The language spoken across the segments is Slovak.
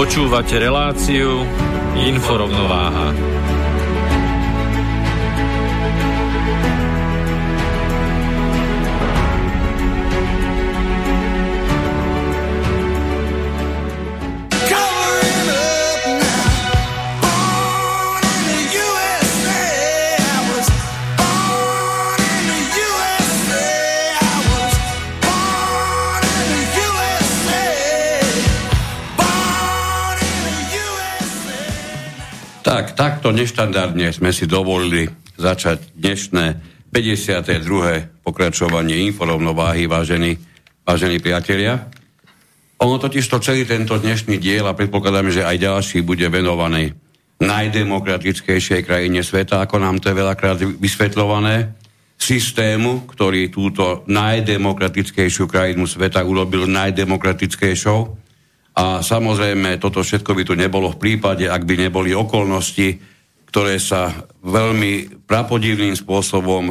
Počúvate reláciu Inforovnováha. Takto neštandardne sme si dovolili začať dnešné 52. pokračovanie inforovnováhy, vážení, vážení priatelia. Ono totiž to celý tento dnešný diel a predpokladáme, že aj ďalší bude venovaný najdemokratickejšej krajine sveta, ako nám to je veľakrát vysvetľované, systému, ktorý túto najdemokratickejšiu krajinu sveta urobil najdemokratickejšou a samozrejme, toto všetko by tu nebolo v prípade, ak by neboli okolnosti, ktoré sa veľmi prapodivným spôsobom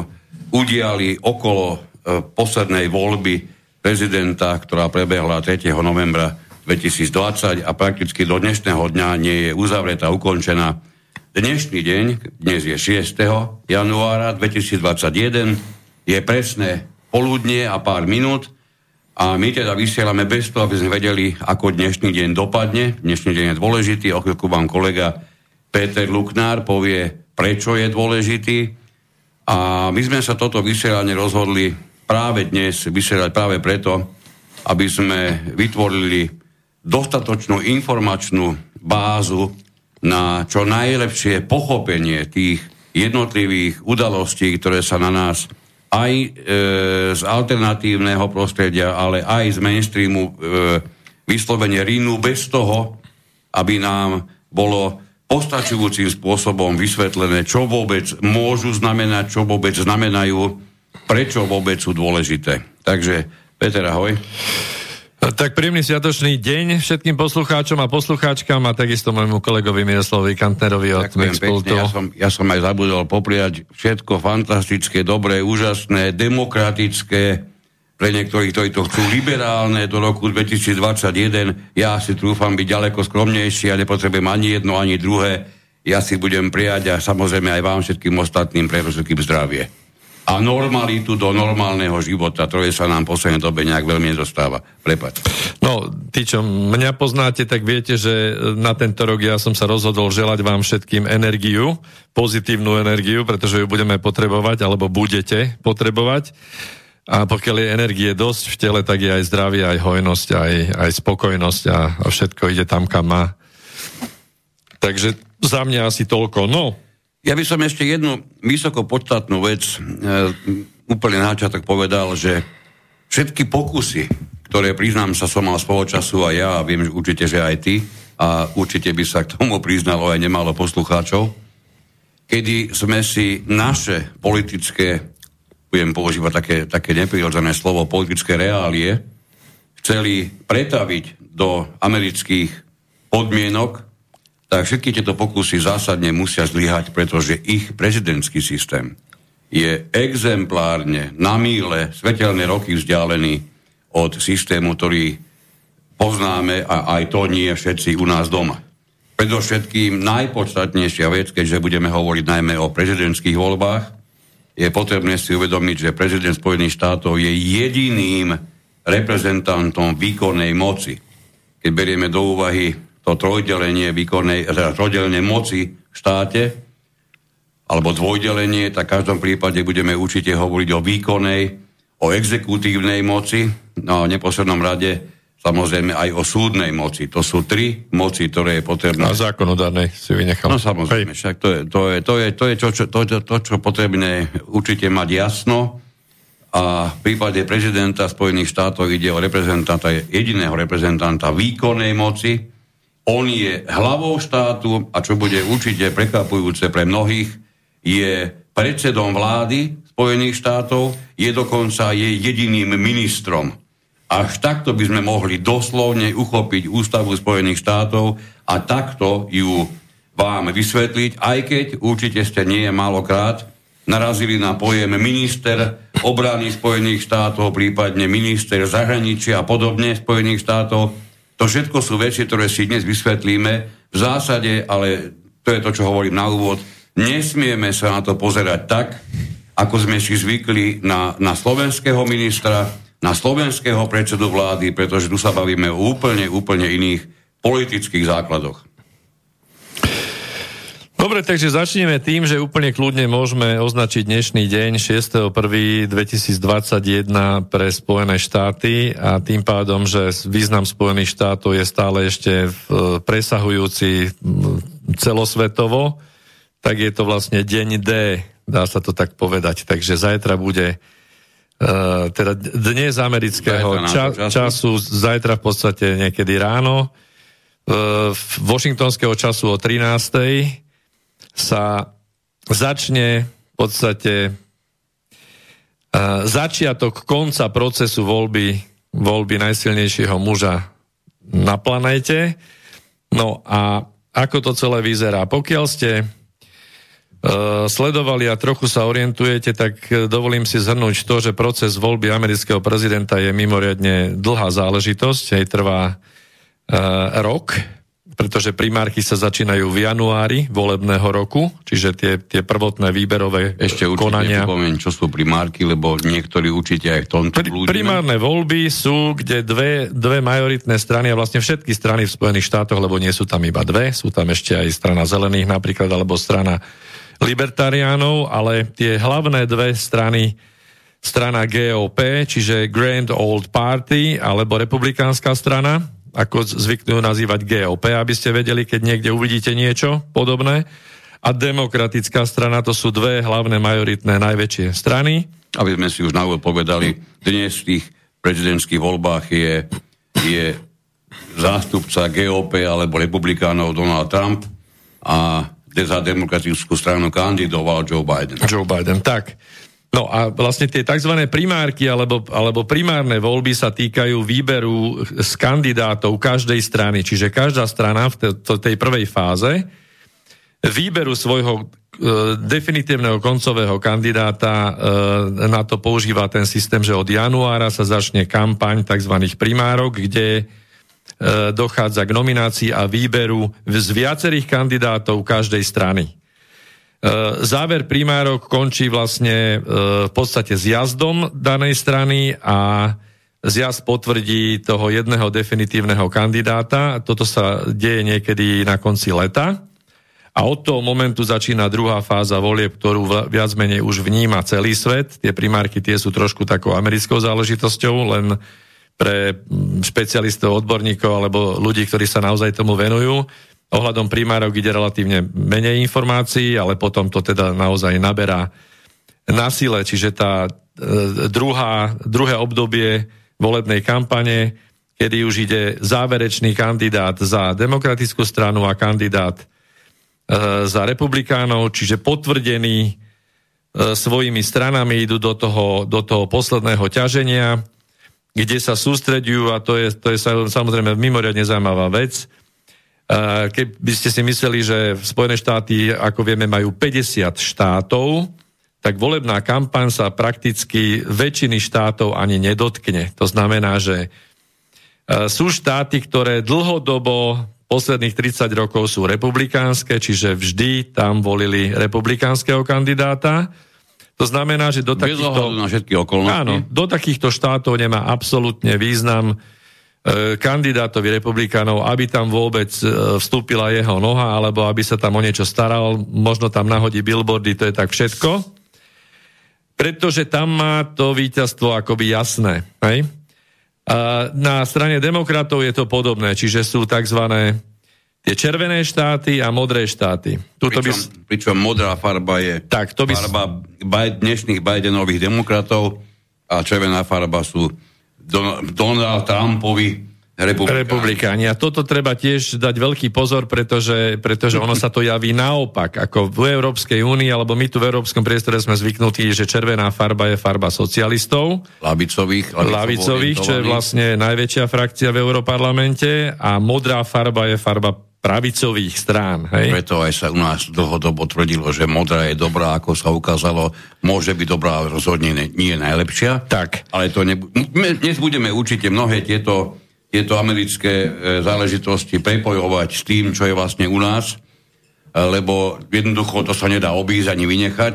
udiali okolo e, poslednej voľby prezidenta, ktorá prebehla 3. novembra 2020 a prakticky do dnešného dňa nie je uzavretá, ukončená. Dnešný deň, dnes je 6. januára 2021, je presné poludnie a pár minút a my teda vysielame bez toho, aby sme vedeli, ako dnešný deň dopadne. Dnešný deň je dôležitý. O chvíľku vám kolega Peter Luknár povie, prečo je dôležitý. A my sme sa toto vysielanie rozhodli práve dnes vysielať práve preto, aby sme vytvorili dostatočnú informačnú bázu na čo najlepšie pochopenie tých jednotlivých udalostí, ktoré sa na nás aj e, z alternatívneho prostredia, ale aj z mainstreamu e, vyslovene rínu bez toho, aby nám bolo postačujúcim spôsobom vysvetlené, čo vôbec môžu znamenať, čo vôbec znamenajú, prečo vôbec sú dôležité. Takže, Peter, ahoj. Tak príjemný sviatočný deň všetkým poslucháčom a poslucháčkam a takisto môjmu kolegovi Miroslavovi Kantnerovi od Mixpultu. Ja som, ja som aj zabudol popriať všetko fantastické, dobré, úžasné, demokratické, pre niektorých, ktorí to chcú liberálne do roku 2021. Ja si trúfam byť ďaleko skromnejší a nepotrebujem ani jedno, ani druhé. Ja si budem prijať a samozrejme aj vám všetkým ostatným pre zdravie a normalitu do normálneho života, ktoré sa nám v poslednej dobe nejak veľmi nedostáva. Prepač. No, tí, čo mňa poznáte, tak viete, že na tento rok ja som sa rozhodol želať vám všetkým energiu, pozitívnu energiu, pretože ju budeme potrebovať, alebo budete potrebovať. A pokiaľ je energie dosť v tele, tak je aj zdravie, aj hojnosť, aj, aj spokojnosť a, a všetko ide tam, kam má. Takže za mňa asi toľko. No, ja by som ešte jednu vysoko podstatnú vec e, úplne na začiatok povedal, že všetky pokusy, ktoré priznám sa som mal spoločasu a ja, a viem že určite, že aj ty, a určite by sa k tomu priznalo aj nemálo poslucháčov, kedy sme si naše politické, budem používať také, také neprirodzené slovo, politické reálie, chceli pretaviť do amerických podmienok, tak všetky tieto pokusy zásadne musia zlyhať, pretože ich prezidentský systém je exemplárne na míle svetelné roky vzdialený od systému, ktorý poznáme a aj to nie všetci u nás doma. Predovšetkým najpodstatnejšia vec, keďže budeme hovoriť najmä o prezidentských voľbách, je potrebné si uvedomiť, že prezident Spojených štátov je jediným reprezentantom výkonnej moci. Keď berieme do úvahy to trojdelenie výkonnej, teda trojdelenie moci v štáte, alebo dvojdelenie, tak v každom prípade budeme určite hovoriť o výkonnej, o exekutívnej moci, no a v neposlednom rade samozrejme aj o súdnej moci. To sú tri moci, ktoré je potrebné. A zákonodárnej si vynechal. No samozrejme, však to je, to je, to je, to je čo, čo, to, to, to, čo potrebné určite mať jasno. A v prípade prezidenta Spojených štátov ide o reprezentanta, jediného reprezentanta výkonnej moci. On je hlavou štátu a čo bude určite prekvapujúce pre mnohých, je predsedom vlády Spojených štátov, je dokonca je jediným ministrom. Až takto by sme mohli doslovne uchopiť Ústavu Spojených štátov a takto ju vám vysvetliť, aj keď určite ste nie málokrát narazili na pojem minister obrany Spojených štátov, prípadne minister zahraničia a podobne Spojených štátov. To všetko sú veci, ktoré si dnes vysvetlíme. V zásade, ale to je to, čo hovorím na úvod, Nesmieme sa na to pozerať tak, ako sme si zvykli na, na slovenského ministra, na slovenského predsedu vlády, pretože tu sa bavíme o úplne, úplne iných politických základoch. Dobre, takže začneme tým, že úplne kľudne môžeme označiť dnešný deň 6.1.2021 pre Spojené štáty a tým pádom, že význam Spojených štátov je stále ešte presahujúci celosvetovo tak je to vlastne deň D, dá sa to tak povedať. Takže zajtra bude uh, teda dnes amerického ča, času, zajtra v podstate niekedy ráno, uh, washingtonského času o 13. sa začne v podstate uh, začiatok konca procesu voľby, voľby najsilnejšieho muža na planéte. No a ako to celé vyzerá? Pokiaľ ste Eh, sledovali a trochu sa orientujete, tak eh, dovolím si zhrnúť to, že proces voľby amerického prezidenta je mimoriadne dlhá záležitosť, aj trvá uh, rok, pretože primárky sa začínajú v januári volebného roku, čiže tie, tie prvotné výberové Ešte určite konania. poviem, čo sú primárky, lebo niektorí určite aj v tomto Pri, Primárne voľby sú, kde dve, dve majoritné strany a vlastne všetky strany v Spojených štátoch, lebo nie sú tam iba dve, sú tam ešte aj strana zelených napríklad, alebo strana libertariánov, ale tie hlavné dve strany, strana GOP, čiže Grand Old Party, alebo republikánska strana, ako zvyknú nazývať GOP, aby ste vedeli, keď niekde uvidíte niečo podobné. A demokratická strana, to sú dve hlavné majoritné najväčšie strany. Aby sme si už na úvod povedali, dnes v tých prezidentských voľbách je, je zástupca GOP alebo republikánov Donald Trump a kde za demokratickú stranu kandidoval Joe Biden. Joe Biden, tak. No a vlastne tie tzv. primárky alebo, alebo primárne voľby sa týkajú výberu z kandidátov každej strany. Čiže každá strana v tej prvej fáze výberu svojho e, definitívneho koncového kandidáta e, na to používa ten systém, že od januára sa začne kampaň tzv. primárok, kde E, dochádza k nominácii a výberu z viacerých kandidátov každej strany. E, záver primárok končí vlastne e, v podstate s jazdom danej strany a zjazd potvrdí toho jedného definitívneho kandidáta. Toto sa deje niekedy na konci leta. A od toho momentu začína druhá fáza volieb, ktorú viac menej už vníma celý svet. Tie primárky tie sú trošku takou americkou záležitosťou, len pre špecialistov, odborníkov alebo ľudí, ktorí sa naozaj tomu venujú. Ohľadom primárok ide relatívne menej informácií, ale potom to teda naozaj naberá na sile, čiže tá e, druhá, druhé obdobie volebnej kampane, kedy už ide záverečný kandidát za demokratickú stranu a kandidát e, za republikánov, čiže potvrdení e, svojimi stranami idú do toho, do toho posledného ťaženia kde sa sústredujú, a to je, to je samozrejme mimoriadne zaujímavá vec, keby ste si mysleli, že Spojené štáty, ako vieme, majú 50 štátov, tak volebná kampaň sa prakticky väčšiny štátov ani nedotkne. To znamená, že sú štáty, ktoré dlhodobo posledných 30 rokov sú republikánske, čiže vždy tam volili republikánskeho kandidáta to znamená, že do takýchto... na všetky okolnosti. Áno, do takýchto štátov nemá absolútne význam kandidátovi republikánov, aby tam vôbec e, vstúpila jeho noha, alebo aby sa tam o niečo staral, možno tam nahodí billboardy, to je tak všetko. Pretože tam má to víťazstvo akoby jasné. Hej? A na strane demokratov je to podobné, čiže sú tzv. tie červené štáty a modré štáty. Tuto pričom, by... pričom modrá farba je tak, to by... farba dnešných Bidenových demokratov a červená farba sú Donald Trumpovi republikáni. republikáni. A toto treba tiež dať veľký pozor, pretože, pretože ono sa to javí naopak. Ako v Európskej únii, alebo my tu v Európskom priestore sme zvyknutí, že červená farba je farba socialistov. Lavicových. Lavicových, čo je vlastne najväčšia frakcia v Európarlamente. A modrá farba je farba pravicových strán. Hej? Preto aj sa u nás dlhodobo tvrdilo, že modrá je dobrá, ako sa ukázalo, môže byť dobrá, rozhodne nie je najlepšia. Tak. Ale to nebu- dnes budeme určite mnohé tieto, tieto americké e, záležitosti prepojovať s tým, čo je vlastne u nás, e, lebo jednoducho to sa nedá obísť ani vynechať.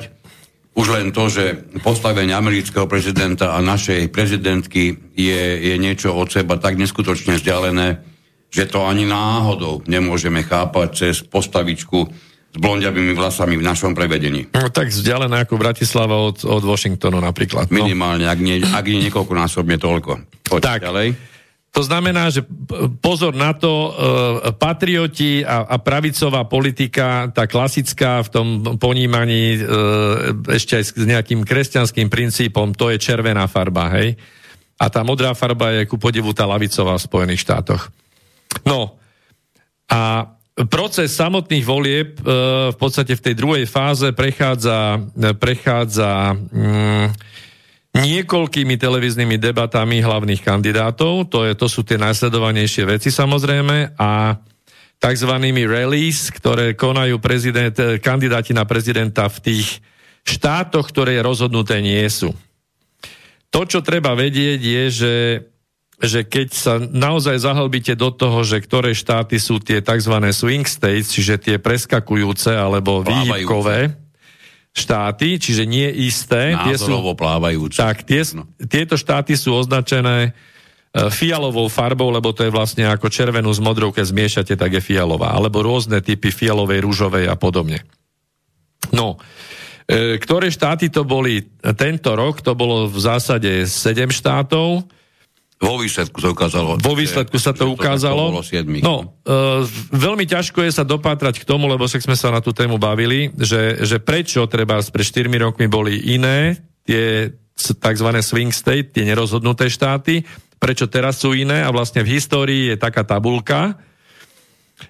Už len to, že postavenie amerického prezidenta a našej prezidentky je, je niečo od seba tak neskutočne vzdialené, že to ani náhodou nemôžeme chápať cez postavičku s blondiavými vlasami v našom prevedení. No, tak vzdialené ako Bratislava od, od Washingtonu napríklad. No. Minimálne, ak nie, ak nie niekoľkonásobne toľko. Poď tak. ďalej. To znamená, že pozor na to, e, patrioti a, a pravicová politika, tá klasická v tom ponímaní e, ešte aj s nejakým kresťanským princípom, to je červená farba, hej? A tá modrá farba je ku podivu tá lavicová v Spojených štátoch. No a proces samotných volieb e, v podstate v tej druhej fáze prechádza, prechádza mm, niekoľkými televíznymi debatami hlavných kandidátov, to, je, to sú tie najsledovanejšie veci samozrejme a tzv. rallies, ktoré konajú prezident, kandidáti na prezidenta v tých štátoch, ktoré rozhodnuté nie sú. To, čo treba vedieť, je, že že keď sa naozaj zahlbíte do toho, že ktoré štáty sú tie tzv. swing states, čiže tie preskakujúce alebo výhybkové štáty, čiže nie isté. tie sú, plávajúce. Tak, tie, no. tieto štáty sú označené e, fialovou farbou, lebo to je vlastne ako červenú s modrou, keď zmiešate, tak je fialová. Alebo rôzne typy fialovej, rúžovej a podobne. No, e, ktoré štáty to boli tento rok? To bolo v zásade 7 štátov. Vo výsledku sa ukázalo. Vo výsledku sa to ukázalo. No, e, veľmi ťažko je sa dopátrať k tomu, lebo však sme sa na tú tému bavili, že, že prečo treba pred 4 rokmi boli iné tie tzv. swing state, tie nerozhodnuté štáty, prečo teraz sú iné a vlastne v histórii je taká tabulka,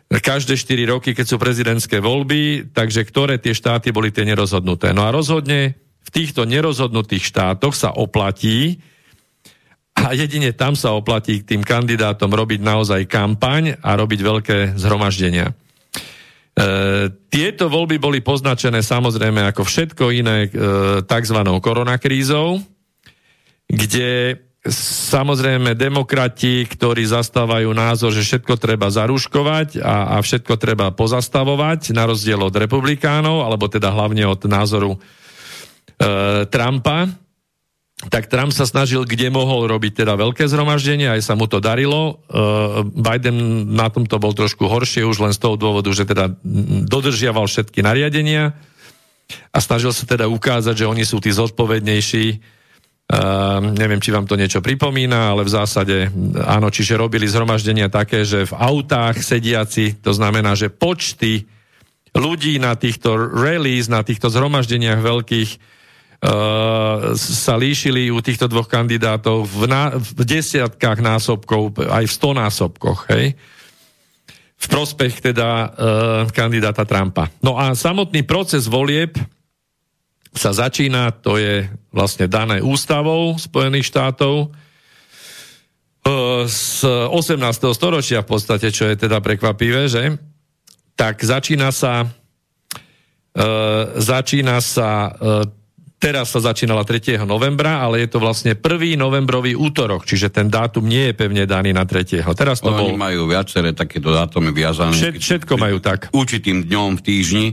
každé 4 roky, keď sú prezidentské voľby, takže ktoré tie štáty boli tie nerozhodnuté. No a rozhodne v týchto nerozhodnutých štátoch sa oplatí a jedine tam sa oplatí k tým kandidátom robiť naozaj kampaň a robiť veľké zhromaždenia. E, tieto voľby boli poznačené samozrejme ako všetko iné e, tzv. koronakrízou, kde samozrejme demokrati, ktorí zastávajú názor, že všetko treba zaruškovať a, a všetko treba pozastavovať, na rozdiel od republikánov, alebo teda hlavne od názoru e, Trumpa, tak Trump sa snažil, kde mohol robiť teda veľké zhromaždenie, aj sa mu to darilo. Uh, Biden na tomto bol trošku horšie, už len z toho dôvodu, že teda dodržiaval všetky nariadenia a snažil sa teda ukázať, že oni sú tí zodpovednejší. Uh, neviem, či vám to niečo pripomína, ale v zásade áno, čiže robili zhromaždenia také, že v autách sediaci, to znamená, že počty ľudí na týchto rallies, na týchto zhromaždeniach veľkých sa líšili u týchto dvoch kandidátov v, ná, v desiatkách násobkov, aj v sto násobkoch, hej? V prospech teda uh, kandidáta Trumpa. No a samotný proces volieb sa začína, to je vlastne dané ústavou Spojených štátov, uh, z 18. storočia v podstate, čo je teda prekvapivé, že? Tak začína sa uh, začína sa uh, teraz sa začínala 3. novembra, ale je to vlastne 1. novembrový útorok, čiže ten dátum nie je pevne daný na 3. Teraz to Oni bol... majú viaceré takéto dátumy viazané. Všet, všetko majú tak. Určitým dňom v týždni,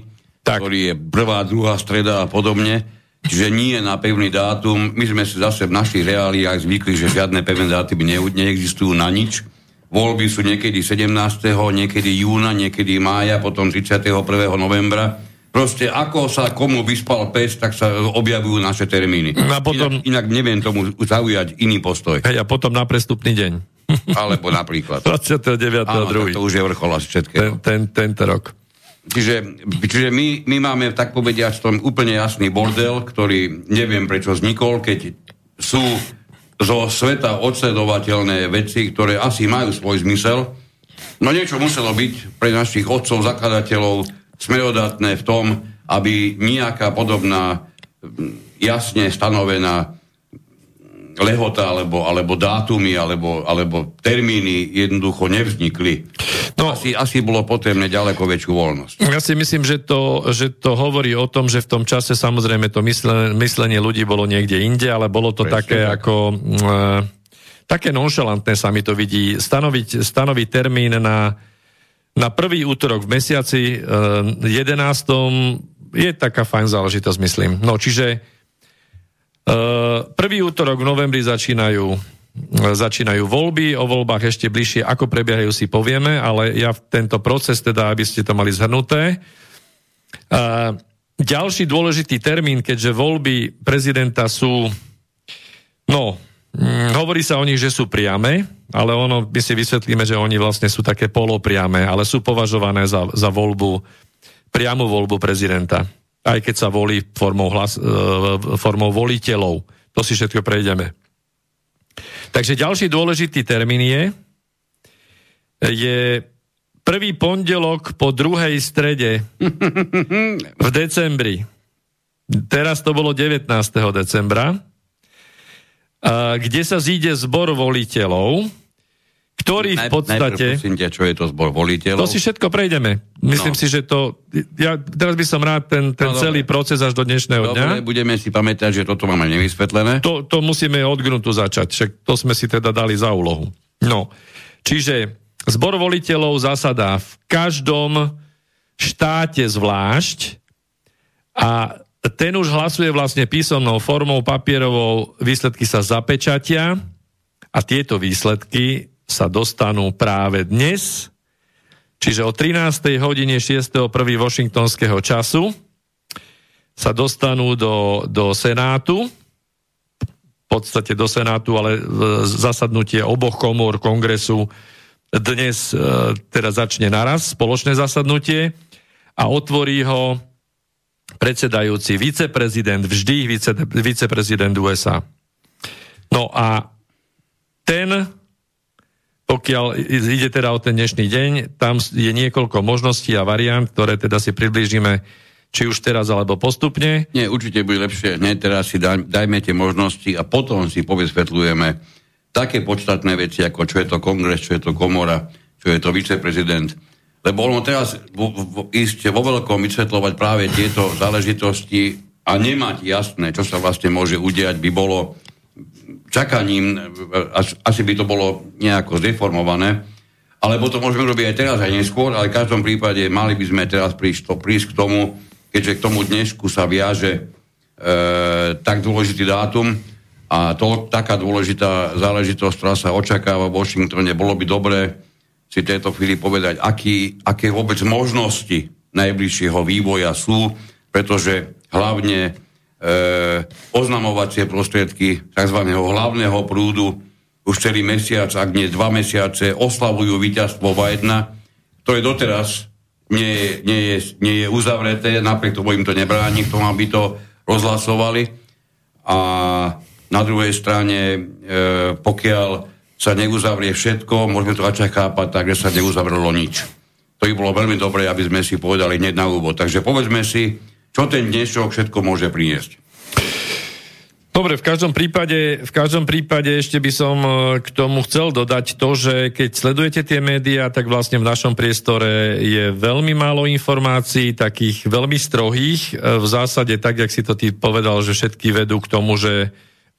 tak. ktorý je prvá, druhá streda a podobne. čiže nie na pevný dátum. My sme si zase v našich reáliách zvykli, že žiadne pevné dátumy ne, neexistujú na nič. Voľby sú niekedy 17., niekedy júna, niekedy mája, potom 31. novembra. Proste ako sa komu vyspal pes, tak sa objavujú naše termíny. No a potom... inak, inak neviem tomu zaujať iný postoj. Hej, a potom na prestupný deň. Alebo napríklad. 29. Áno, druhý. tak to už je vrchol asi všetkého. Ten, ten, tento rok. Čiže, čiže my, my máme, tak povediať, v tom úplne jasný bordel, ktorý neviem prečo vznikol, keď sú zo sveta odsledovateľné veci, ktoré asi majú svoj zmysel. No niečo muselo byť pre našich otcov, zakladateľov smerodatné v tom, aby nejaká podobná jasne stanovená lehota alebo, alebo dátumy alebo, alebo termíny jednoducho nevznikli. No, asi, asi bolo potrebné ďaleko väčšiu voľnosť. Ja si myslím, že to, že to hovorí o tom, že v tom čase samozrejme to myslenie, myslenie ľudí bolo niekde inde, ale bolo to Presne, také tak. ako... E, také nonšalantné sa mi to vidí. Stanoviť, stanoviť termín na, na prvý útorok v mesiaci e, 11. je taká fajn záležitosť, myslím. No, čiže Eh, prvý útorok v novembri začínajú, eh, začínajú voľby, o voľbách ešte bližšie, ako prebiehajú si povieme, ale ja tento proces teda, aby ste to mali zhrnuté. Eh, ďalší dôležitý termín, keďže voľby prezidenta sú, no, hm, hovorí sa o nich, že sú priame, ale ono, my si vysvetlíme, že oni vlastne sú také polopriame, ale sú považované za, za voľbu, priamu voľbu prezidenta aj keď sa volí formou, hlas, e, formou voliteľov. To si všetko prejdeme. Takže ďalší dôležitý termín je, je prvý pondelok po druhej strede v decembri. Teraz to bolo 19. decembra, kde sa zíde zbor voliteľov, ktorý v podstate... Prosím ťa, čo je to zbor voliteľov? To si všetko prejdeme. Myslím no. si, že to... Ja teraz by som rád ten, ten no, celý dobre. proces až do dnešného dobre, dňa. budeme si pamätať, že toto máme nevysvetlené. To, to musíme od gruntu začať, však to sme si teda dali za úlohu. No, čiže zbor voliteľov zasadá v každom štáte zvlášť a ten už hlasuje vlastne písomnou formou, papierovou, výsledky sa zapečatia a tieto výsledky sa dostanú práve dnes, čiže o 13. hodine 6.1. washingtonského času sa dostanú do, do Senátu, v podstate do Senátu, ale zasadnutie oboch komôr kongresu dnes e, teda začne naraz, spoločné zasadnutie a otvorí ho predsedajúci viceprezident, vždy vice, viceprezident USA. No a ten pokiaľ ide teda o ten dnešný deň, tam je niekoľko možností a variant, ktoré teda si priblížime či už teraz alebo postupne. Nie, určite bude lepšie. Nie, teraz si daj, dajme tie možnosti a potom si povysvetľujeme také podstatné veci, ako čo je to kongres, čo je to komora, čo je to viceprezident. Lebo ono teraz vo, ísť vo veľkom vysvetľovať práve tieto záležitosti a nemať jasné, čo sa vlastne môže udiať, by bolo čakaním, asi by to bolo nejako zdeformované, alebo to môžeme robiť aj teraz, aj neskôr, ale v každom prípade mali by sme teraz prísť, to, prísť k tomu, keďže k tomu dnešku sa viaže e, tak dôležitý dátum a to taká dôležitá záležitosť, ktorá sa očakáva v Washingtone, bolo by dobré si tejto chvíli povedať, aký, aké vôbec možnosti najbližšieho vývoja sú, pretože hlavne e, oznamovacie prostriedky tzv. hlavného prúdu už celý mesiac, ak nie dva mesiace, oslavujú víťazstvo Bidena, ktoré doteraz nie nie, je, nie je uzavreté, napriek tomu im to nebráni v tom, aby to rozhlasovali. A na druhej strane, e, pokiaľ sa neuzavrie všetko, môžeme to začať chápať tak, že sa neuzavrelo nič. To by bolo veľmi dobré, aby sme si povedali hneď na úvod. Takže povedzme si, čo ten dnešok všetko môže priniesť. Dobre, v každom prípade, v každom prípade ešte by som e, k tomu chcel dodať to, že keď sledujete tie médiá, tak vlastne v našom priestore je veľmi málo informácií, takých veľmi strohých. E, v zásade, tak, jak si to ty povedal, že všetky vedú k tomu, že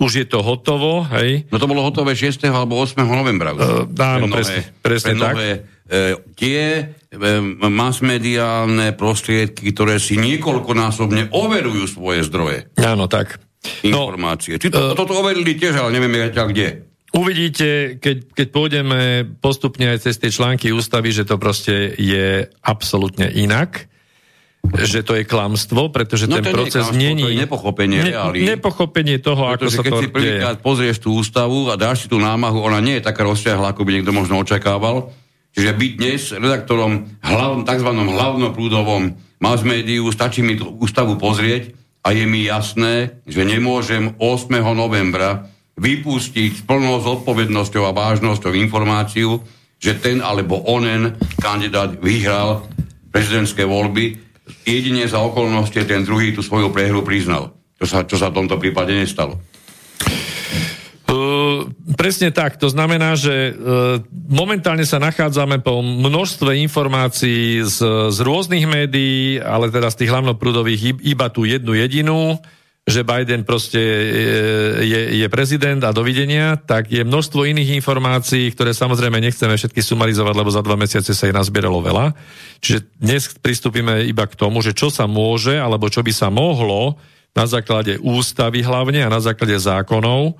už je to hotovo, hej. No to bolo hotové 6. alebo 8. novembra. Uh, áno, mnohé, presne, presne tak. Mnohé, uh, tie uh, masmediálne prostriedky, ktoré si niekoľkonásobne overujú svoje zdroje. Áno, tak. No, Informácie. No, Či to, uh, toto overili tiež, ale nevieme kde. Uvidíte, keď, keď pôjdeme postupne aj cez tie články ústavy, že to proste je absolútne inak že to je klamstvo, pretože no, ten proces nie není... Je nepochopenie ne, reálí. Nepochopenie toho, pretože ako sa keď to si prvýkrát pozrieš tú ústavu a dáš si tú námahu, ona nie je taká rozťahla, ako by niekto možno očakával. Čiže byť dnes redaktorom hlavn, tzv. hlavnoprúdovom mass médiu, stačí mi tú ústavu pozrieť a je mi jasné, že nemôžem 8. novembra vypustiť s plnou zodpovednosťou a vážnosťou informáciu, že ten alebo onen kandidát vyhral prezidentské voľby jedine za okolnosti ten druhý tú svoju prehru priznal. Čo sa, čo sa v tomto prípade nestalo. Uh, presne tak. To znamená, že uh, momentálne sa nachádzame po množstve informácií z, z rôznych médií, ale teda z tých hlavnoprúdových iba tú jednu jedinú, že Biden proste je, je prezident a dovidenia, tak je množstvo iných informácií, ktoré samozrejme nechceme všetky sumarizovať, lebo za dva mesiace sa ich nazbieralo veľa. Čiže dnes pristúpime iba k tomu, že čo sa môže, alebo čo by sa mohlo na základe ústavy hlavne a na základe zákonov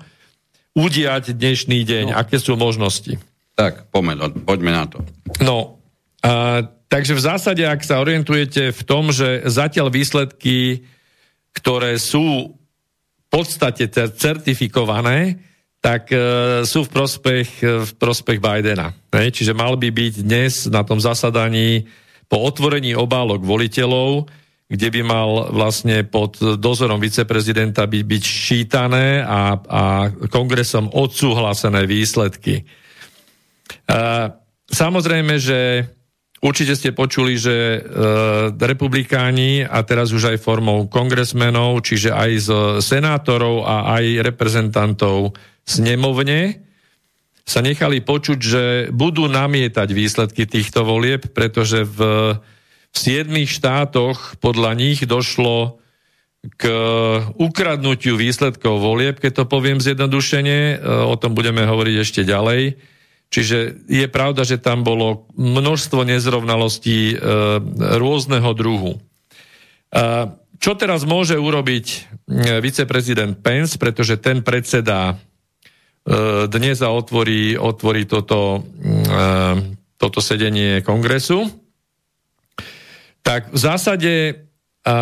udiať dnešný deň. No. Aké sú možnosti? Tak, poďme, poďme na to. No, a, takže v zásade, ak sa orientujete v tom, že zatiaľ výsledky ktoré sú v podstate certifikované, tak e, sú v prospech, e, v prospech Bidena. Čiže mal by byť dnes na tom zasadaní po otvorení obálok voliteľov, kde by mal vlastne pod dozorom viceprezidenta by, byť šítané a, a kongresom odsúhlasené výsledky. E, samozrejme, že Určite ste počuli, že e, republikáni a teraz už aj formou kongresmenov, čiže aj z senátorov a aj reprezentantov snemovne sa nechali počuť, že budú namietať výsledky týchto volieb, pretože v, v siedmých štátoch podľa nich došlo k ukradnutiu výsledkov volieb, keď to poviem zjednodušene, e, o tom budeme hovoriť ešte ďalej Čiže je pravda, že tam bolo množstvo nezrovnalostí e, rôzneho druhu. E, čo teraz môže urobiť e, viceprezident Pence, pretože ten predseda e, dnes a otvorí, otvorí toto, e, toto sedenie kongresu, tak v zásade e, e,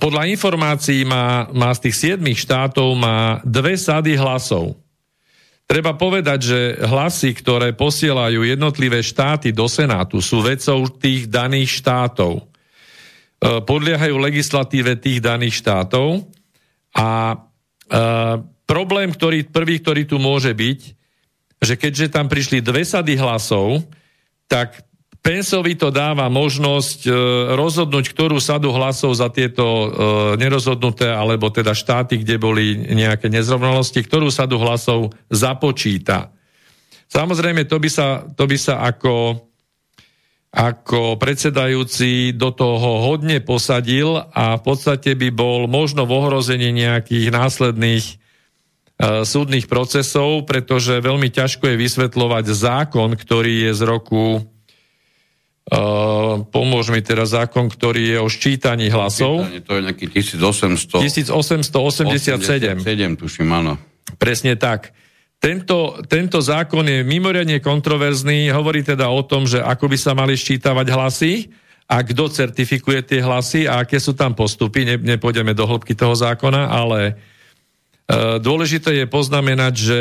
podľa informácií má, má z tých siedmých štátov má dve sady hlasov. Treba povedať, že hlasy, ktoré posielajú jednotlivé štáty do Senátu, sú vecou tých daných štátov. E, podliehajú legislatíve tých daných štátov a e, problém, ktorý, prvý, ktorý tu môže byť, že keďže tam prišli dve sady hlasov, tak Pensovi to dáva možnosť e, rozhodnúť, ktorú sadu hlasov za tieto e, nerozhodnuté, alebo teda štáty, kde boli nejaké nezrovnalosti, ktorú sadu hlasov započíta. Samozrejme, to by sa, to by sa ako, ako predsedajúci do toho hodne posadil a v podstate by bol možno v ohrození nejakých následných e, súdnych procesov, pretože veľmi ťažko je vysvetľovať zákon, ktorý je z roku Uh, pomôž mi teraz zákon, ktorý je o ščítaní hlasov. Ščítanie, to je nejaký 1800... 1887. 7, tuším, áno. Presne tak. Tento, tento zákon je mimoriadne kontroverzný, hovorí teda o tom, že ako by sa mali ščítavať hlasy a kto certifikuje tie hlasy a aké sú tam postupy. Ne, nepôjdeme do hĺbky toho zákona, ale uh, dôležité je poznamenať, že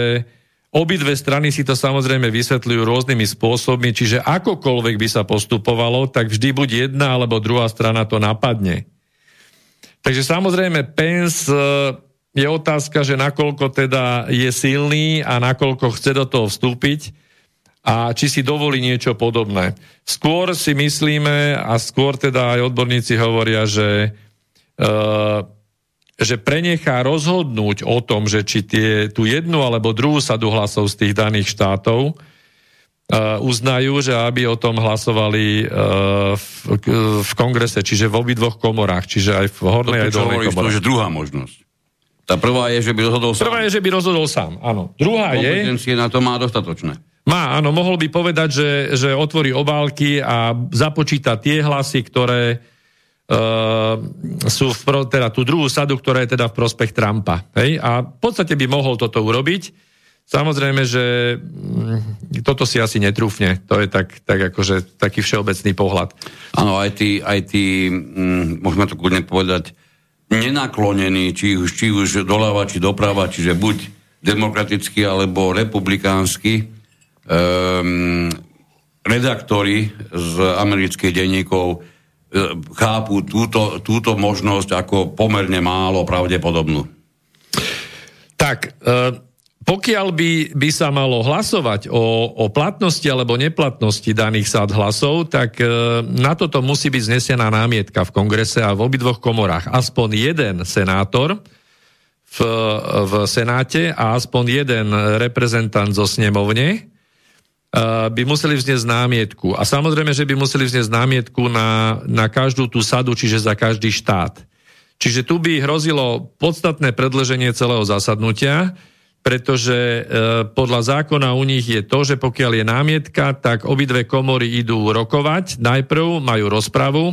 Obidve strany si to samozrejme vysvetľujú rôznymi spôsobmi, čiže akokoľvek by sa postupovalo, tak vždy buď jedna alebo druhá strana to napadne. Takže samozrejme Pence e, je otázka, že nakoľko teda je silný a nakoľko chce do toho vstúpiť a či si dovolí niečo podobné. Skôr si myslíme a skôr teda aj odborníci hovoria, že uh, že prenechá rozhodnúť o tom, že či tie, tú jednu alebo druhú sadu hlasov z tých daných štátov uh, uznajú, že aby o tom hlasovali uh, v, v kongrese, čiže v obidvoch komorách, čiže aj v hornej, aj dolnej komorách. To je druhá možnosť. Tá prvá je, že by rozhodol sám. Prvá je, že by rozhodol sám, áno. Druhá je... na to má dostatočné. Má, áno, mohol by povedať, že, že otvorí obálky a započíta tie hlasy, ktoré sú v, teda tú druhú sadu, ktorá je teda v prospech Trumpa. Hej? A v podstate by mohol toto urobiť. Samozrejme, že mm, toto si asi netrúfne. To je tak, tak akože taký všeobecný pohľad. Áno, aj tí, aj tí mm, môžeme to kľudne povedať, nenaklonení, či už, či už doľava, či doprava, čiže buď demokratický alebo republikánsky um, redaktori z amerických denníkov chápu túto, túto možnosť ako pomerne málo pravdepodobnú. Tak, e, pokiaľ by, by sa malo hlasovať o, o platnosti alebo neplatnosti daných sád hlasov, tak e, na toto musí byť znesená námietka v kongrese a v obidvoch komorách. Aspoň jeden senátor v, v senáte a aspoň jeden reprezentant zo snemovne e, by museli vznieť námietku. A samozrejme, že by museli vznieť námietku na, na každú tú sadu, čiže za každý štát. Čiže tu by hrozilo podstatné predlženie celého zasadnutia, pretože e, podľa zákona u nich je to, že pokiaľ je námietka, tak obidve komory idú rokovať. Najprv majú rozpravu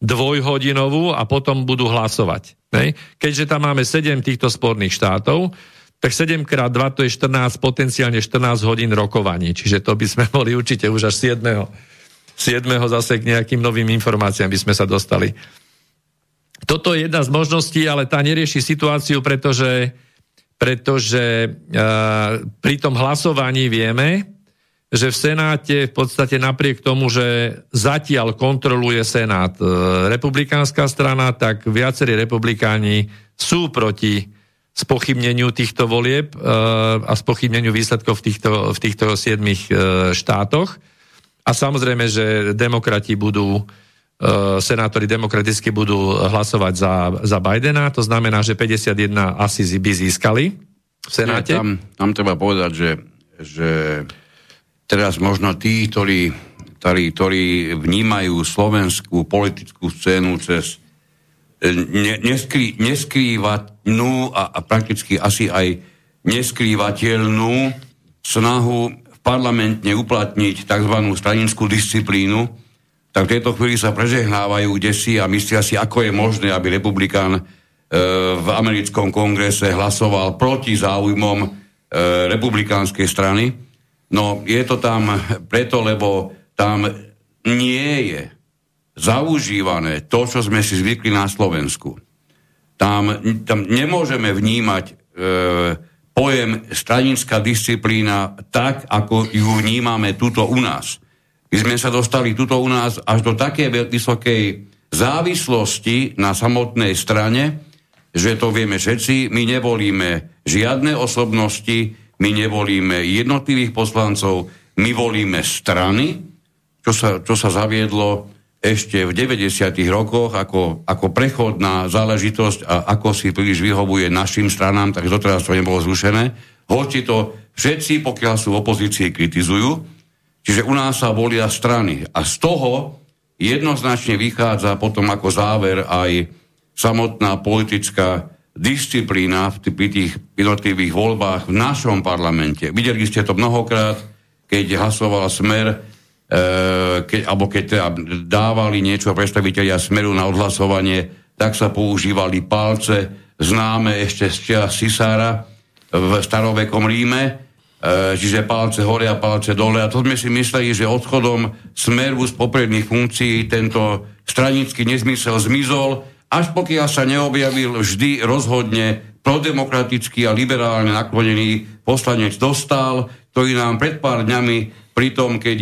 dvojhodinovú a potom budú hlasovať. Ne? Keďže tam máme 7 týchto sporných štátov, tak 7 krát 2 to je 14, potenciálne 14 hodín rokovaní. Čiže to by sme boli určite už až 7. 7. zase k nejakým novým informáciám by sme sa dostali. Toto je jedna z možností, ale tá nerieši situáciu, pretože pretože uh, pri tom hlasovaní vieme, že v Senáte v podstate napriek tomu, že zatiaľ kontroluje Senát uh, republikánska strana, tak viacerí republikáni sú proti spochybneniu týchto volieb uh, a spochybneniu výsledkov v týchto, v týchto siedmých uh, štátoch. A samozrejme, že demokrati budú E, senátori demokraticky budú hlasovať za, za Bidena, to znamená, že 51 asi by získali v Senáte. Nie, tam, tam treba povedať, že, že teraz možno tí, ktorí, ktorí, ktorí vnímajú slovenskú politickú scénu cez e, ne, neskrý, neskrývatnú a, a prakticky asi aj neskrývateľnú snahu v parlamentne uplatniť tzv. stranickú disciplínu, tak v tejto chvíli sa prežehnávajú kde si a myslia si, ako je možné, aby republikán e, v americkom kongrese hlasoval proti záujmom e, republikánskej strany. No je to tam preto, lebo tam nie je zaužívané to, čo sme si zvykli na Slovensku. Tam, tam nemôžeme vnímať e, pojem stranická disciplína tak, ako ju vnímame tuto u nás my sme sa dostali tuto u nás až do takej vysokej závislosti na samotnej strane, že to vieme všetci, my nevolíme žiadne osobnosti, my nevolíme jednotlivých poslancov, my volíme strany, čo sa, čo sa zaviedlo ešte v 90. rokoch ako, ako prechodná záležitosť a ako si príliš vyhovuje našim stranám, tak doteraz to nebolo zrušené. Hoci to všetci, pokiaľ sú v opozícii, kritizujú, Čiže u nás sa volia strany. A z toho jednoznačne vychádza potom ako záver aj samotná politická disciplína v tých jednotlivých voľbách v našom parlamente. Videli ste to mnohokrát, keď hlasoval Smer, keď, alebo keď teda dávali niečo predstaviteľia Smeru na odhlasovanie, tak sa používali palce, známe ešte z čas Sisára v starovekom Ríme, E, čiže palce hore a palce dole. A to sme si mysleli, že odchodom smeru z popredných funkcií tento stranický nezmysel zmizol, až pokiaľ sa neobjavil vždy rozhodne prodemokratický a liberálne naklonený poslanec Dostal, ktorý nám pred pár dňami pri tom, keď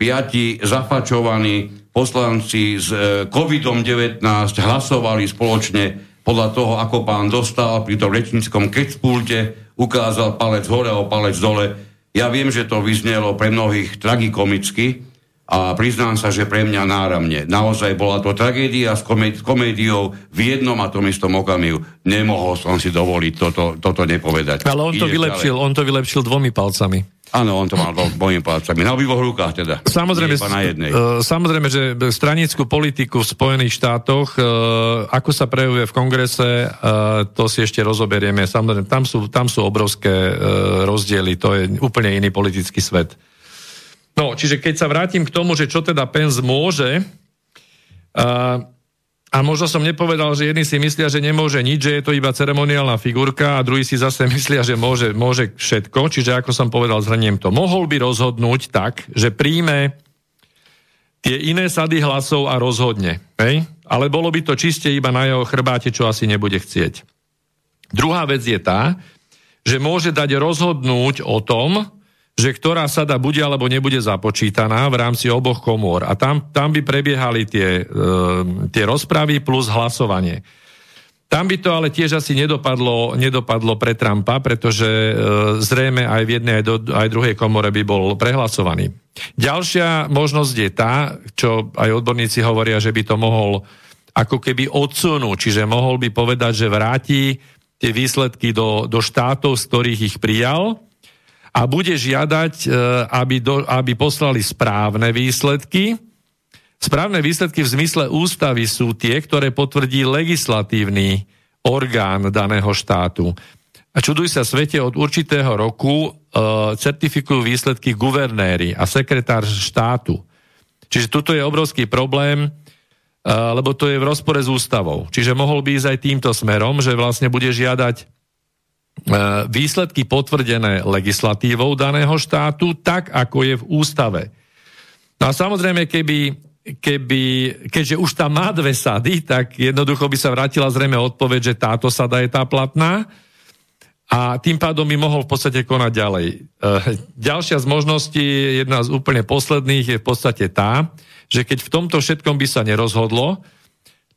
piati zafačovaní poslanci s e, COVID-19 hlasovali spoločne podľa toho, ako pán Dostal pri tom rečníckom kecpulte ukázal palec hore a palec dole. Ja viem, že to vyznelo pre mnohých tragikomicky, a priznám sa, že pre mňa náramne. Naozaj bola to tragédia s, koméd- komédiou v jednom a tom istom okamihu. Nemohol som si dovoliť toto, toto nepovedať. Ale on to, vylepšil, on to vylepšil dvomi palcami. Áno, on to mal dvomi palcami. Na obidvoch rukách teda. Samozrejme, na jednej. Uh, samozrejme, že stranickú politiku v Spojených štátoch, uh, ako sa prejavuje v kongrese, uh, to si ešte rozoberieme. Samozrejme, tam sú, tam sú obrovské rozdiely. To je úplne iný politický svet. No, čiže keď sa vrátim k tomu, že čo teda Pence môže, uh, a možno som nepovedal, že jedni si myslia, že nemôže nič, že je to iba ceremoniálna figurka a druhí si zase myslia, že môže, môže všetko. Čiže ako som povedal, zhrniem to. Mohol by rozhodnúť tak, že príjme tie iné sady hlasov a rozhodne. Hej? Ale bolo by to čiste iba na jeho chrbáte, čo asi nebude chcieť. Druhá vec je tá, že môže dať rozhodnúť o tom, že ktorá sada bude alebo nebude započítaná v rámci oboch komôr. A tam, tam by prebiehali tie, e, tie rozpravy plus hlasovanie. Tam by to ale tiež asi nedopadlo, nedopadlo pre Trumpa, pretože e, zrejme aj v jednej, aj, do, aj druhej komore by bol prehlasovaný. Ďalšia možnosť je tá, čo aj odborníci hovoria, že by to mohol ako keby odsunúť, čiže mohol by povedať, že vráti tie výsledky do, do štátov, z ktorých ich prijal, a bude žiadať, e, aby, do, aby poslali správne výsledky. Správne výsledky v zmysle ústavy sú tie, ktoré potvrdí legislatívny orgán daného štátu. A čuduj sa svete, od určitého roku e, certifikujú výsledky guvernéry a sekretár štátu. Čiže tuto je obrovský problém, e, lebo to je v rozpore s ústavou. Čiže mohol by ísť aj týmto smerom, že vlastne bude žiadať výsledky potvrdené legislatívou daného štátu, tak ako je v ústave. No a samozrejme, keby, keby, keďže už tam má dve sady, tak jednoducho by sa vrátila zrejme odpoveď, že táto sada je tá platná a tým pádom by mohol v podstate konať ďalej. E, ďalšia z možností, jedna z úplne posledných, je v podstate tá, že keď v tomto všetkom by sa nerozhodlo,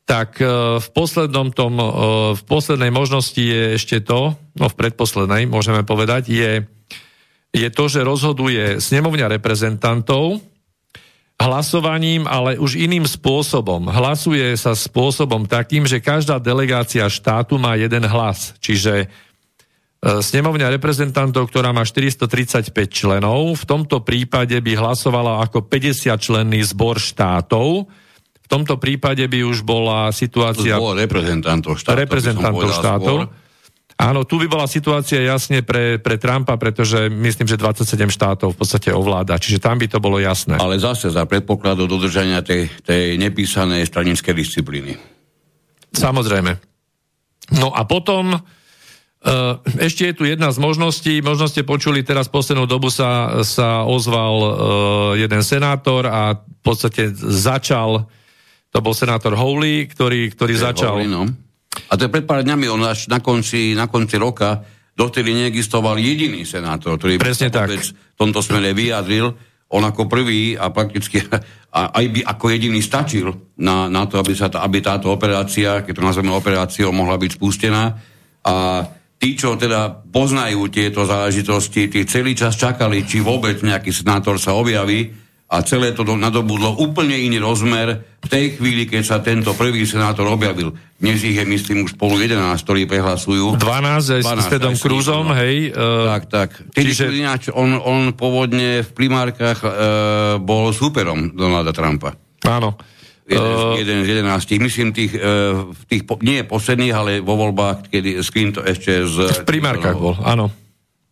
tak e, v poslednom tom, e, v poslednej možnosti je ešte to, no v predposlednej môžeme povedať, je, je to, že rozhoduje snemovňa reprezentantov hlasovaním, ale už iným spôsobom. Hlasuje sa spôsobom takým, že každá delegácia štátu má jeden hlas. Čiže e, snemovňa reprezentantov, ktorá má 435 členov, v tomto prípade by hlasovala ako 50 členný zbor štátov, tomto prípade by už bola situácia... Zbor reprezentantov štátov. Reprezentantov štátov. Áno, tu by bola situácia jasne pre, pre Trumpa, pretože myslím, že 27 štátov v podstate ovláda, čiže tam by to bolo jasné. Ale zase za predpokladu dodržania tej, tej nepísanej stranickej disciplíny. Samozrejme. No a potom Uh, ešte je tu jedna z možností, možno ste počuli, teraz poslednú dobu sa, sa ozval uh, jeden senátor a v podstate začal to bol senátor Howley, ktorý, ktorý začal... Howley, no. A to je pred pár dňami, on až na konci, na konci roka, dovtedy neexistoval jediný senátor, ktorý Presne tak. v tomto smere vyjadril, on ako prvý a prakticky a aj by ako jediný stačil na, na to, aby, sa aby táto operácia, keď to nazveme operáciou, mohla byť spustená. A tí, čo teda poznajú tieto záležitosti, tí celý čas čakali, či vôbec nejaký senátor sa objaví, a celé to nadobudlo úplne iný rozmer v tej chvíli, keď sa tento prvý senátor objavil. Dnes ich je, myslím, už spolu 11, ktorí prehlasujú. 12, 12 s Tedom Cruzom, hej. Uh, tak, tak. čiže... ináč, on, on pôvodne v primárkach uh, bol superom Donalda Trumpa. Áno. Jeden, uh, jeden z jedenáctich. Myslím, tých, uh, tých po, nie posledných, ale vo voľbách, kedy s Clinton ešte z... V primárkach bol, áno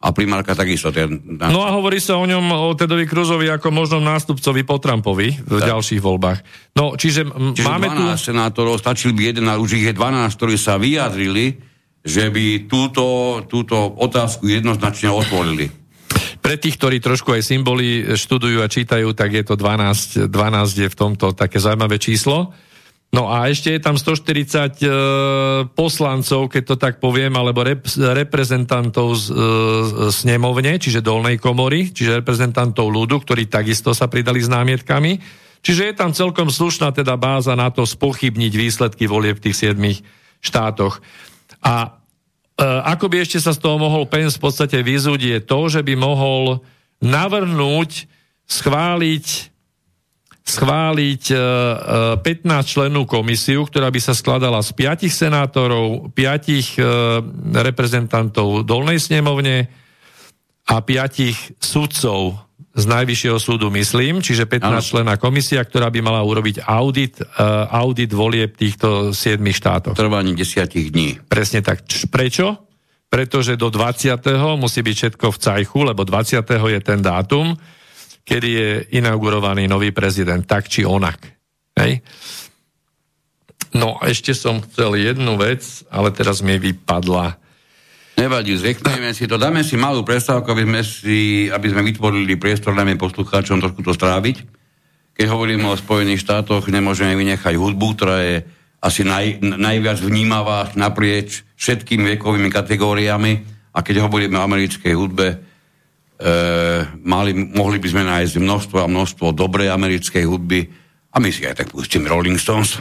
a primárka takisto. Ten, na... No a hovorí sa o ňom, o Tedovi Kruzovi ako možnom nástupcovi po Trumpovi v tak. ďalších voľbách. No, čiže, čiže máme 12 tu... senátorov, stačil by jeden, ale už ich je 12, ktorí sa vyjadrili, že by túto, túto otázku jednoznačne otvorili. Pre tých, ktorí trošku aj symboly študujú a čítajú, tak je to 12, 12 je v tomto také zaujímavé číslo. No a ešte je tam 140 e, poslancov, keď to tak poviem, alebo rep, reprezentantov z e, snemovne, čiže dolnej komory, čiže reprezentantov ľudu, ktorí takisto sa pridali s námietkami. Čiže je tam celkom slušná teda báza na to spochybniť výsledky volieb v tých 7 štátoch. A e, ako by ešte sa z toho mohol Pence v podstate vyzúť, je to, že by mohol navrhnúť, schváliť schváliť 15 členú komisiu, ktorá by sa skladala z 5 senátorov, 5 reprezentantov dolnej snemovne a 5 sudcov z Najvyššieho súdu, myslím, čiže 15 člená komisia, ktorá by mala urobiť audit, audit volieb týchto 7 štátov. Trvaním desiatich dní. Presne tak. Prečo? Pretože do 20. musí byť všetko v cajchu, lebo 20. je ten dátum, kedy je inaugurovaný nový prezident, tak či onak. Hej? No, ešte som chcel jednu vec, ale teraz mi vypadla. Nevadí, zvykneme si to. Dáme si malú prestávku, aby sme, si, aby sme vytvorili priestor najmä poslucháčom trošku to stráviť. Keď hovoríme o Spojených štátoch, nemôžeme vynechať hudbu, ktorá je asi naj, najviac vnímavá naprieč všetkými vekovými kategóriami. A keď hovoríme o americkej hudbe, mali, mohli by sme nájsť množstvo a množstvo dobrej americkej hudby a my si aj tak pustíme Rolling Stones.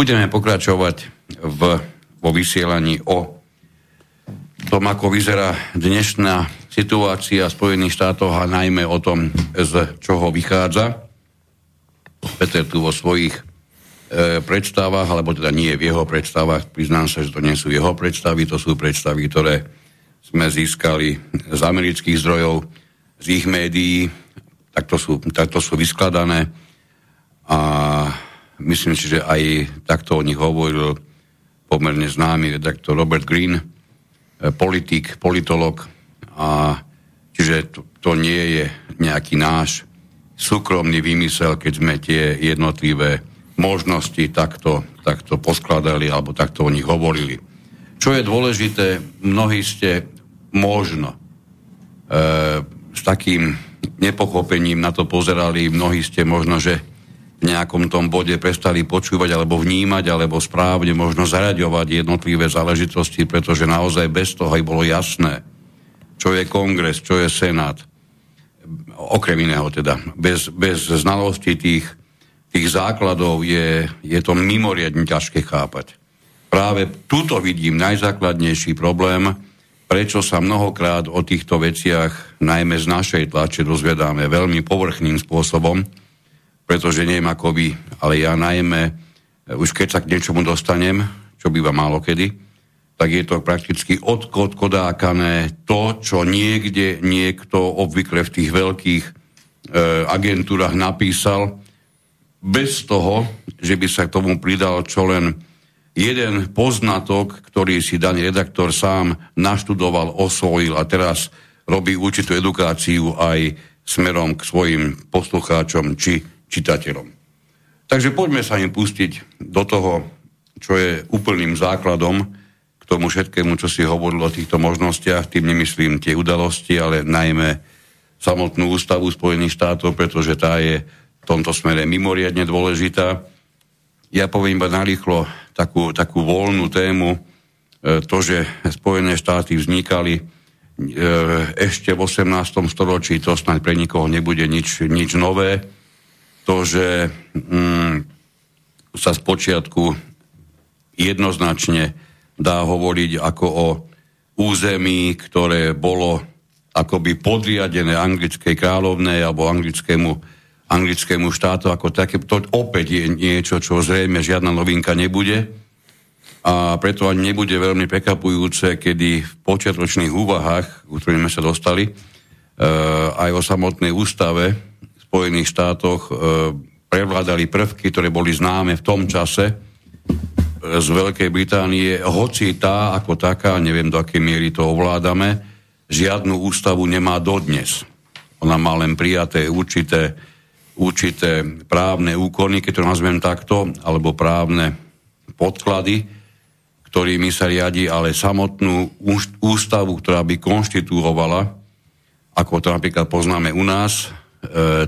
Budeme pokračovať v, vo vysielaní o tom, ako vyzerá dnešná situácia v Spojených štátoch a najmä o tom, z čoho vychádza. Peter tu vo svojich e, predstavách, alebo teda nie v jeho predstavách, priznám sa, že to nie sú jeho predstavy, to sú predstavy, ktoré sme získali z amerických zdrojov, z ich médií, takto sú, takto sú vyskladané a myslím si, že aj takto o nich hovoril pomerne známy redaktor Robert Green, e, politik, politolog a čiže to, to nie je nejaký náš súkromný vymysel, keď sme tie jednotlivé možnosti takto, takto poskladali alebo takto o nich hovorili. Čo je dôležité, mnohí ste možno e, s takým nepochopením na to pozerali, mnohí ste možno, že nejakom tom bode prestali počúvať alebo vnímať, alebo správne možno zaraďovať jednotlivé záležitosti, pretože naozaj bez toho aj bolo jasné, čo je kongres, čo je senát, okrem iného teda. Bez, bez znalosti tých, tých základov je, je to mimoriadne ťažké chápať práve tuto vidím najzákladnejší problém, prečo sa mnohokrát o týchto veciach, najmä z našej tlače, dozvedáme veľmi povrchným spôsobom, pretože neviem ako vy, ale ja najmä, už keď sa k niečomu dostanem, čo býva málo kedy, tak je to prakticky odkodákané to, čo niekde niekto obvykle v tých veľkých e, agentúrach napísal, bez toho, že by sa k tomu pridal čo len jeden poznatok, ktorý si daný redaktor sám naštudoval, osvojil a teraz robí určitú edukáciu aj smerom k svojim poslucháčom či čitateľom. Takže poďme sa im pustiť do toho, čo je úplným základom k tomu všetkému, čo si hovoril o týchto možnostiach. Tým nemyslím tie udalosti, ale najmä samotnú ústavu Spojených štátov, pretože tá je v tomto smere mimoriadne dôležitá. Ja poviem iba narýchlo takú, takú voľnú tému, e, to, že Spojené štáty vznikali e, ešte v 18. storočí, to snáď pre nikoho nebude nič, nič nové. To, že mm, sa z počiatku jednoznačne dá hovoriť ako o území, ktoré bolo akoby podriadené anglickej kráľovnej alebo anglickému anglickému štátu ako také. To opäť je niečo, čo zrejme žiadna novinka nebude. A preto ani nebude veľmi prekapujúce, kedy v počiatočných úvahách, u ktorých sme sa dostali, e, aj o samotnej ústave Spojených štátoch e, prevládali prvky, ktoré boli známe v tom čase e, z Veľkej Británie, hoci tá ako taká, neviem do akej miery to ovládame, žiadnu ústavu nemá dodnes. Ona má len prijaté určité určité právne úkony, keď to nazvem takto, alebo právne podklady, ktorými sa riadi, ale samotnú ústavu, ktorá by konštituovala, ako to napríklad poznáme u nás,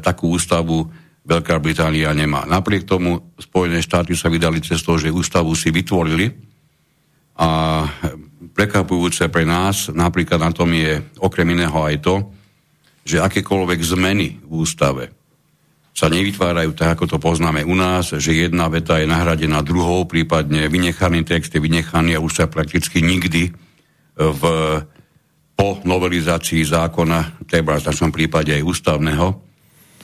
takú ústavu Veľká Británia nemá. Napriek tomu Spojené štáty sa vydali cestou, že ústavu si vytvorili a prekvapujúce pre nás napríklad na tom je okrem iného aj to, že akékoľvek zmeny v ústave sa nevytvárajú tak, ako to poznáme u nás, že jedna veta je nahradená druhou, prípadne vynechaný text je vynechaný a už sa prakticky nikdy v, po novelizácii zákona, treba v našom prípade aj ústavného,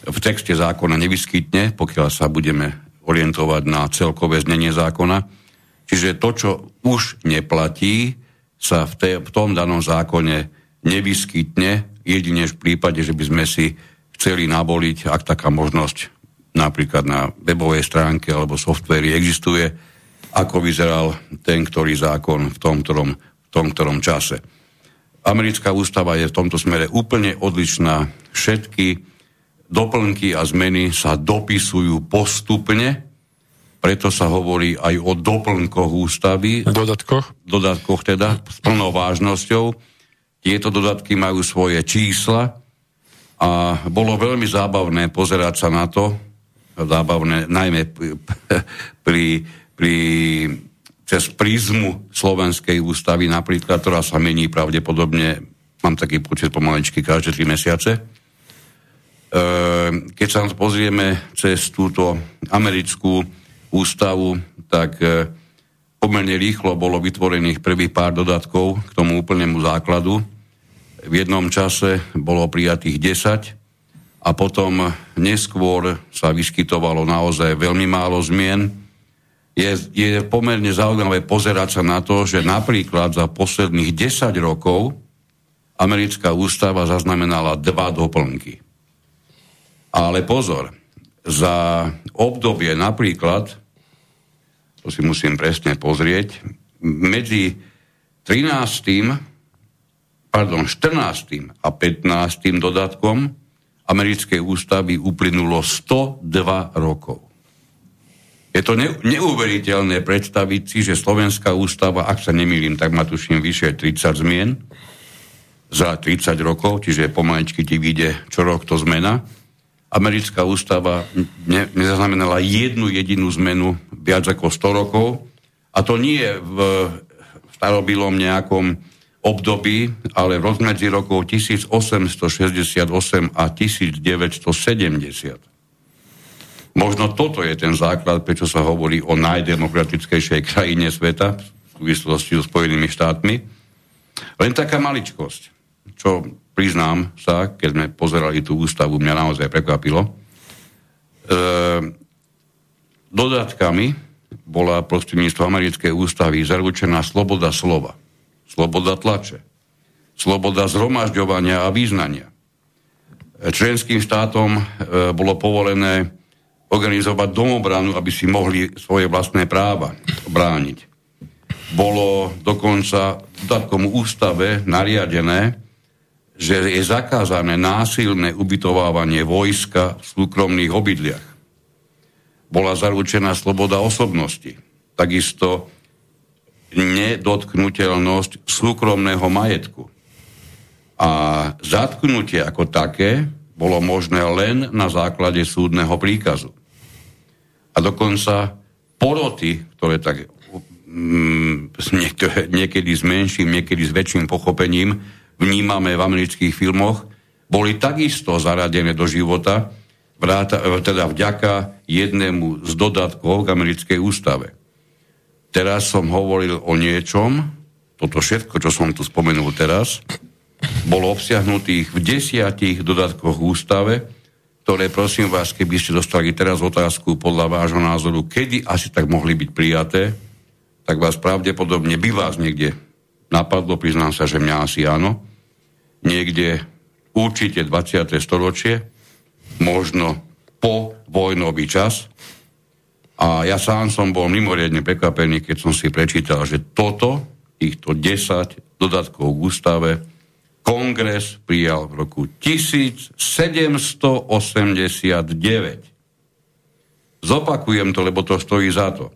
v texte zákona nevyskytne, pokiaľ sa budeme orientovať na celkové znenie zákona. Čiže to, čo už neplatí, sa v, te, v tom danom zákone nevyskytne, jedine v prípade, že by sme si chceli naboliť, ak taká možnosť napríklad na webovej stránke alebo softveri existuje, ako vyzeral ten, ktorý zákon v tom, ktorom, v tom, ktorom čase. Americká ústava je v tomto smere úplne odlišná. Všetky doplnky a zmeny sa dopisujú postupne, preto sa hovorí aj o doplnkoch ústavy. Dodatkoch? Dodatkoch teda, s plnou vážnosťou. Tieto dodatky majú svoje čísla, a bolo veľmi zábavné pozerať sa na to, zábavné najmä pri, pri, cez prízmu Slovenskej ústavy napríklad, ktorá sa mení pravdepodobne, mám taký počet pomaličky každé tri mesiace. E, keď sa pozrieme cez túto americkú ústavu, tak e, pomerne rýchlo bolo vytvorených prvých pár dodatkov k tomu úplnému základu. V jednom čase bolo prijatých 10 a potom neskôr sa vyskytovalo naozaj veľmi málo zmien. Je, je pomerne zaujímavé pozerať sa na to, že napríklad za posledných 10 rokov americká ústava zaznamenala dva doplnky. Ale pozor, za obdobie napríklad, to si musím presne pozrieť, medzi 13. pardon, 14. a 15. dodatkom americkej ústavy uplynulo 102 rokov. Je to ne, neuveriteľné predstaviť si, že Slovenská ústava, ak sa nemýlim, tak má tuším vyše 30 zmien za 30 rokov, čiže pomaličky ti vyjde čo rok to zmena americká ústava ne, nezaznamenala jednu jedinú zmenu viac ako 100 rokov. A to nie v starobilom nejakom období, ale v rozmedzi rokov 1868 a 1970. Možno toto je ten základ, prečo sa hovorí o najdemokratickejšej krajine sveta v súvislosti so Spojenými štátmi. Len taká maličkosť, čo priznám sa, keď sme pozerali tú ústavu, mňa naozaj prekvapilo. E, dodatkami bola prostredníctvom americkej ústavy zaručená sloboda slova, sloboda tlače, sloboda zhromažďovania a význania. Členským štátom e, bolo povolené organizovať domobranu, aby si mohli svoje vlastné práva brániť. Bolo dokonca v dodatkom ústave nariadené, že je zakázané násilné ubytovávanie vojska v súkromných obydliach. Bola zaručená sloboda osobnosti, takisto nedotknutelnosť súkromného majetku. A zatknutie ako také bolo možné len na základe súdneho príkazu. A dokonca poroty, ktoré tak mm, niekedy s menším, niekedy s väčším pochopením vnímame v amerických filmoch, boli takisto zaradené do života, vráta, teda vďaka jednému z dodatkov k americkej ústave. Teraz som hovoril o niečom, toto všetko, čo som tu spomenul teraz, bolo obsiahnutých v desiatich dodatkoch ústave, ktoré prosím vás, keby ste dostali teraz otázku podľa vášho názoru, kedy asi tak mohli byť prijaté, tak vás pravdepodobne by vás niekde napadlo, priznám sa, že mňa asi áno, niekde určite 20. storočie, možno po vojnový čas. A ja sám som bol mimoriadne prekvapený, keď som si prečítal, že toto, týchto 10 dodatkov k ústave, kongres prijal v roku 1789. Zopakujem to, lebo to stojí za to.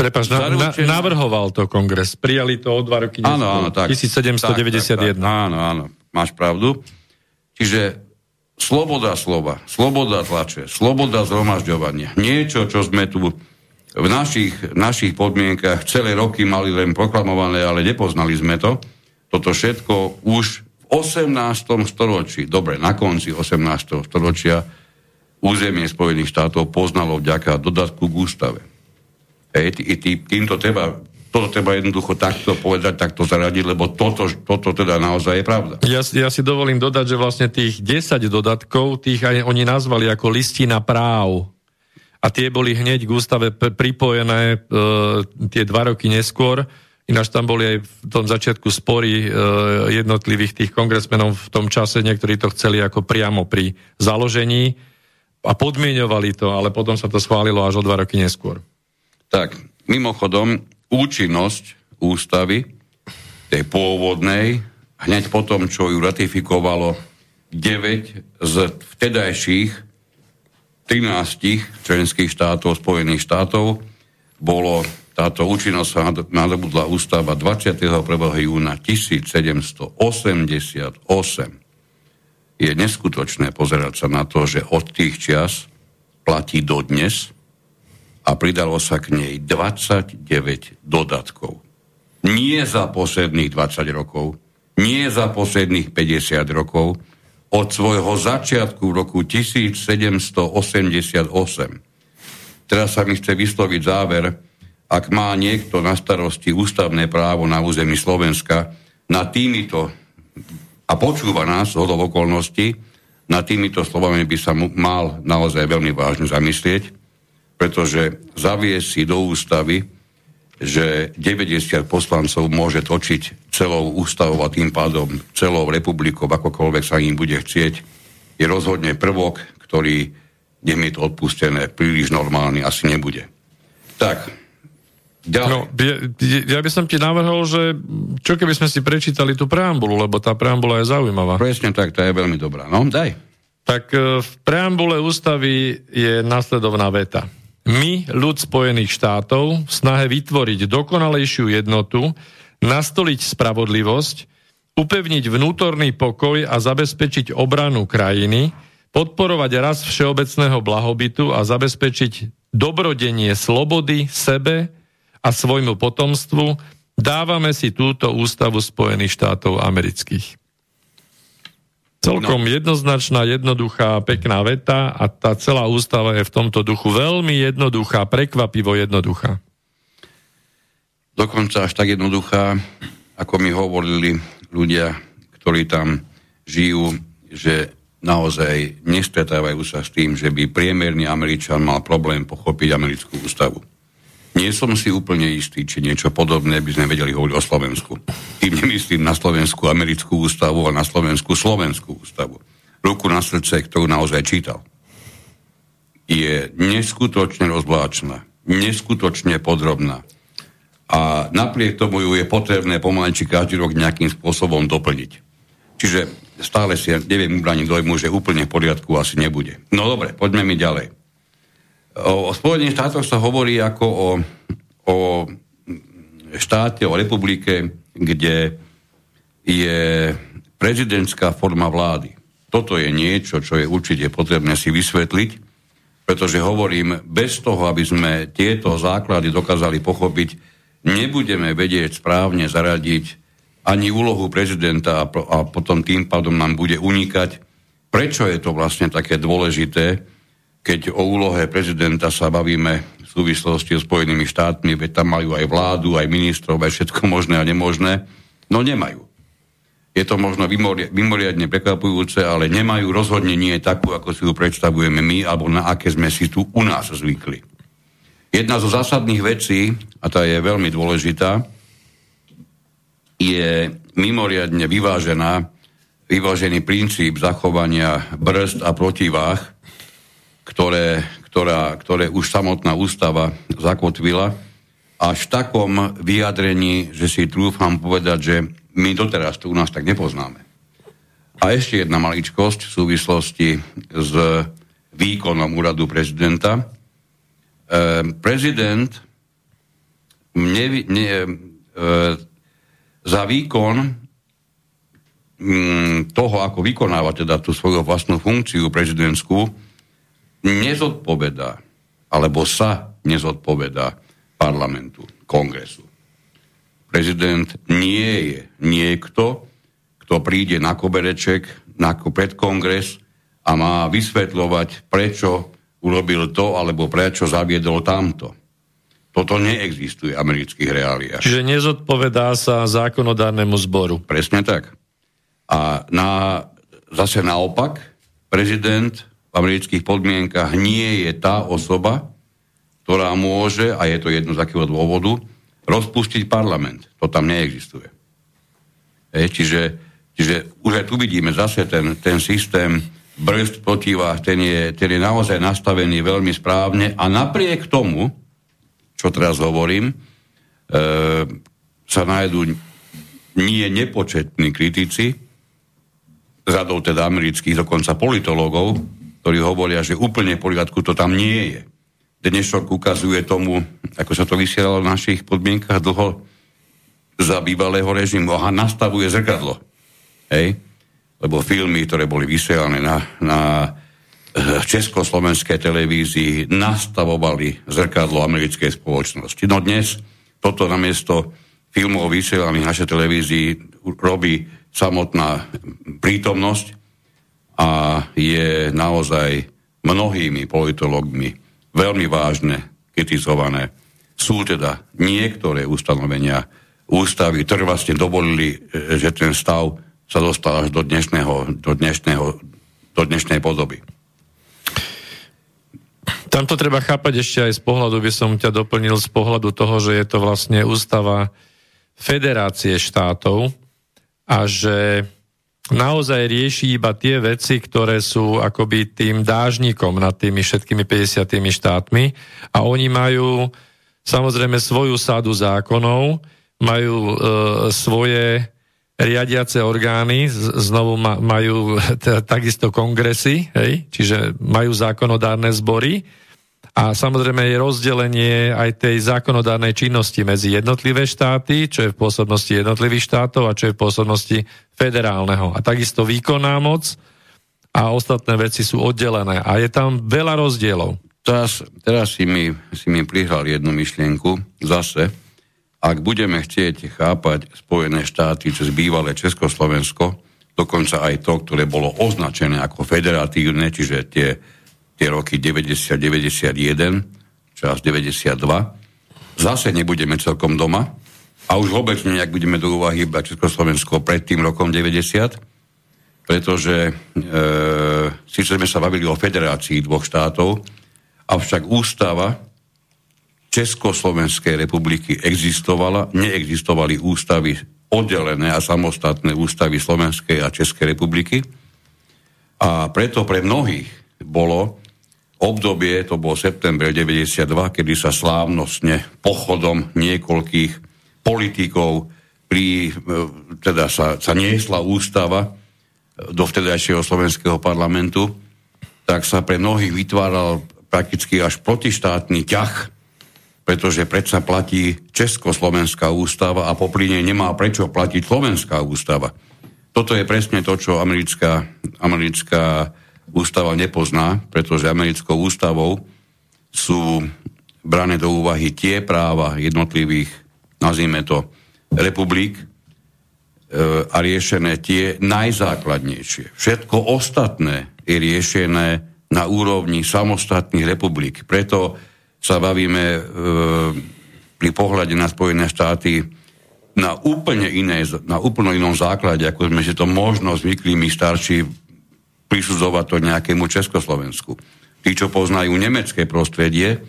Prepač, na, na, navrhoval to kongres. Prijali to o dva roky. Áno, áno, tak. 1791. Tak, tak, tak, áno, áno, máš pravdu. Čiže sloboda slova, sloboda tlače, sloboda zhromažďovania. Niečo, čo sme tu v našich, našich podmienkach celé roky mali len proklamované, ale nepoznali sme to. Toto všetko už v 18. storočí, dobre, na konci 18. storočia územie Spojených štátov poznalo vďaka dodatku k ústave. Hej, tý, tý, týmto treba toto treba jednoducho takto povedať, takto zaradiť, lebo toto, toto teda naozaj je pravda. Ja, ja si dovolím dodať, že vlastne tých 10 dodatkov, tých aj oni nazvali ako listina práv. A tie boli hneď k ústave pripojené e, tie dva roky neskôr. Ináč tam boli aj v tom začiatku spory e, jednotlivých tých kongresmenov v tom čase. Niektorí to chceli ako priamo pri založení a podmienovali to, ale potom sa to schválilo až o dva roky neskôr. Tak, mimochodom, účinnosť ústavy, tej pôvodnej, hneď potom, čo ju ratifikovalo 9 z vtedajších 13 členských štátov Spojených štátov, bolo táto účinnosť sa nadobudla ústava 21. júna 1788. Je neskutočné pozerať sa na to, že od tých čias platí dodnes, a pridalo sa k nej 29 dodatkov. Nie za posledných 20 rokov, nie za posledných 50 rokov, od svojho začiatku v roku 1788. Teraz sa mi chce vysloviť záver, ak má niekto na starosti ústavné právo na území Slovenska, na týmito, a počúva nás z okolností, na týmito slovami by sa mal naozaj veľmi vážne zamyslieť, pretože zavie si do ústavy, že 90 poslancov môže točiť celou ústavou a tým pádom celou republikou, akokoľvek sa im bude chcieť, je rozhodne prvok, ktorý, nech mi to odpustené, príliš normálny asi nebude. Tak, Ďalej. No, ja, ja by som ti navrhol, že čo keby sme si prečítali tú preambulu, lebo tá preambula je zaujímavá. Presne tak, to je veľmi dobrá. No, daj. Tak e, v preambule ústavy je nasledovná veta. My, ľud Spojených štátov, v snahe vytvoriť dokonalejšiu jednotu, nastoliť spravodlivosť, upevniť vnútorný pokoj a zabezpečiť obranu krajiny, podporovať rast všeobecného blahobytu a zabezpečiť dobrodenie slobody sebe, a svojmu potomstvu, dávame si túto ústavu Spojených štátov amerických. Celkom no. jednoznačná, jednoduchá, pekná veta a tá celá ústava je v tomto duchu veľmi jednoduchá, prekvapivo jednoduchá. Dokonca až tak jednoduchá, ako mi hovorili ľudia, ktorí tam žijú, že naozaj nestretávajú sa s tým, že by priemerný Američan mal problém pochopiť americkú ústavu. Nie som si úplne istý, či niečo podobné by sme vedeli hovoriť o Slovensku. Tým nemyslím na Slovensku americkú ústavu, ale na Slovensku slovenskú ústavu. Ruku na srdce, ktorú naozaj čítal. Je neskutočne rozvláčna, neskutočne podrobná. A napriek tomu ju je potrebné pomaly či každý rok nejakým spôsobom doplniť. Čiže stále si neviem ubraniť dojmu, že úplne v poriadku asi nebude. No dobre, poďme mi ďalej. O, o Spojených štátoch sa hovorí ako o, o štáte, o republike, kde je prezidentská forma vlády. Toto je niečo, čo je určite potrebné si vysvetliť, pretože hovorím, bez toho, aby sme tieto základy dokázali pochopiť, nebudeme vedieť správne zaradiť ani úlohu prezidenta a, a potom tým pádom nám bude unikať, prečo je to vlastne také dôležité, keď o úlohe prezidenta sa bavíme v súvislosti s Spojenými štátmi, veď tam majú aj vládu, aj ministrov, aj všetko možné a nemožné, no nemajú. Je to možno mimoriadne prekvapujúce, ale nemajú rozhodne nie takú, ako si ju predstavujeme my, alebo na aké sme si tu u nás zvykli. Jedna zo zásadných vecí, a tá je veľmi dôležitá, je mimoriadne vyvážená, vyvážený princíp zachovania brzd a protiváh, ktoré, ktorá, ktoré už samotná ústava zakotvila, až v takom vyjadrení, že si trúfam povedať, že my doteraz to u nás tak nepoznáme. A ešte jedna maličkosť v súvislosti s výkonom úradu prezidenta. E, prezident ne, ne, e, za výkon m, mm, toho, ako vykonáva teda tú svoju vlastnú funkciu prezidentskú, nezodpovedá, alebo sa nezodpovedá parlamentu, kongresu. Prezident nie je niekto, kto príde na kobereček, na pred kongres a má vysvetľovať, prečo urobil to, alebo prečo zaviedol tamto. Toto neexistuje v amerických reáliách. Čiže nezodpovedá sa zákonodárnemu zboru. Presne tak. A na, zase naopak, prezident v amerických podmienkach nie je tá osoba, ktorá môže, a je to jedno z akého dôvodu, rozpustiť parlament. To tam neexistuje. E, čiže, čiže už aj tu vidíme zase ten, ten systém brzd protivách, ten je, ten je naozaj nastavený veľmi správne a napriek tomu, čo teraz hovorím, e, sa nájdú nie nepočetní kritici, radou teda amerických dokonca politologov, ktorí hovoria, že úplne v poriadku to tam nie je. Dnešok ukazuje tomu, ako sa to vysielalo v našich podmienkach dlho za bývalého režimu. Aha, nastavuje zrkadlo. Hej? Lebo filmy, ktoré boli vysielané na, na eh, československej televízii, nastavovali zrkadlo americkej spoločnosti. No dnes toto namiesto filmov vysielaných našej televízii robí samotná prítomnosť a je naozaj mnohými politologmi veľmi vážne kritizované sú teda niektoré ustanovenia ústavy, ktoré vlastne dovolili, že ten stav sa dostal až do dnešného, do dnešného, do dnešnej podoby. Tam to treba chápať ešte aj z pohľadu, by som ťa doplnil z pohľadu toho, že je to vlastne ústava federácie štátov a že naozaj rieši iba tie veci, ktoré sú akoby tým dážnikom nad tými všetkými 50 štátmi. A oni majú samozrejme svoju sádu zákonov, majú e, svoje riadiace orgány, znovu ma, majú takisto kongresy, hej, čiže majú zákonodárne zbory a samozrejme je rozdelenie aj tej zákonodárnej činnosti medzi jednotlivé štáty, čo je v pôsobnosti jednotlivých štátov a čo je v pôsobnosti federálneho. A takisto výkonná moc a ostatné veci sú oddelené. A je tam veľa rozdielov. Teraz, teraz si, mi, si mi prihral jednu myšlienku zase, ak budeme chcieť chápať Spojené štáty cez bývalé Československo, dokonca aj to, ktoré bolo označené ako federatívne, čiže tie, tie roky 90-91, čas 92, zase nebudeme celkom doma a už vôbec nejak budeme do úvahy iba Československo pred tým rokom 90, pretože e, síce sme sa bavili o federácii dvoch štátov, avšak ústava Československej republiky existovala, neexistovali ústavy oddelené a samostatné ústavy Slovenskej a Českej republiky. A preto pre mnohých bolo obdobie, to bol september 92, kedy sa slávnostne pochodom niekoľkých politikov pri, e, teda sa, sa niesla ústava do vtedajšieho slovenského parlamentu, tak sa pre mnohých vytváral prakticky až protištátny ťah pretože predsa platí Československá ústava a po plyne nemá prečo platiť Slovenská ústava. Toto je presne to, čo americká, americká ústava nepozná, pretože americkou ústavou sú brané do úvahy tie práva jednotlivých, nazvime to, republik e, a riešené tie najzákladnejšie. Všetko ostatné je riešené na úrovni samostatných republik. Preto sa bavíme e, pri pohľade na Spojené štáty na úplne, iné, na úplne inom základe, ako sme si to možno zvykli my starší prisudzovať to nejakému Československu. Tí, čo poznajú nemecké prostredie,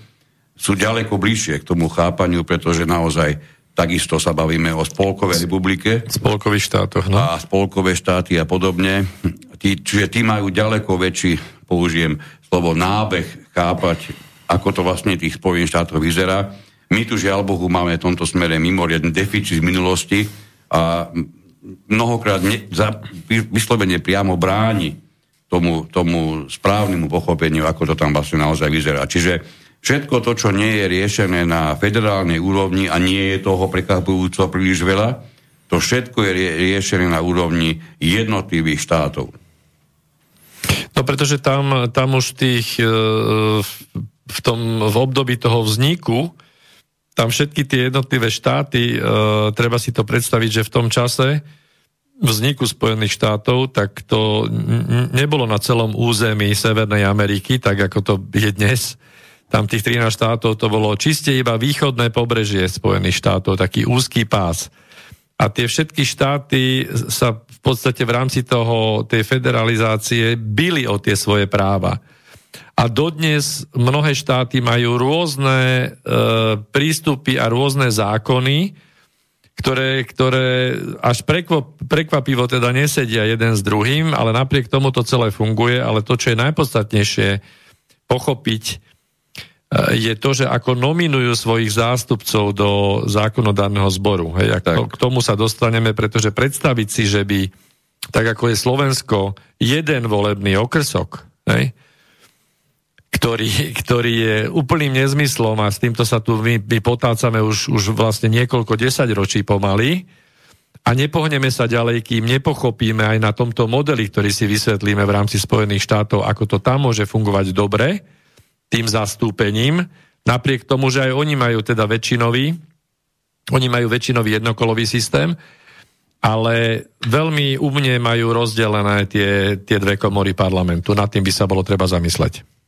sú ďaleko bližšie k tomu chápaniu, pretože naozaj takisto sa bavíme o Spolkovej republike. Spolkových štátoch, no. A spolkové štáty a podobne. Tí, čiže tí majú ďaleko väčší, použijem slovo nábeh, chápať ako to vlastne tých Spojených štátov vyzerá. My tu žiaľ Bohu máme v tomto smere mimoriadný deficit z minulosti a mnohokrát ne, za, vyslovene priamo bráni tomu, tomu správnemu pochopeniu, ako to tam vlastne naozaj vyzerá. Čiže všetko to, čo nie je riešené na federálnej úrovni a nie je toho prekvapujúco príliš veľa, to všetko je riešené na úrovni jednotlivých štátov. No pretože tam, tam už tých e, v tom v období toho vzniku, tam všetky tie jednotlivé štáty, e, treba si to predstaviť, že v tom čase vzniku Spojených štátov, tak to nebolo na celom území Severnej Ameriky, tak ako to je dnes. Tam tých 13 štátov to bolo čiste iba východné pobrežie Spojených štátov, taký úzky pás. A tie všetky štáty sa v podstate v rámci toho, tej federalizácie byli o tie svoje práva. A dodnes mnohé štáty majú rôzne e, prístupy a rôzne zákony, ktoré, ktoré až prekvap, prekvapivo teda nesedia jeden s druhým, ale napriek tomu to celé funguje, ale to, čo je najpodstatnejšie pochopiť, e, je to, že ako nominujú svojich zástupcov do zákonodárneho zboru. Hej, ako k tomu sa dostaneme, pretože predstaviť si, že by, tak ako je Slovensko, jeden volebný okrsok, hej, ktorý, ktorý je úplným nezmyslom a s týmto sa tu my, my potácame už, už vlastne niekoľko desaťročí pomaly a nepohneme sa ďalej, kým nepochopíme aj na tomto modeli, ktorý si vysvetlíme v rámci Spojených štátov, ako to tam môže fungovať dobre, tým zastúpením, napriek tomu, že aj oni majú teda väčšinový, oni majú väčšinový jednokolový systém, ale veľmi umne majú rozdelené tie, tie dve komory parlamentu. Nad tým by sa bolo treba zamysleť.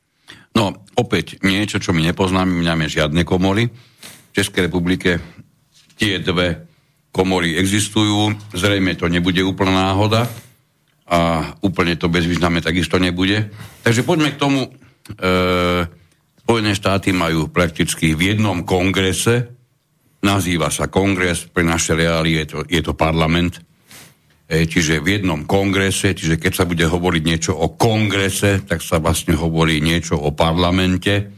No, opäť niečo, čo my nepoznáme, my nemáme žiadne komory. Českej republike tie dve komory existujú. Zrejme to nebude úplná náhoda a úplne to bezvýznamné takisto nebude. Takže poďme k tomu. E, Spojené štáty majú prakticky v jednom kongrese, nazýva sa kongres, pre naše reály je to, je to parlament, čiže v jednom kongrese, čiže keď sa bude hovoriť niečo o kongrese, tak sa vlastne hovorí niečo o parlamente,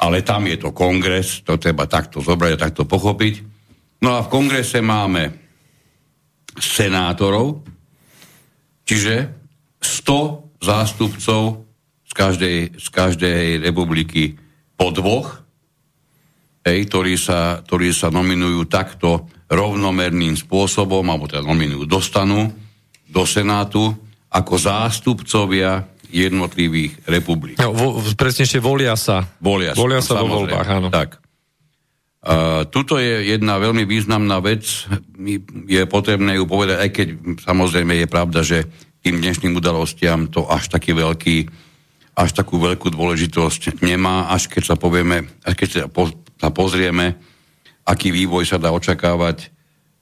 ale tam je to kongres, to treba takto zobrať a takto pochopiť. No a v kongrese máme senátorov, čiže 100 zástupcov z každej, z každej republiky po dvoch, hej, ktorí, sa, ktorí sa nominujú takto rovnomerným spôsobom, alebo teda nominujú, dostanú do Senátu ako zástupcovia jednotlivých republik. No, vo, presnejšie volia sa. Volia, volia sa vo voľbách, áno. Tak. Uh, tuto je jedna veľmi významná vec, je potrebné ju povedať, aj keď samozrejme je pravda, že tým dnešným udalostiam to až taký veľký až takú veľkú dôležitosť nemá, až keď sa povieme, až keď sa, po, sa pozrieme, aký vývoj sa dá očakávať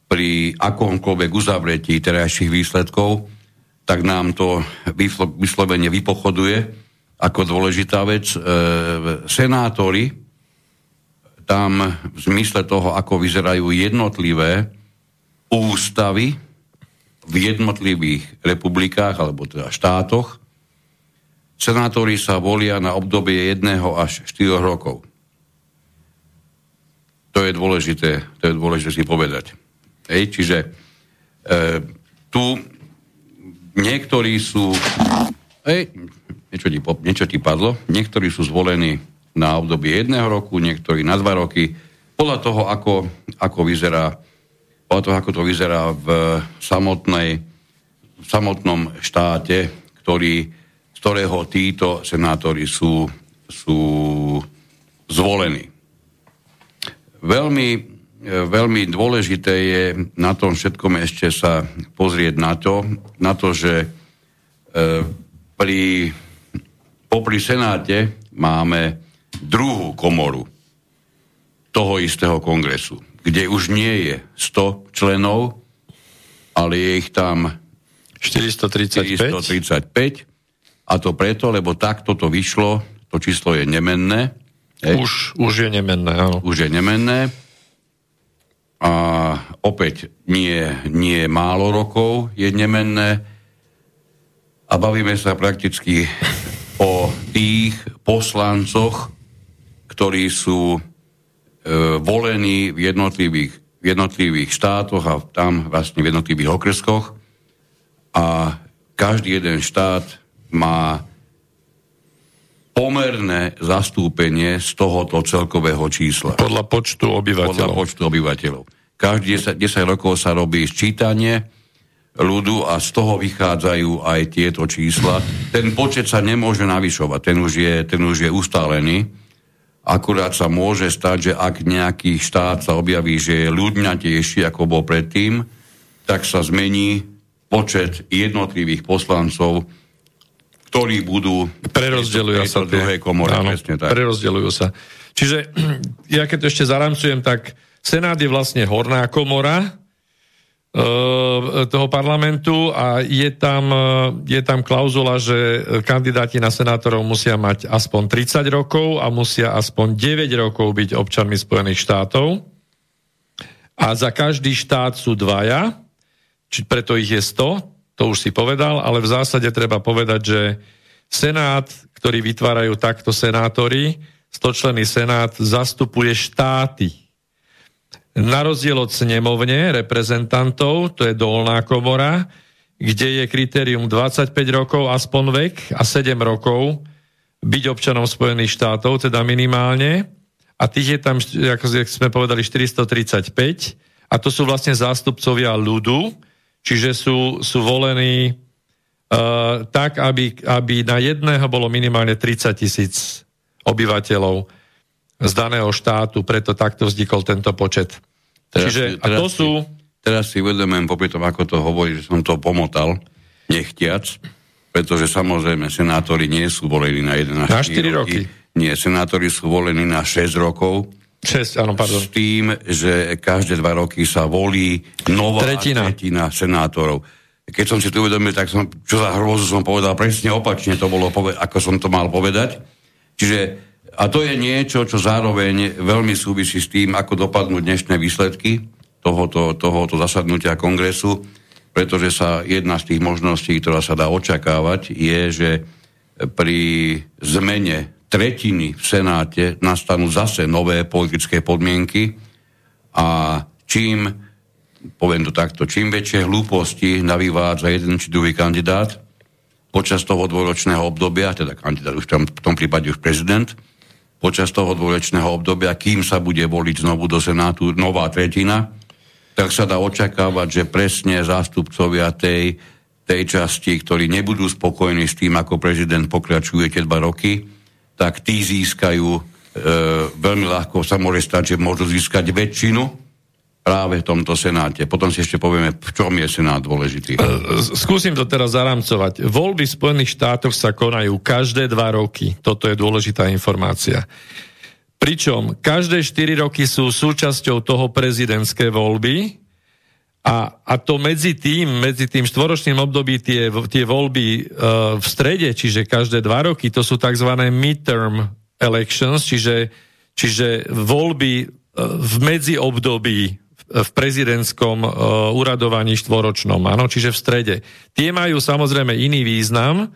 pri akomkoľvek uzavretí terajších výsledkov, tak nám to vyslovene vypochoduje ako dôležitá vec. E, senátori tam v zmysle toho, ako vyzerajú jednotlivé ústavy v jednotlivých republikách alebo teda štátoch, Senátori sa volia na obdobie jedného až 4 rokov. To je dôležité, to je dôležité si povedať. Hej, čiže e, tu niektorí sú... Hej, niečo ti, niečo ti padlo. Niektorí sú zvolení na obdobie jedného roku, niektorí na dva roky. Podľa toho, ako, ako vyzerá podľa toho, ako to vyzerá v samotnej, v samotnom štáte, ktorý z ktorého títo senátori sú, sú zvolení. Veľmi, veľmi dôležité je na tom všetkom ešte sa pozrieť na to, na to že e, pri, popri Senáte máme druhú komoru toho istého kongresu, kde už nie je 100 členov, ale je ich tam 435. 435 a to preto, lebo takto to vyšlo, to číslo je nemenné. E? Už, už je nemenné, áno. Už je nemenné. A opäť nie, nie málo rokov je nemenné. A bavíme sa prakticky o tých poslancoch, ktorí sú e, volení v jednotlivých, v jednotlivých štátoch a tam vlastne v jednotlivých okreskoch. A každý jeden štát má pomerné zastúpenie z tohoto celkového čísla. Podľa počtu obyvateľov. Podľa počtu obyvateľov. Každý 10, 10 rokov sa robí sčítanie ľudu a z toho vychádzajú aj tieto čísla. Ten počet sa nemôže navyšovať, ten už je, ten už je ustálený. Akurát sa môže stať, že ak nejaký štát sa objaví, že je ľudňatejší ako bol predtým, tak sa zmení počet jednotlivých poslancov ktorí budú prerozdeľujú sa tie, komore. Áno, presne tak. prerozdeľujú sa. Čiže ja keď to ešte zaramcujem, tak Senát je vlastne horná komora e, toho parlamentu a je tam, e, je tam klauzula, že kandidáti na senátorov musia mať aspoň 30 rokov a musia aspoň 9 rokov byť občanmi Spojených štátov. A za každý štát sú dvaja, či preto ich je 100, to už si povedal, ale v zásade treba povedať, že Senát, ktorý vytvárajú takto senátori, stočlený Senát zastupuje štáty. Na rozdiel od snemovne reprezentantov, to je dolná komora, kde je kritérium 25 rokov aspoň vek a 7 rokov byť občanom Spojených štátov, teda minimálne. A tých je tam, ako sme povedali, 435. A to sú vlastne zástupcovia ľudu, čiže sú, sú volení uh, tak, aby, aby na jedného bolo minimálne 30 tisíc obyvateľov z daného štátu, preto takto vznikol tento počet. Teraz, čiže, a to sú... Teraz si uvedomujem popri tom, ako to hovorí, že som to pomotal, nechtiac, pretože samozrejme senátori nie sú volení na 1 na 4 roky. roky. Nie, senátori sú volení na 6 rokov 6, áno, pardon. S tým, že každé dva roky sa volí nová tretina, tretina senátorov. Keď som si to uvedomil, tak som, čo za hrozu som povedal, presne opačne to bolo, ako som to mal povedať. Čiže, a to je niečo, čo zároveň veľmi súvisí s tým, ako dopadnú dnešné výsledky tohoto, tohoto zasadnutia kongresu, pretože sa jedna z tých možností, ktorá sa dá očakávať, je, že pri zmene tretiny v Senáte nastanú zase nové politické podmienky a čím, poviem to takto, čím väčšie hlúposti navývádza jeden či druhý kandidát počas toho dvoročného obdobia, teda kandidát už tam, v tom prípade už prezident, počas toho dvoročného obdobia, kým sa bude voliť znovu do Senátu nová tretina, tak sa dá očakávať, že presne zástupcovia tej, tej časti, ktorí nebudú spokojní s tým, ako prezident pokračuje tie dva roky, tak tí získajú e, veľmi ľahko, sa že môžu získať väčšinu práve v tomto Senáte. Potom si ešte povieme, v čom je Senát dôležitý. E, skúsim to teraz zaramcovať. Voľby v Spojených štátoch sa konajú každé dva roky. Toto je dôležitá informácia. Pričom každé 4 roky sú súčasťou toho prezidentské voľby a, a to medzi tým, medzi tým štvoročným období tie, tie voľby uh, v strede, čiže každé dva roky, to sú tzv. midterm elections, čiže, čiže voľby uh, v medziobdobí v prezidentskom uh, uradovaní štvoročnom, áno, čiže v strede. Tie majú samozrejme iný význam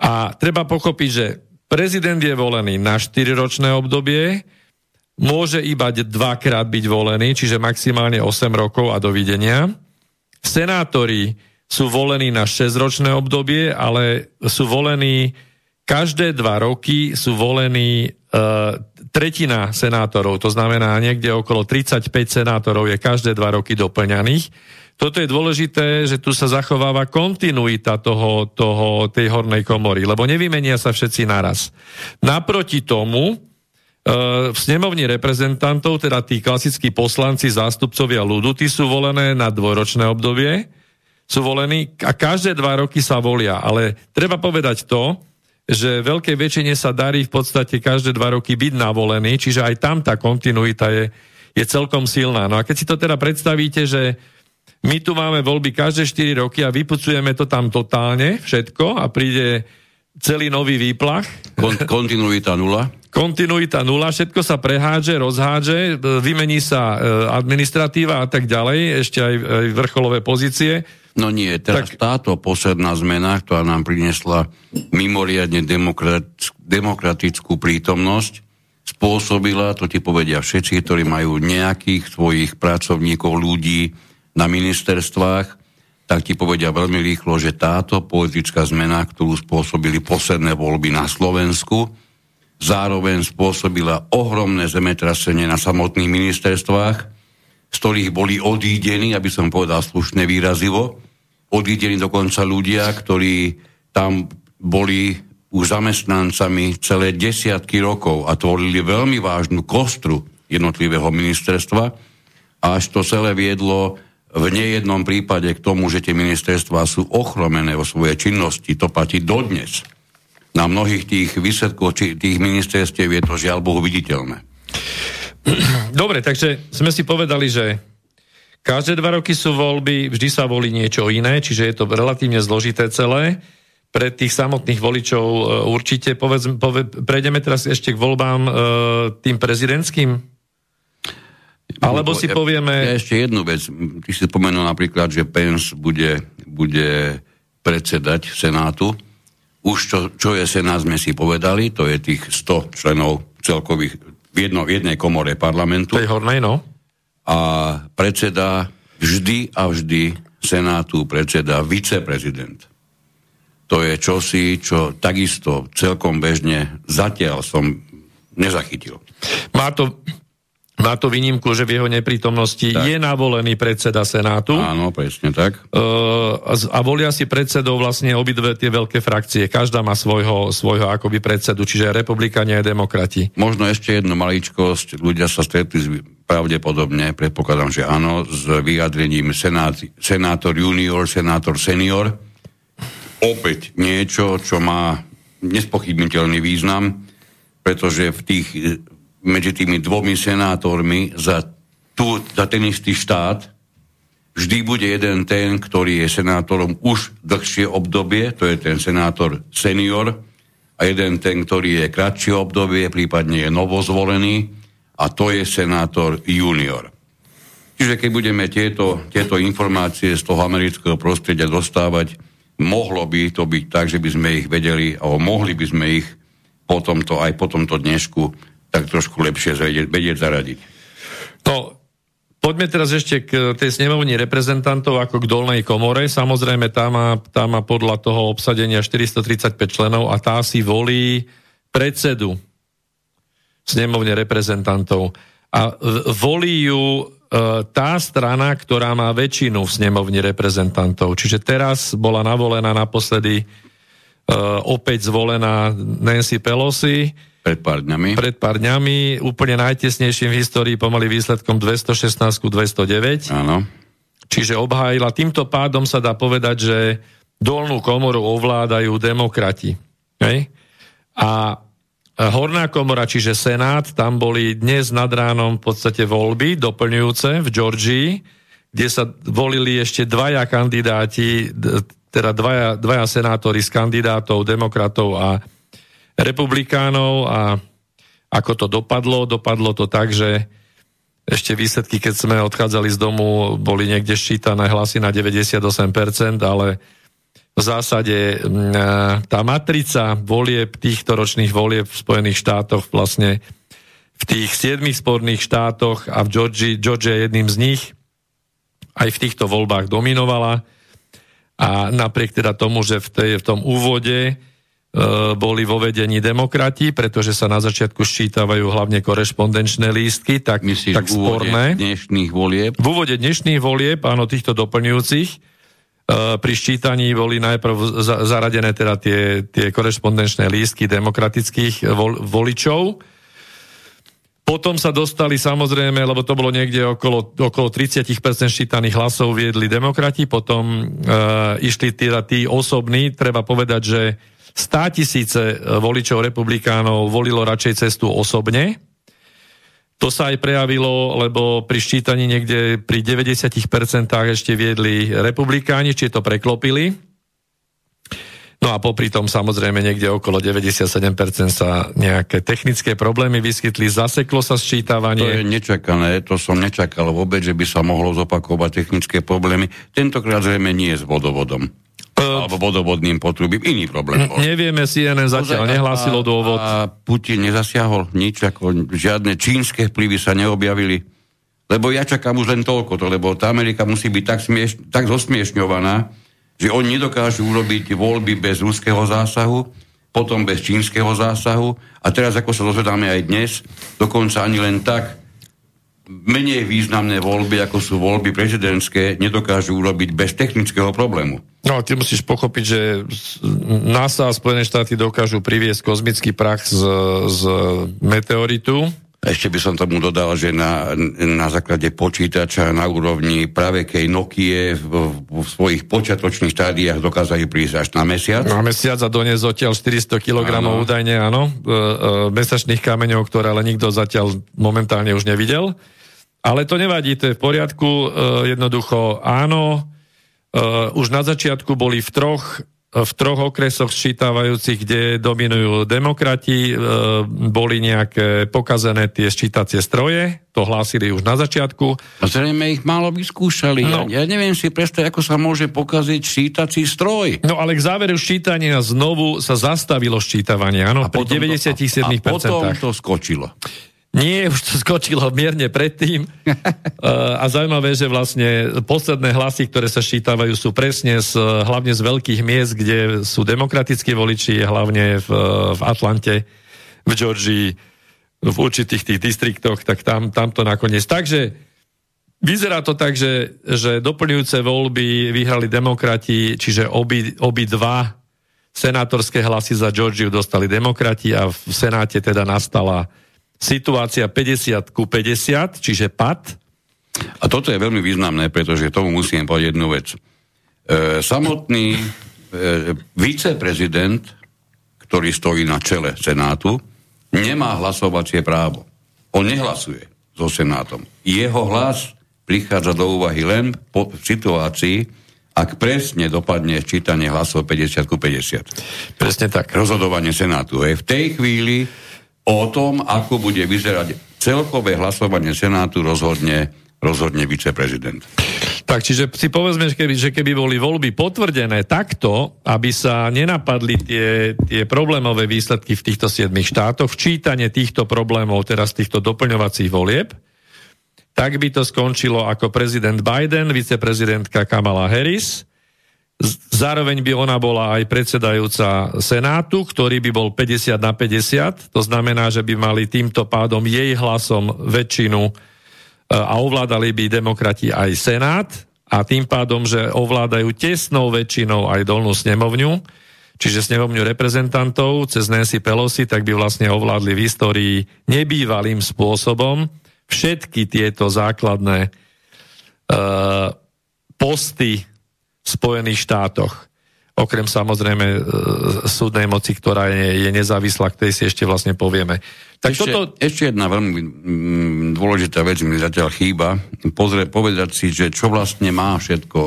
a treba pochopiť, že prezident je volený na 4-ročné obdobie, môže iba dvakrát byť volený, čiže maximálne 8 rokov a dovidenia. Senátori sú volení na 6-ročné obdobie, ale sú volení každé dva roky sú volení e, tretina senátorov, to znamená niekde okolo 35 senátorov je každé dva roky doplňaných. Toto je dôležité, že tu sa zachováva kontinuita toho, toho, tej hornej komory, lebo nevymenia sa všetci naraz. Naproti tomu, v snemovni reprezentantov, teda tí klasickí poslanci, zástupcovia ľudu, tí sú volené na dvojročné obdobie, sú volení a každé dva roky sa volia. Ale treba povedať to, že veľkej väčšine sa darí v podstate každé dva roky byť navolený, čiže aj tam tá kontinuita je, je celkom silná. No a keď si to teda predstavíte, že my tu máme voľby každé 4 roky a vypucujeme to tam totálne, všetko a príde celý nový výplach. Kon- kontinuita nula kontinuita nula, všetko sa prehádže, rozhádže, vymení sa e, administratíva a tak ďalej, ešte aj, aj vrcholové pozície. No nie, teraz tak... táto posledná zmena, ktorá nám priniesla mimoriadne demokrat, demokratickú prítomnosť, spôsobila, to ti povedia všetci, ktorí majú nejakých svojich pracovníkov, ľudí na ministerstvách, tak ti povedia veľmi rýchlo, že táto politická zmena, ktorú spôsobili posledné voľby na Slovensku, zároveň spôsobila ohromné zemetrasenie na samotných ministerstvách, z ktorých boli odídení, aby som povedal slušné výrazivo, odídení dokonca ľudia, ktorí tam boli už zamestnancami celé desiatky rokov a tvorili veľmi vážnu kostru jednotlivého ministerstva až to celé viedlo v nejednom prípade k tomu, že tie ministerstvá sú ochromené vo svojej činnosti. To platí dodnes na mnohých tých výsledkoch či tých ministerstiev je to žiaľ Bohu viditeľné. Dobre, takže sme si povedali, že každé dva roky sú voľby, vždy sa volí niečo iné, čiže je to relatívne zložité celé. Pre tých samotných voličov e, určite, povedz, poved, prejdeme teraz ešte k voľbám e, tým prezidentským? Alebo si povieme... Ja, ja ešte jednu vec. Ty si spomenul napríklad, že Pence bude, bude predsedať Senátu už čo, čo je Senát, sme si povedali, to je tých 100 členov celkových v, jedno, v jednej komore parlamentu. Tej hornej, no. A predseda vždy a vždy Senátu predseda viceprezident. To je čosi, čo takisto celkom bežne zatiaľ som nezachytil. Má to má to výnimku, že v jeho neprítomnosti tak. je navolený predseda Senátu. Áno, presne tak. A volia si predsedov vlastne obidve tie veľké frakcie. Každá má svojho, svojho akoby predsedu, čiže republikania a demokrati. Možno ešte jednu maličkosť. Ľudia sa stretli pravdepodobne, predpokladám, že áno, s vyjadrením senát, senátor junior, senátor senior. Opäť niečo, čo má nespochybniteľný význam, pretože v tých medzi tými dvomi senátormi za, tú, za ten istý štát, vždy bude jeden ten, ktorý je senátorom už dlhšie obdobie, to je ten senátor senior, a jeden ten, ktorý je kratšie obdobie, prípadne je novozvolený, a to je senátor junior. Čiže keď budeme tieto, tieto informácie z toho amerického prostredia dostávať, mohlo by to byť tak, že by sme ich vedeli, alebo mohli by sme ich po tomto, aj po tomto dnešku tak trošku lepšie vedieť, vedieť zaradiť. No, poďme teraz ešte k tej snemovni reprezentantov ako k dolnej komore. Samozrejme, tá má, tá má podľa toho obsadenia 435 členov a tá si volí predsedu snemovne reprezentantov. A volí ju e, tá strana, ktorá má väčšinu v snemovni reprezentantov. Čiže teraz bola navolená naposledy uh, opäť zvolená Nancy Pelosi. Pred pár dňami. Pred pár dňami, úplne najtesnejším v histórii, pomaly výsledkom 216 209. Áno. Čiže obhájila. Týmto pádom sa dá povedať, že dolnú komoru ovládajú demokrati. Hej? A Horná komora, čiže Senát, tam boli dnes nad ránom v podstate voľby doplňujúce v Georgii, kde sa volili ešte dvaja kandidáti teda dvaja, dvaja senátori z kandidátov, demokratov a republikánov a ako to dopadlo? Dopadlo to tak, že ešte výsledky, keď sme odchádzali z domu, boli niekde ščítané hlasy na 98%, ale v zásade tá matrica volieb, týchto ročných volieb v Spojených štátoch vlastne v tých siedmých sporných štátoch a v Georgia, Georgia jedným z nich aj v týchto voľbách dominovala a napriek teda tomu, že v, tej, v tom úvode e, boli vo vedení demokrati, pretože sa na začiatku ščítavajú hlavne korešpondenčné lístky, tak, Myslíš tak sporné. dnešných volieb? V úvode dnešných volieb, áno, týchto doplňujúcich, e, pri ščítaní boli najprv za, zaradené teda tie, tie korešpondenčné lístky demokratických vol, voličov, potom sa dostali samozrejme, lebo to bolo niekde okolo, okolo 30% ščítaných hlasov viedli demokrati, potom e, išli teda tí osobní, treba povedať, že 100 tisíce e, voličov republikánov volilo radšej cestu osobne. To sa aj prejavilo, lebo pri ščítaní niekde pri 90% ešte viedli republikáni, či to preklopili. No a popri tom samozrejme niekde okolo 97% sa nejaké technické problémy vyskytli, zaseklo sa sčítavanie. To je nečakané, to som nečakal vôbec, že by sa mohlo zopakovať technické problémy. Tentokrát zrejme nie s vodovodom. Uh, alebo vodovodným potrubím, iný problém bol. Nevieme, CNN zatiaľ nehlásilo dôvod. A Putin nezasiahol nič, ako žiadne čínske vplyvy sa neobjavili. Lebo ja čakám už len toľko, to, lebo tá Amerika musí byť tak, smieš, tak zosmiešňovaná, že oni nedokážu urobiť voľby bez ruského zásahu, potom bez čínskeho zásahu a teraz, ako sa dozvedáme aj dnes, dokonca ani len tak menej významné voľby, ako sú voľby prezidentské, nedokážu urobiť bez technického problému. No, ty musíš pochopiť, že NASA a Spojené štáty dokážu priviesť kozmický prach z, z meteoritu, ešte by som tomu dodal, že na, na základe počítača na úrovni pravekej Nokie v, v svojich počiatočných štádiách dokázali prísť až na mesiac. Na mesiac a doniesť zatiaľ 400 kg áno. údajne, áno, e, e, mesačných kameňov, ktoré ale nikto zatiaľ momentálne už nevidel. Ale to nevadí, to je v poriadku. E, jednoducho áno, e, už na začiatku boli v troch v troch okresoch sčítavajúcich, kde dominujú demokrati, e, boli nejaké pokazené tie sčítacie stroje, to hlásili už na začiatku. A zrejme ich málo vyskúšali. No. Ja, ja neviem si predstaviť, ako sa môže pokaziť ščítací stroj. No ale k záveru ščítania znovu sa zastavilo ščítavanie, áno, a pri 97%. To, a, a potom to skočilo. Nie, už to skočilo mierne predtým. a zaujímavé, že vlastne posledné hlasy, ktoré sa ščítavajú, sú presne z, hlavne z veľkých miest, kde sú demokratickí voliči, hlavne v, v Atlante, v Georgii, v určitých tých distriktoch, tak tam, tam to nakoniec. Takže vyzerá to tak, že, že doplňujúce voľby vyhrali demokrati, čiže obi, obi dva senátorské hlasy za Georgiu dostali demokrati a v Senáte teda nastala situácia 50 ku 50, čiže pad. A toto je veľmi významné, pretože tomu musím povedať jednu vec. E, samotný e, viceprezident, ktorý stojí na čele Senátu, nemá hlasovacie právo. On nehlasuje so Senátom. Jeho hlas prichádza do úvahy len po, situácii, ak presne dopadne čítanie hlasov 50 ku 50. Presne tak. Rozhodovanie Senátu. Je v tej chvíli o tom, ako bude vyzerať celkové hlasovanie Senátu rozhodne, rozhodne viceprezident. Tak, čiže si povedzme, že keby, že keby boli voľby potvrdené takto, aby sa nenapadli tie, tie problémové výsledky v týchto siedmých štátoch, včítanie týchto problémov, teraz týchto doplňovacích volieb, tak by to skončilo ako prezident Biden, viceprezidentka Kamala Harris, Zároveň by ona bola aj predsedajúca Senátu, ktorý by bol 50 na 50. To znamená, že by mali týmto pádom jej hlasom väčšinu e, a ovládali by demokrati aj Senát a tým pádom, že ovládajú tesnou väčšinou aj dolnú snemovňu, čiže snemovňu reprezentantov cez Nancy Pelosi, tak by vlastne ovládli v histórii nebývalým spôsobom všetky tieto základné uh, posty v Spojených štátoch. Okrem samozrejme uh, súdnej moci, ktorá je, je nezávislá, k tej si ešte vlastne povieme. Tak ešte, toto... ešte jedna veľmi mm, dôležitá vec mi zatiaľ chýba. Pozre, povedať si, že čo vlastne má všetko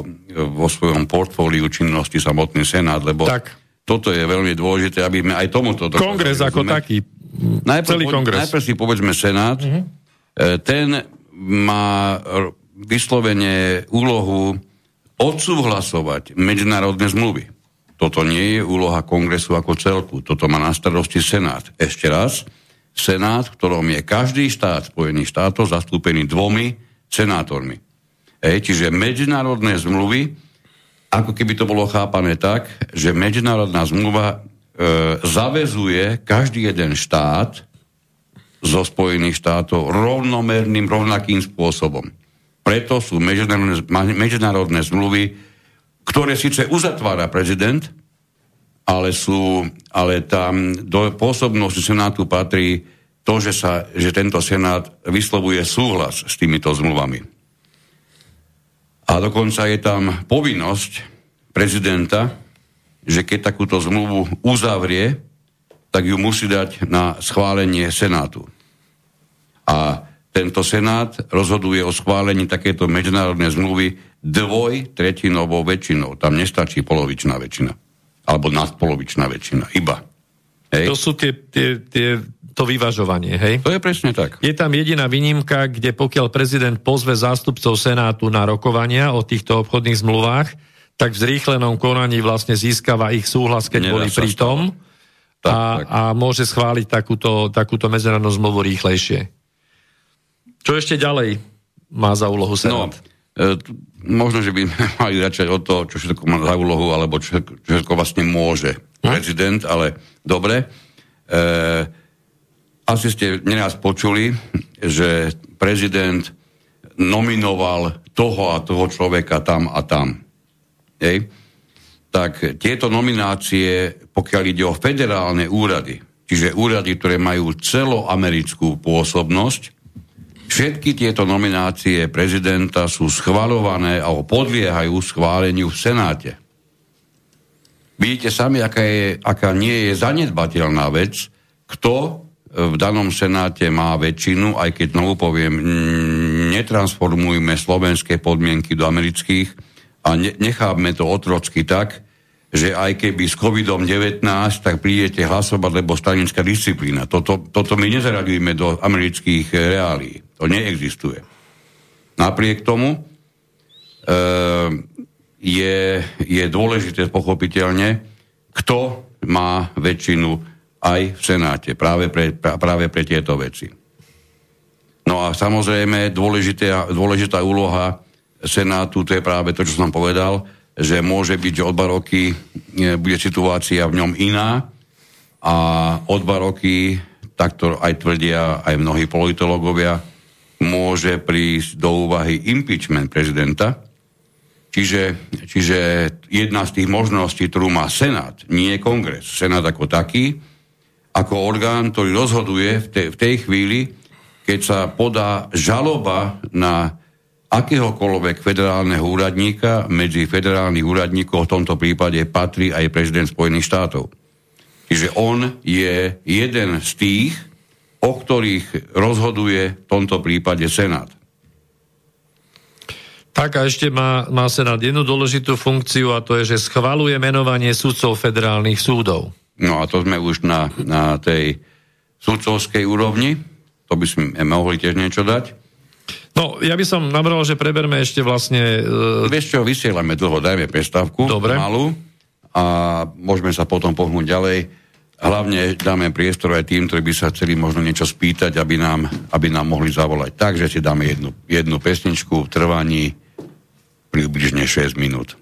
vo svojom portfóliu činnosti samotný Senát, lebo tak. toto je veľmi dôležité, aby sme aj tomuto... Kongres ako taký. Najprv, celý kongres. Najprv si povedzme Senát. E, ten má vyslovene úlohu odsúhlasovať medzinárodné zmluvy. Toto nie je úloha kongresu ako celku, toto má na starosti Senát. Ešte raz, Senát, v ktorom je každý štát Spojených štátov zastúpený dvomi senátormi. E, čiže medzinárodné zmluvy, ako keby to bolo chápané tak, že medzinárodná zmluva e, zavezuje každý jeden štát zo Spojených štátov rovnomerným, rovnakým spôsobom. Preto sú medzinárodné, medzinárodné zmluvy, ktoré síce uzatvára prezident, ale, sú, ale tam do pôsobnosti Senátu patrí to, že, sa, že tento Senát vyslovuje súhlas s týmito zmluvami. A dokonca je tam povinnosť prezidenta, že keď takúto zmluvu uzavrie, tak ju musí dať na schválenie Senátu. A tento Senát rozhoduje o schválení takéto medzinárodnej zmluvy dvoj tretinovou väčšinou. Tam nestačí polovičná väčšina. Alebo nadpolovičná väčšina. Iba. Hej. To sú tie, tie, tie, to vyvažovanie, hej? To je presne tak. Je tam jediná výnimka, kde pokiaľ prezident pozve zástupcov Senátu na rokovania o týchto obchodných zmluvách, tak v zrýchlenom konaní vlastne získava ich súhlas, keď Nedá boli pritom a, a môže schváliť takúto, takúto medzinárodnú zmluvu rýchlejšie. Čo ešte ďalej má za úlohu Senát? No, e, možno, že by mali začať od toho, čo všetko má za úlohu, alebo čo, čo všetko vlastne môže hm? prezident, ale dobre. E, asi ste neraz počuli, že prezident nominoval toho a toho človeka tam a tam. Hej? Tak tieto nominácie, pokiaľ ide o federálne úrady, čiže úrady, ktoré majú celoamerickú pôsobnosť, Všetky tieto nominácie prezidenta sú schvalované alebo podliehajú schváleniu v Senáte. Vidíte sami, aká, je, aká nie je zanedbateľná vec, kto v danom Senáte má väčšinu, aj keď znovu poviem, netransformujme slovenské podmienky do amerických a nechápme to otrocky tak, že aj keby s COVID-19, tak prídete hlasovať, lebo stranická disciplína. Toto, toto my nezaradujeme do amerických reálí. To neexistuje. Napriek tomu e, je, je dôležité pochopiteľne, kto má väčšinu aj v Senáte práve pre, práve pre tieto veci. No a samozrejme dôležitá úloha Senátu, to je práve to, čo som povedal, že môže byť, že o dva roky e, bude situácia v ňom iná a o dva roky, tak to aj tvrdia aj mnohí politológovia, môže prísť do úvahy impeachment prezidenta, čiže, čiže jedna z tých možností, ktorú má Senát, nie je kongres. Senát ako taký, ako orgán, ktorý rozhoduje v tej, v tej chvíli, keď sa podá žaloba na akéhokoľvek federálneho úradníka, medzi federálnych úradníkov v tomto prípade patrí aj prezident Spojených štátov. Čiže on je jeden z tých o ktorých rozhoduje v tomto prípade Senát. Tak a ešte má, má Senát jednu dôležitú funkciu a to je, že schvaluje menovanie sudcov federálnych súdov. No a to sme už na, na tej sudcovskej úrovni. To by sme mohli tiež niečo dať. No, ja by som navrhol, že preberme ešte vlastne... Uh... Vieš čo, vysielame dlho, dajme prestávku Dobre. malú a môžeme sa potom pohnúť ďalej. Hlavne dáme priestor aj tým, ktorí by sa chceli možno niečo spýtať, aby nám, aby nám mohli zavolať. Takže si dáme jednu, jednu pesničku v trvaní približne 6 minút.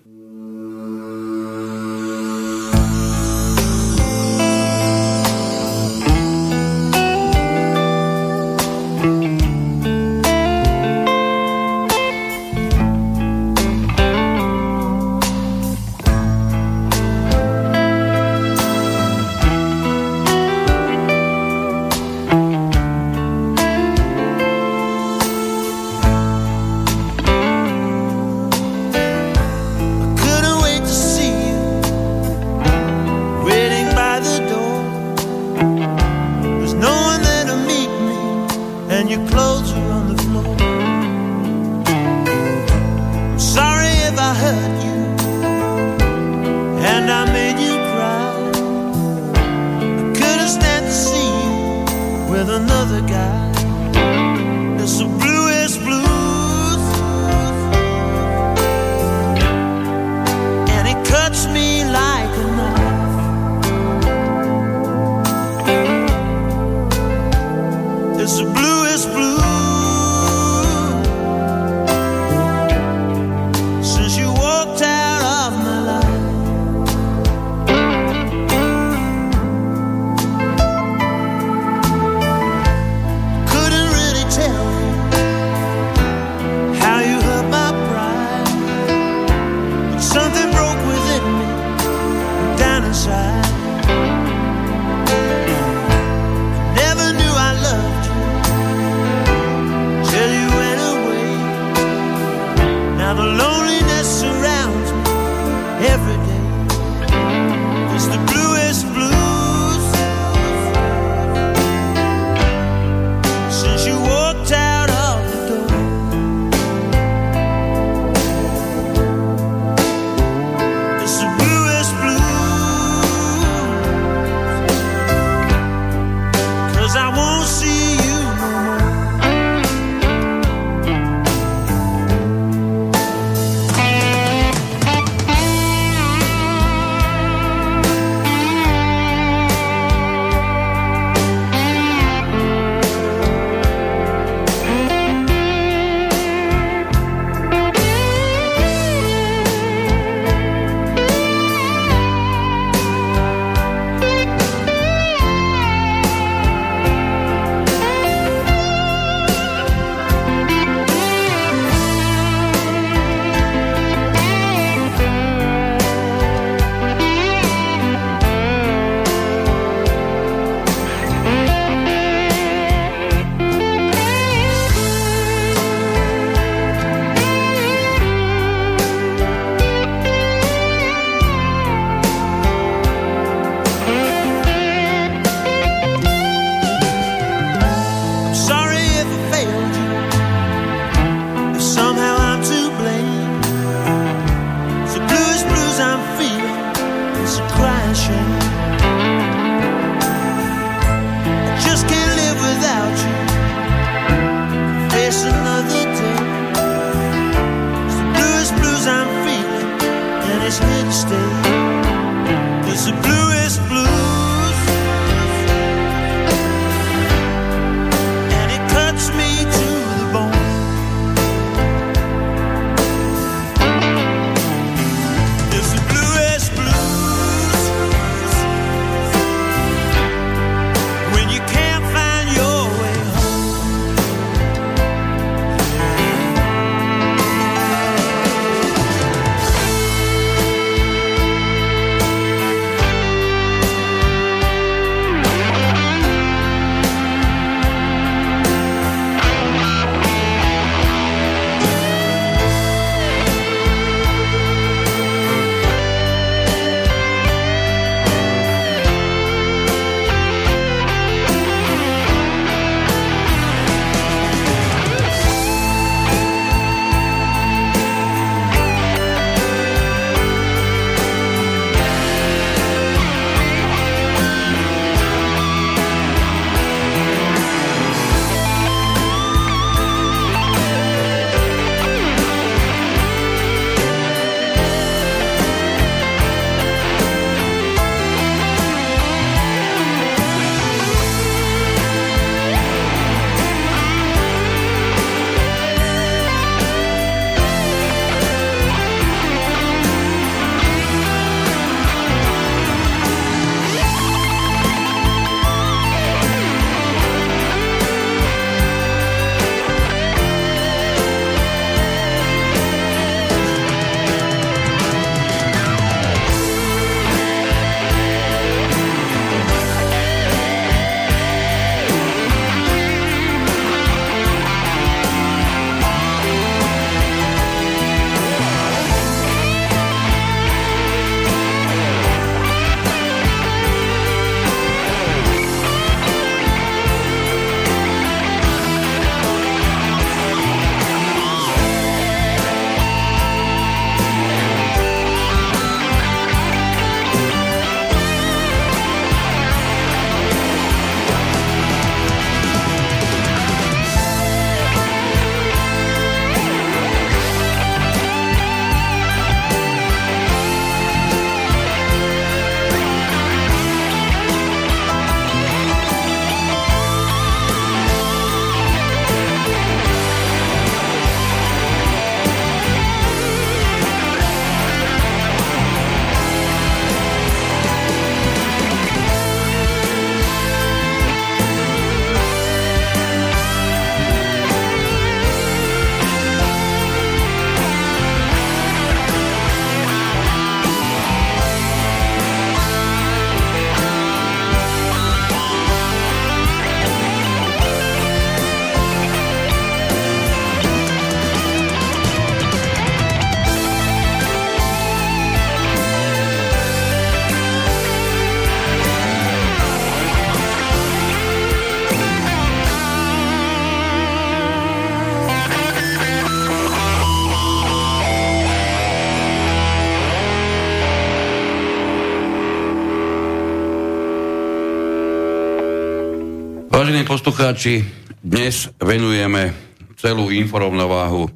Poslucháči, dnes venujeme celú informovnováhu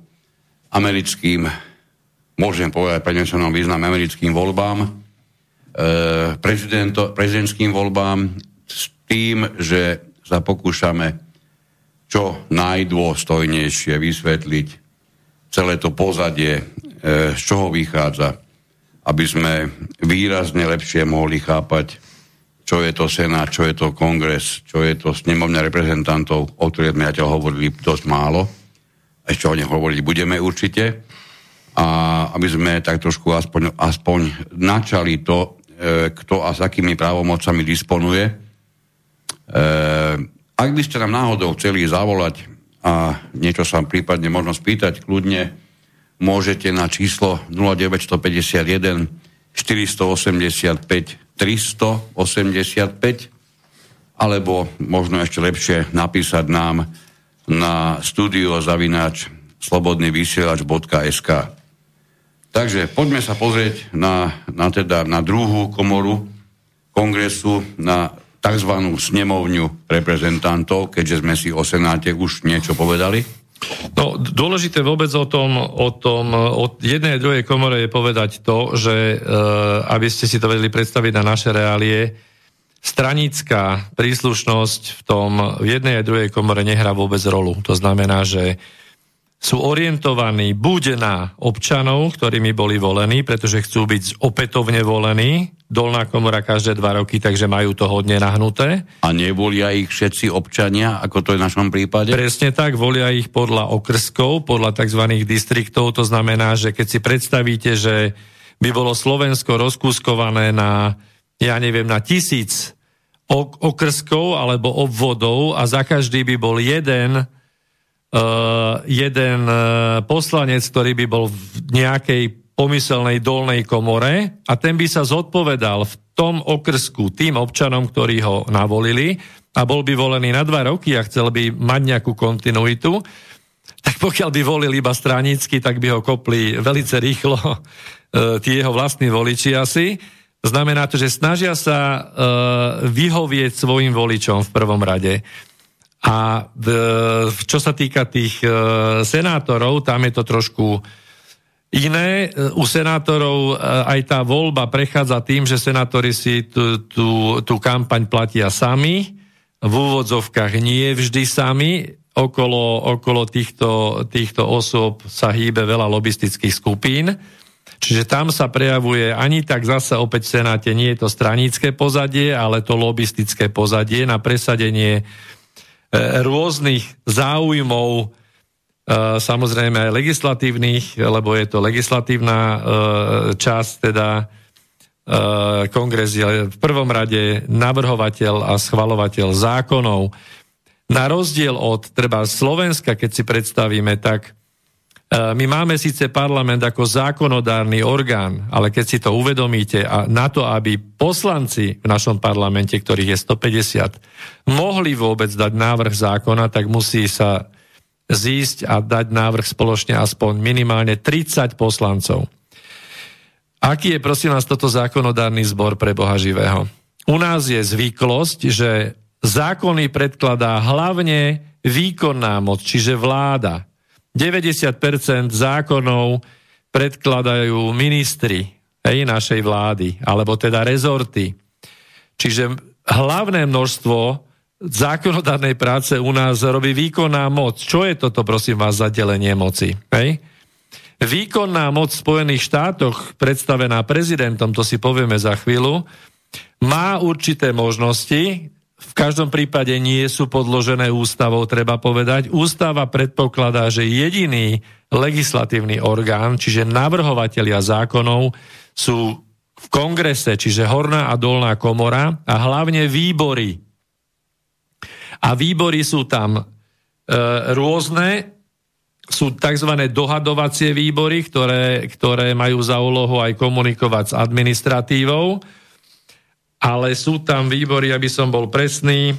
americkým, môžem povedať prenesenom význam americkým voľbám, e, prezidentským voľbám s tým, že sa pokúšame čo najdôstojnejšie vysvetliť celé to pozadie, e, z čoho vychádza, aby sme výrazne lepšie mohli chápať, čo je to Senát, čo je to Kongres, čo je to snemovňa reprezentantov, o ktorých sme hovorili dosť málo ešte o nej hovoriť budeme určite, a aby sme tak trošku aspoň, aspoň načali to, e, kto a s akými právomocami disponuje. E, ak by ste nám náhodou chceli zavolať a niečo sa prípadne možno spýtať, kľudne môžete na číslo 0951 485 385 alebo možno ešte lepšie napísať nám na studio zavináč slobodnyvysielač.sk Takže poďme sa pozrieť na, na, teda, na druhú komoru kongresu, na tzv. snemovňu reprezentantov, keďže sme si o Senáte už niečo povedali. No, dôležité vôbec o tom, o tom, o jednej a druhej komore je povedať to, že e, aby ste si to vedeli predstaviť na naše reálie, stranická príslušnosť v tom v jednej a druhej komore nehrá vôbec rolu. To znamená, že sú orientovaní buď na občanov, ktorými boli volení, pretože chcú byť opätovne volení, dolná komora každé dva roky, takže majú to hodne nahnuté. A nevolia ich všetci občania, ako to je v našom prípade? Presne tak, volia ich podľa okrskov, podľa tzv. distriktov, to znamená, že keď si predstavíte, že by bolo Slovensko rozkúskované na, ja neviem, na tisíc okrskov alebo obvodov a za každý by bol jeden, jeden uh, poslanec, ktorý by bol v nejakej pomyselnej dolnej komore a ten by sa zodpovedal v tom okrsku tým občanom, ktorí ho navolili a bol by volený na dva roky a chcel by mať nejakú kontinuitu, tak pokiaľ by volil iba stranicky, tak by ho kopli velice rýchlo uh, tí jeho vlastní voliči asi. Znamená to, že snažia sa vyhovieť svojim voličom v prvom rade. A čo sa týka tých uh, senátorov, tam je to trošku iné. U senátorov uh, aj tá voľba prechádza tým, že senátori si tú, tú, tú kampaň platia sami, v úvodzovkách nie vždy sami, okolo, okolo týchto, týchto osôb sa hýbe veľa lobistických skupín. Čiže tam sa prejavuje ani tak zase opäť v Senáte nie je to stranícke pozadie, ale to lobistické pozadie na presadenie e, rôznych záujmov, e, samozrejme aj legislatívnych, lebo je to legislatívna e, časť, teda kongres je v prvom rade navrhovateľ a schvalovateľ zákonov. Na rozdiel od treba Slovenska, keď si predstavíme, tak E, my máme síce parlament ako zákonodárny orgán, ale keď si to uvedomíte a na to, aby poslanci v našom parlamente, ktorých je 150, mohli vôbec dať návrh zákona, tak musí sa zísť a dať návrh spoločne aspoň minimálne 30 poslancov. Aký je, prosím vás, toto zákonodárny zbor pre Boha živého? U nás je zvyklosť, že zákony predkladá hlavne výkonná moc, čiže vláda. 90% zákonov predkladajú ministri hej, našej vlády, alebo teda rezorty. Čiže hlavné množstvo zákonodárnej práce u nás robí výkonná moc. Čo je toto, prosím vás, za delenie moci? Hej? Výkonná moc v Spojených štátoch, predstavená prezidentom, to si povieme za chvíľu, má určité možnosti, v každom prípade nie sú podložené ústavou, treba povedať. Ústava predpokladá, že jediný legislatívny orgán, čiže navrhovatelia zákonov, sú v kongrese, čiže horná a dolná komora a hlavne výbory. A výbory sú tam e, rôzne, sú tzv. dohadovacie výbory, ktoré, ktoré majú za úlohu aj komunikovať s administratívou ale sú tam výbory, aby som bol presný.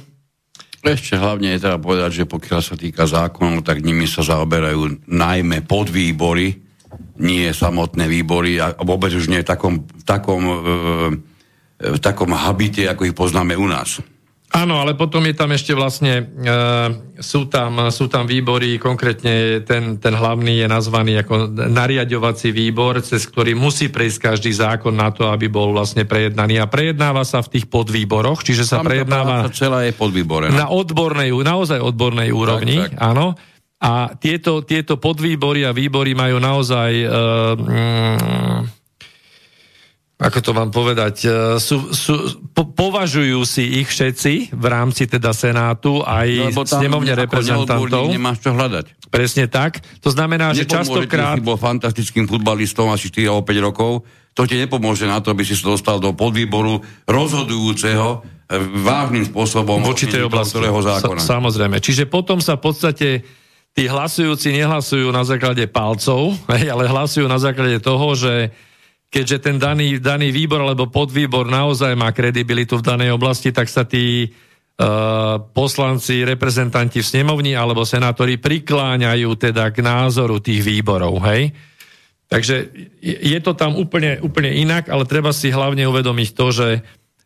Ešte hlavne je treba povedať, že pokiaľ sa týka zákonov, tak nimi sa zaoberajú najmä podvýbory, nie samotné výbory a vôbec už nie v takom, v takom, e, v takom habite, ako ich poznáme u nás. Áno, ale potom je tam ešte vlastne, e, sú, tam, sú tam výbory, konkrétne ten, ten hlavný je nazvaný ako nariadovací výbor, cez ktorý musí prejsť každý zákon na to, aby bol vlastne prejednaný. A prejednáva sa v tých podvýboroch, čiže sa tam prejednáva... celá je podvýbore. No. Na odbornej, naozaj odbornej úrovni, tak, tak. áno. A tieto, tieto podvýbory a výbory majú naozaj... E, mm, ako to vám povedať, e, sú, sú, po, považujú si ich všetci v rámci teda Senátu aj no, snemovne reprezentantov. nemáš čo hľadať. Presne tak. To znamená, že častokrát... Si bol fantastickým futbalistom asi 4 alebo 5 rokov, to ti nepomôže na to, aby si sa dostal do podvýboru rozhodujúceho e, vážnym spôsobom v určitej oblasti. zákona. Sa, samozrejme. Čiže potom sa v podstate tí hlasujúci nehlasujú na základe palcov, ale hlasujú na základe toho, že keďže ten daný, daný výbor alebo podvýbor naozaj má kredibilitu v danej oblasti, tak sa tí uh, poslanci, reprezentanti v snemovni alebo senátori prikláňajú teda k názoru tých výborov, hej? Takže je to tam úplne, úplne inak, ale treba si hlavne uvedomiť to, že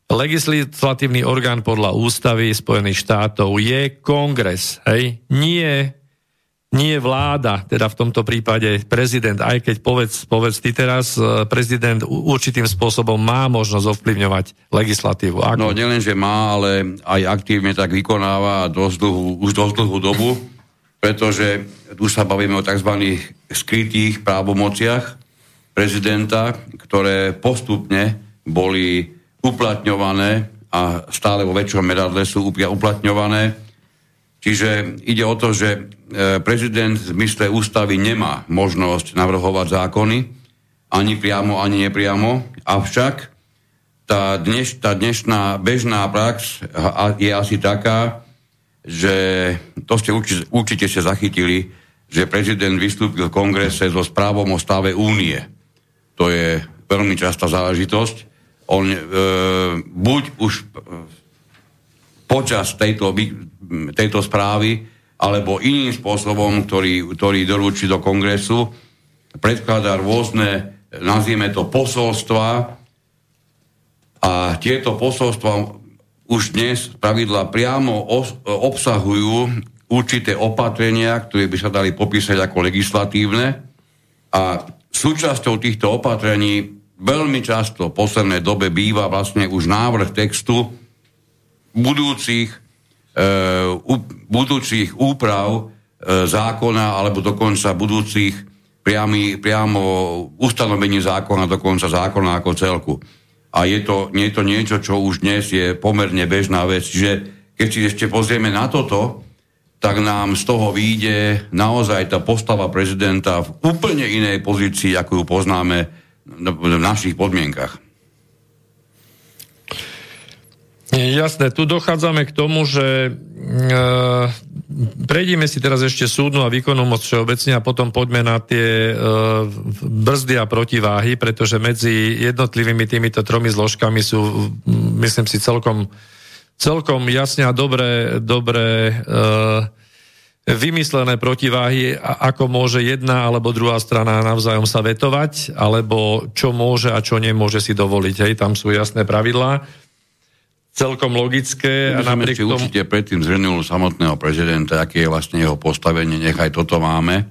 legislatívny orgán podľa ústavy Spojených štátov je kongres, hej? Nie nie vláda, teda v tomto prípade prezident, aj keď povedz, povedz ty teraz, e, prezident určitým spôsobom má možnosť ovplyvňovať legislatívu. Ako? No nielen, že má, ale aj aktívne tak vykonáva dosť dlhú, už dosť dlhú dobu, pretože tu sa bavíme o tzv. skrytých právomociach prezidenta, ktoré postupne boli uplatňované a stále vo väčšom meradle sú uplatňované. Čiže ide o to, že E, prezident v zmysle ústavy nemá možnosť navrhovať zákony, ani priamo, ani nepriamo, avšak tá, dneš, tá dnešná bežná prax je asi taká, že to ste určite, určite ste zachytili, že prezident vystúpil v kongrese so správom o stave únie. To je veľmi častá záležitosť. On e, buď už e, počas tejto, tejto správy alebo iným spôsobom, ktorý, ktorý dorúči do kongresu, predkladá rôzne, nazvieme to posolstva. A tieto posolstva už dnes pravidla priamo os, obsahujú určité opatrenia, ktoré by sa dali popísať ako legislatívne. A súčasťou týchto opatrení veľmi často v poslednej dobe býva vlastne už návrh textu budúcich budúcich úprav uh, zákona alebo dokonca budúcich priamy, priamo ustanovení zákona, dokonca zákona ako celku. A je to, nie je to niečo, čo už dnes je pomerne bežná vec. Čiže keď si ešte pozrieme na toto, tak nám z toho vyjde naozaj tá postava prezidenta v úplne inej pozícii, ako ju poznáme v našich podmienkach. Jasné, tu dochádzame k tomu, že e, prejdime si teraz ešte súdnu a výkonnú moc všeobecne a potom poďme na tie e, brzdy a protiváhy, pretože medzi jednotlivými týmito tromi zložkami sú, myslím si, celkom, celkom jasne a dobre, dobre e, vymyslené protiváhy, ako môže jedna alebo druhá strana navzájom sa vetovať, alebo čo môže a čo nemôže si dovoliť. Hej, tam sú jasné pravidlá celkom logické. My a napriek tomu... určite predtým zhrnul samotného prezidenta, aké je vlastne jeho postavenie, nechaj toto máme,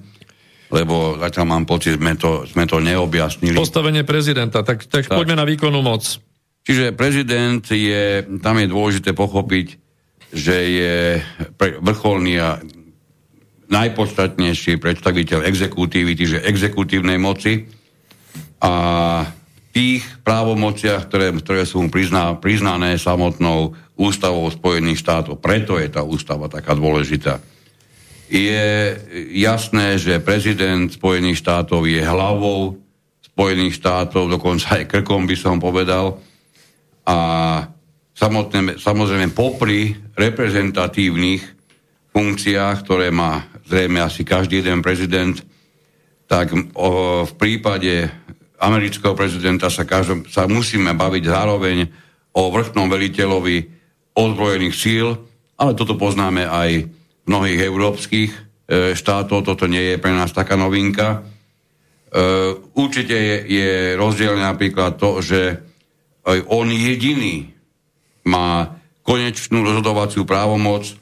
lebo zatiaľ mám pocit, sme to, sme to neobjasnili. Postavenie prezidenta, tak, tak, tak poďme na výkonnú moc. Čiže prezident je, tam je dôležité pochopiť, že je pre, vrcholný a najpodstatnejší predstaviteľ exekutívy, čiže exekutívnej moci a tých právomociach, ktoré, ktoré sú mu prizná, priznané samotnou ústavou Spojených štátov. Preto je tá ústava taká dôležitá. Je jasné, že prezident Spojených štátov je hlavou Spojených štátov, dokonca aj krkom by som povedal. A samotné, samozrejme popri reprezentatívnych funkciách, ktoré má zrejme asi každý jeden prezident, tak o, v prípade amerického prezidenta sa, každom, sa musíme baviť zároveň o vrchnom veliteľovi ozbrojených síl, ale toto poznáme aj v mnohých európskych e, štátov, toto nie je pre nás taká novinka. E, určite je, je rozdiel napríklad to, že aj on jediný má konečnú rozhodovaciu právomoc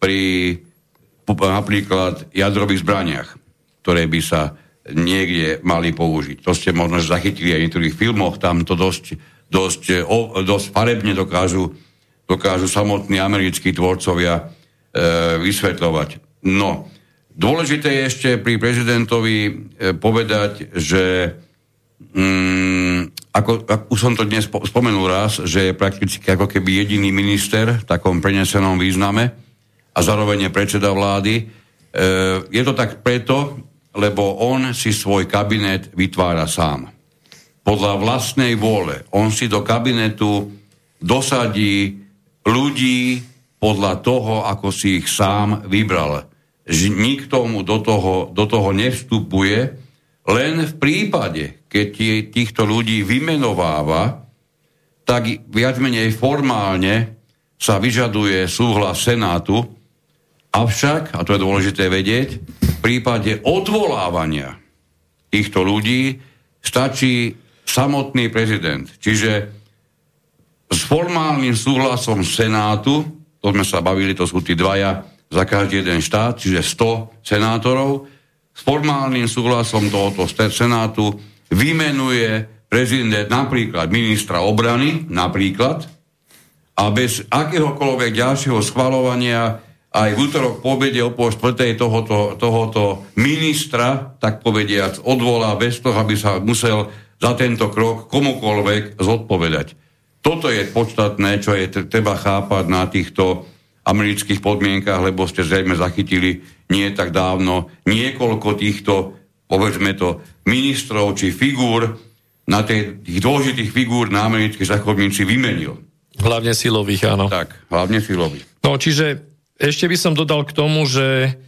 pri napríklad jadrových zbraniach, ktoré by sa niekde mali použiť. To ste možno zachytili aj v niektorých filmoch, tam to dosť, dosť, o, dosť farebne dokážu, dokážu samotní americkí tvorcovia e, vysvetľovať. No, dôležité je ešte pri prezidentovi e, povedať, že mm, ako, ako, som to dnes spomenul raz, že je prakticky ako keby jediný minister v takom prenesenom význame a zároveň je predseda vlády. E, je to tak preto, lebo on si svoj kabinet vytvára sám. Podľa vlastnej vôle. On si do kabinetu dosadí ľudí podľa toho, ako si ich sám vybral. Nikto mu do toho, do toho nevstupuje, len v prípade, keď týchto ľudí vymenováva, tak viac menej formálne sa vyžaduje súhlas Senátu, avšak, a to je dôležité vedieť, prípade odvolávania týchto ľudí stačí samotný prezident. Čiže s formálnym súhlasom Senátu, to sme sa bavili, to sú tí dvaja za každý jeden štát, čiže 100 senátorov, s formálnym súhlasom tohoto Senátu vymenuje prezident napríklad ministra obrany, napríklad, a bez akéhokoľvek ďalšieho schvalovania aj v útorok po obede o pol štvrtej tohoto, tohoto ministra, tak povediac, odvolá bez toho, aby sa musel za tento krok komukoľvek zodpovedať. Toto je podstatné, čo je treba chápať na týchto amerických podmienkach, lebo ste zrejme zachytili nie tak dávno niekoľko týchto, povedzme to, ministrov či figúr, na tej, tých dôležitých figúr na amerických zachodníci vymenil. Hlavne silových, áno. Tak, hlavne silových. No, čiže ešte by som dodal k tomu, že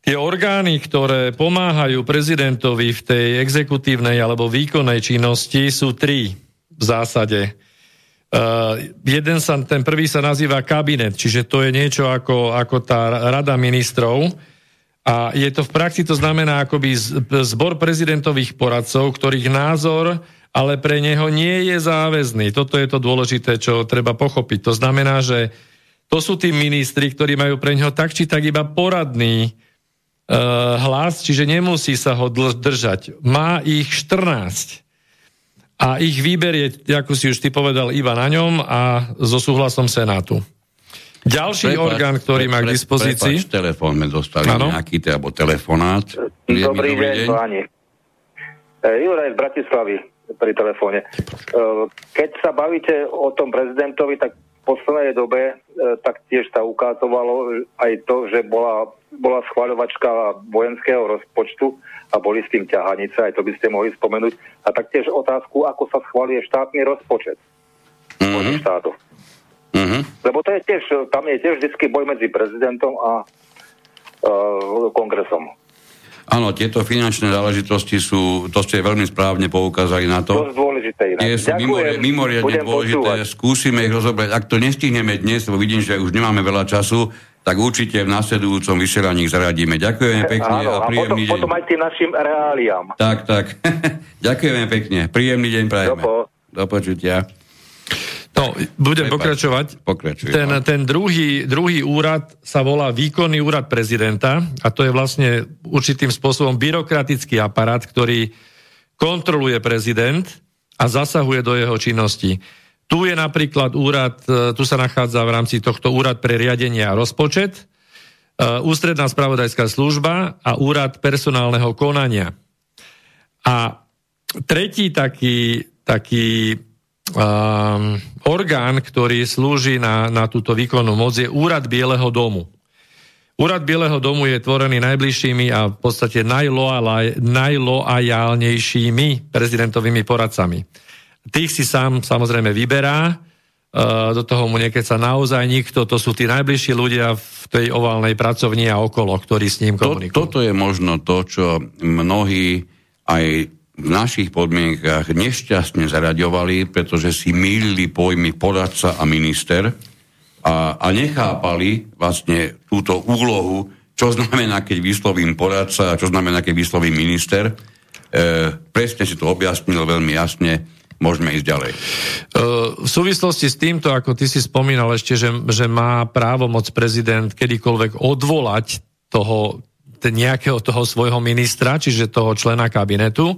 tie orgány, ktoré pomáhajú prezidentovi v tej exekutívnej alebo výkonnej činnosti, sú tri v zásade. Uh, jeden sa, ten prvý sa nazýva kabinet, čiže to je niečo ako, ako tá rada ministrov. A je to v praxi, to znamená akoby zbor prezidentových poradcov, ktorých názor ale pre neho nie je záväzný. Toto je to dôležité, čo treba pochopiť. To znamená, že to sú tí ministri, ktorí majú pre neho tak či tak iba poradný uh, hlas, čiže nemusí sa ho držať. Má ich 14. A ich výber je, ako si už ty povedal, iba na ňom a so súhlasom Senátu. Ďalší prepač, orgán, ktorý pre, má k dispozícii... Prepač, telefón sme dostali ano? nejaký, alebo telefonát. Dobrý, dobrý deň, páni. E, Juraj z Bratislavy pri telefóne. E, keď sa bavíte o tom prezidentovi, tak poslednej dobe e, tak tiež sa ukázovalo aj to, že bola, bola schváľovačka vojenského rozpočtu a boli s tým ťahanice, aj to by ste mohli spomenúť. A taktiež otázku, ako sa schváluje štátny rozpočet mm-hmm. štátov. Mm-hmm. Lebo to je tiež, tam je tiež vždy boj medzi prezidentom a uh, kongresom. Áno, tieto finančné záležitosti sú, to ste veľmi správne poukázali na to. To dôležité. Tie sú mimoriadne, mimoriadne dôležité. Počúvať. Skúsime ich rozobrať. Ak to nestihneme dnes, lebo vidím, že už nemáme veľa času, tak určite v nasledujúcom vysielaní ich zaradíme. Ďakujeme pekne Áno, a príjemný a potom, deň. potom aj tým našim reáliám. Tak, tak. Ďakujeme pekne. Príjemný deň prajeme. Do, Do počutia. No, budem Prepač, pokračovať. Pokračuj, ten, no. ten druhý, druhý úrad sa volá výkonný úrad prezidenta a to je vlastne určitým spôsobom byrokratický aparát, ktorý kontroluje prezident a zasahuje do jeho činnosti. Tu je napríklad úrad, e, tu sa nachádza v rámci tohto úrad pre riadenie a rozpočet, e, ústredná spravodajská služba a úrad personálneho konania. A tretí taký, taký um, orgán, ktorý slúži na, na túto výkonnú moc, je Úrad Bieleho domu. Úrad Bieleho domu je tvorený najbližšími a v podstate najloajálnejšími prezidentovými poradcami. Tých si sám samozrejme vyberá, uh, do toho mu sa naozaj nikto, to sú tí najbližší ľudia v tej oválnej pracovni a okolo, ktorí s ním komunikujú. To, toto je možno to, čo mnohí aj v našich podmienkach nešťastne zaraďovali, pretože si mýlili pojmy poradca a minister a, a nechápali vlastne túto úlohu, čo znamená, keď vyslovím poradca a čo znamená, keď vyslovím minister. E, presne si to objasnil veľmi jasne môžeme ísť ďalej. V súvislosti s týmto, ako ty si spomínal ešte, že, že má právo moc prezident kedykoľvek odvolať toho, nejakého toho svojho ministra, čiže toho člena kabinetu,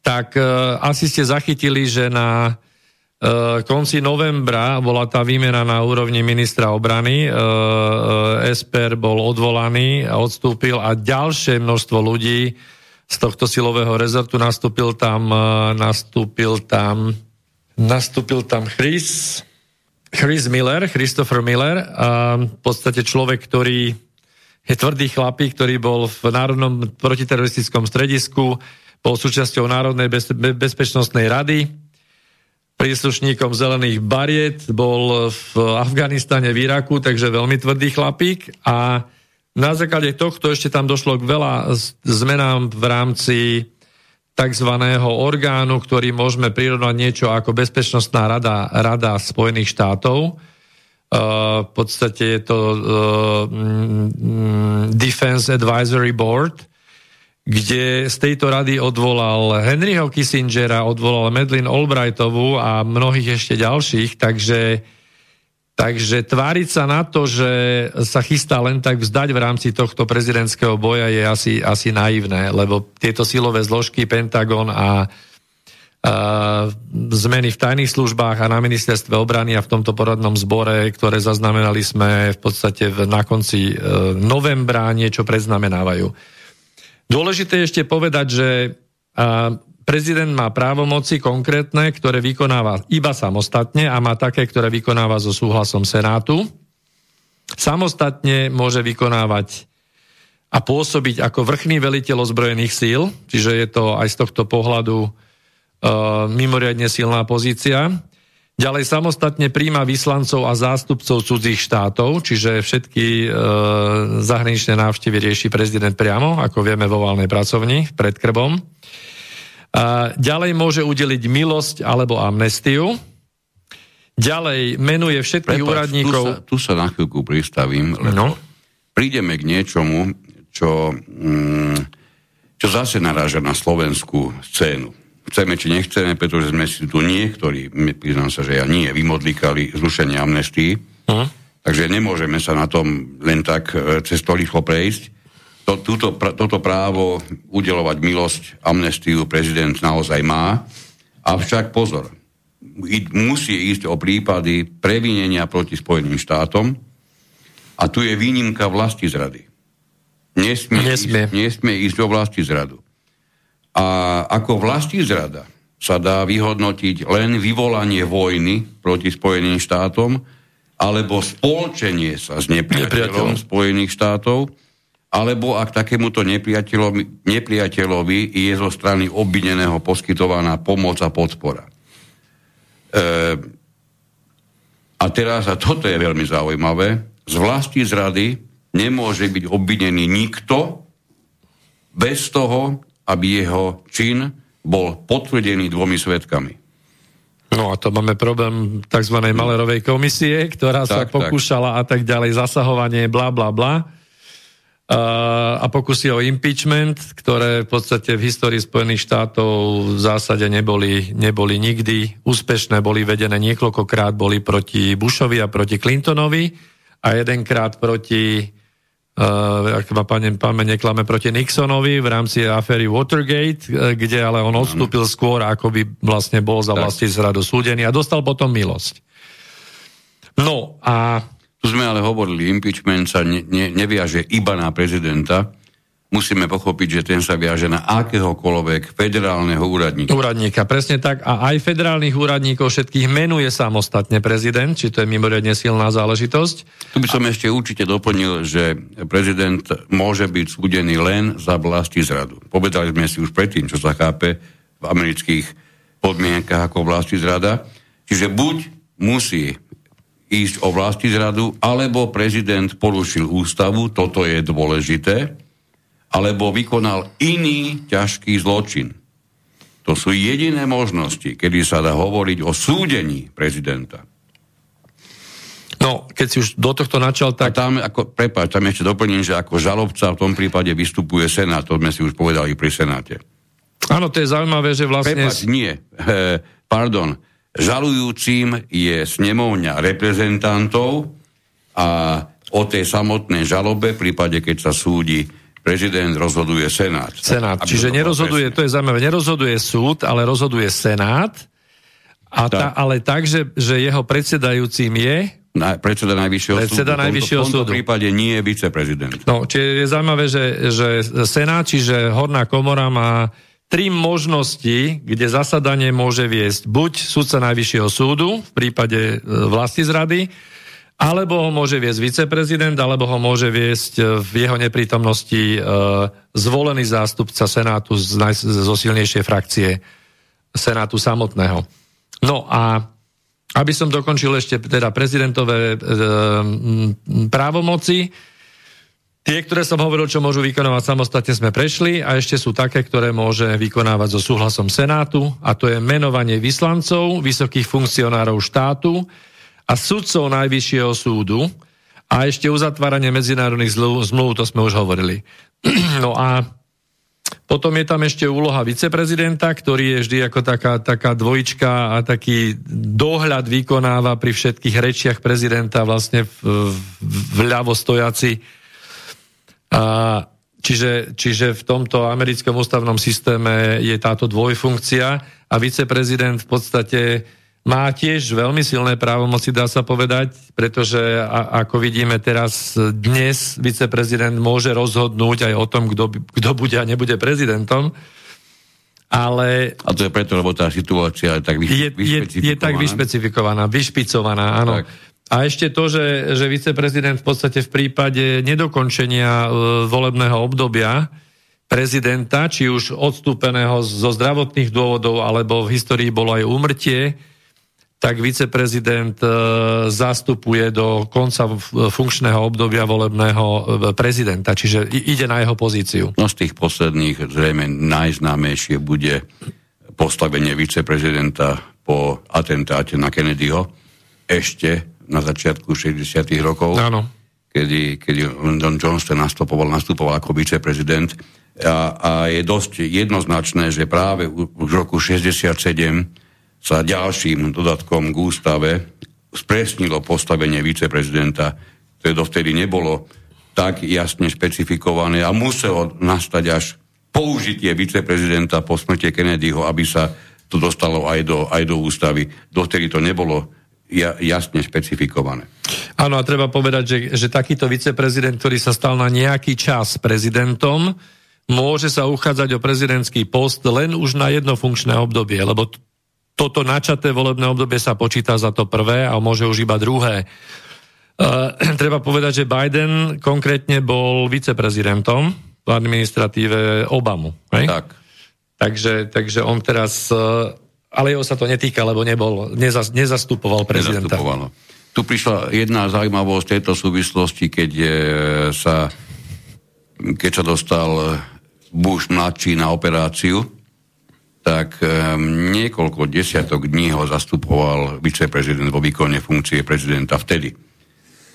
tak uh, asi ste zachytili, že na uh, konci novembra bola tá výmena na úrovni ministra obrany. Esper bol odvolaný a odstúpil a ďalšie množstvo ľudí z tohto silového rezortu nastúpil tam, nastúpil tam, nastúpil tam Chris, Chris Miller, Christopher Miller, uh, v podstate človek, ktorý je tvrdý chlapík, ktorý bol v Národnom protiteroristickom stredisku, bol súčasťou Národnej bez, bezpečnostnej rady, príslušníkom zelených bariet, bol v Afganistane, v Iraku, takže veľmi tvrdý chlapík a na základe tohto ešte tam došlo k veľa zmenám v rámci tzv. orgánu, ktorý môžeme prirovnať niečo ako Bezpečnostná rada, rada Spojených štátov. Uh, v podstate je to uh, Defense Advisory Board, kde z tejto rady odvolal Henryho Kissingera, odvolal Medlin Albrightovú a mnohých ešte ďalších, takže, takže tváriť sa na to, že sa chystá len tak vzdať v rámci tohto prezidentského boja je asi, asi naivné, lebo tieto silové zložky, Pentagon a Uh, zmeny v tajných službách a na ministerstve obrany a v tomto poradnom zbore, ktoré zaznamenali sme v podstate v, na konci uh, novembra, niečo predznamenávajú. Dôležité je ešte povedať, že prezident má právomoci konkrétne, ktoré vykonáva iba samostatne a má také, ktoré vykonáva so súhlasom Senátu. Samostatne môže vykonávať a pôsobiť ako vrchný veliteľ ozbrojených síl, čiže je to aj z tohto pohľadu uh, mimoriadne silná pozícia. Ďalej samostatne príjma vyslancov a zástupcov cudzích štátov, čiže všetky e, zahraničné návštevy rieši prezident priamo, ako vieme vo valnej pracovni pred krbom. A ďalej môže udeliť milosť alebo amnestiu. Ďalej menuje všetkých Prepač, úradníkov... Tu sa, tu sa na chvíľku pristavím, lebo no. prídeme k niečomu, čo, mm, čo zase naráža na slovenskú scénu chceme či nechceme, pretože sme si tu niektorí, priznám sa, že ja nie, vymodlíkali zrušenie amnestii, uh-huh. takže nemôžeme sa na tom len tak e, cez to rýchlo prejsť. To, túto, toto právo udelovať milosť amnestiu prezident naozaj má, avšak pozor, musí ísť o prípady previnenia proti Spojeným štátom a tu je výnimka vlasti zrady. Nesmie, nesmie. Ísť, nesmie ísť o vlasti zradu. A ako vlastní zrada sa dá vyhodnotiť len vyvolanie vojny proti Spojeným štátom alebo spolčenie sa s nepriateľom Spojených štátov, alebo ak takémuto nepriateľovi, nepriateľovi je zo strany obvineného poskytovaná pomoc a podpora. E, a teraz, a toto je veľmi zaujímavé, z vlasti zrady nemôže byť obvinený nikto bez toho, aby jeho čin bol potvrdený dvomi svetkami. No a to máme problém tzv. Malerovej komisie, ktorá tak, sa pokúšala tak. a tak ďalej, zasahovanie, bla bla bla. A pokusy o impeachment, ktoré v podstate v histórii Spojených štátov v zásade neboli, neboli nikdy úspešné, boli vedené niekoľkokrát, boli proti Bushovi a proti Clintonovi a jedenkrát proti ak ma pamäť neklame, proti Nixonovi v rámci aféry Watergate, uh, kde ale on odstúpil skôr, ako by vlastne bol za vlasti zradu súdený a dostal potom milosť. No a... Tu sme ale hovorili, impeachment sa ne, ne, neviaže iba na prezidenta, musíme pochopiť, že ten sa viaže na akéhokoľvek federálneho úradníka. Úradníka, presne tak. A aj federálnych úradníkov všetkých menuje samostatne prezident, či to je mimoriadne silná záležitosť. Tu by som a... ešte určite doplnil, že prezident môže byť súdený len za vlasti zradu. Povedali sme si už predtým, čo sa chápe v amerických podmienkach ako vlasti zrada. Čiže buď musí ísť o vlasti zradu, alebo prezident porušil ústavu, toto je dôležité, alebo vykonal iný ťažký zločin. To sú jediné možnosti, kedy sa dá hovoriť o súdení prezidenta. No, keď si už do tohto načal, tak... A tam, ako, prepáč, tam ešte doplním, že ako žalobca v tom prípade vystupuje Senát, to sme si už povedali pri Senáte. Áno, to je zaujímavé, že vlastne... Prepáč, nie. E, pardon, žalujúcim je snemovňa reprezentantov a o tej samotnej žalobe, v prípade, keď sa súdi prezident, rozhoduje Senát. Senát, čiže nerozhoduje, presne. to je zaujímavé, nerozhoduje súd, ale rozhoduje Senát, a. Ta, ale tak, že, že jeho predsedajúcim je na, predseda Najvyššieho predseda súdu. Najvyššieho v tomto. V tomto prípade nie je viceprezident. No, čiže je zaujímavé, že, že Senát, čiže Horná komora má tri možnosti, kde zasadanie môže viesť buď sudca Najvyššieho súdu v prípade e, vlasti zrady, alebo ho môže viesť viceprezident, alebo ho môže viesť e, v jeho neprítomnosti e, zvolený zástupca Senátu z, zo silnejšej frakcie Senátu samotného. No a aby som dokončil ešte teda prezidentové e, právomoci, tie, ktoré som hovoril, čo môžu vykonávať samostatne, sme prešli a ešte sú také, ktoré môže vykonávať so súhlasom Senátu a to je menovanie vyslancov, vysokých funkcionárov štátu a sudcov Najvyššieho súdu a ešte uzatváranie medzinárodných zmluv, to sme už hovorili. no a potom je tam ešte úloha viceprezidenta, ktorý je vždy ako taká, taká dvojička a taký dohľad vykonáva pri všetkých rečiach prezidenta vlastne v, v, stojaci. A, čiže, čiže v tomto americkom ústavnom systéme je táto dvojfunkcia a viceprezident v podstate má tiež veľmi silné právomoci, dá sa povedať, pretože a, ako vidíme teraz, dnes viceprezident môže rozhodnúť aj o tom, kto bude a nebude prezidentom. Ale... A to je preto, lebo tá situácia je tak vyšpecifikovaná. Je, je, je tak vyšpecifikovaná, vyšpicovaná, áno. Tak. A ešte to, že, že viceprezident v podstate v prípade nedokončenia e, volebného obdobia prezidenta, či už odstúpeného zo zdravotných dôvodov, alebo v histórii bolo aj úmrtie, tak viceprezident e, zastupuje do konca funkčného obdobia volebného e, prezidenta, čiže ide na jeho pozíciu. No z tých posledných zrejme najznámejšie bude postavenie viceprezidenta po atentáte na Kennedyho ešte na začiatku 60. rokov, Áno. Kedy, kedy Don Johnston nastupoval, nastupoval ako viceprezident a, a je dosť jednoznačné, že práve už v roku 67 sa ďalším dodatkom k ústave spresnilo postavenie viceprezidenta, ktoré dovtedy nebolo tak jasne špecifikované a muselo nastať až použitie viceprezidenta po smrti Kennedyho, aby sa to dostalo aj do, aj do ústavy. Dovtedy to nebolo ja, jasne špecifikované. Áno, a treba povedať, že, že takýto viceprezident, ktorý sa stal na nejaký čas prezidentom, môže sa uchádzať o prezidentský post len už na jedno funkčné obdobie, lebo toto načaté volebné obdobie sa počíta za to prvé a môže už iba druhé. Uh, treba povedať, že Biden konkrétne bol viceprezidentom v administratíve Obamu. Hej? Tak. Takže, takže on teraz... Uh, ale jeho sa to netýka, lebo nebol, nezas, nezastupoval prezidenta. Nezastupovalo. Tu prišla jedna zaujímavosť tejto súvislosti, keď je, sa, keď sa dostal Bush mladší na operáciu, tak um, niekoľko desiatok dní ho zastupoval viceprezident vo výkone funkcie prezidenta vtedy.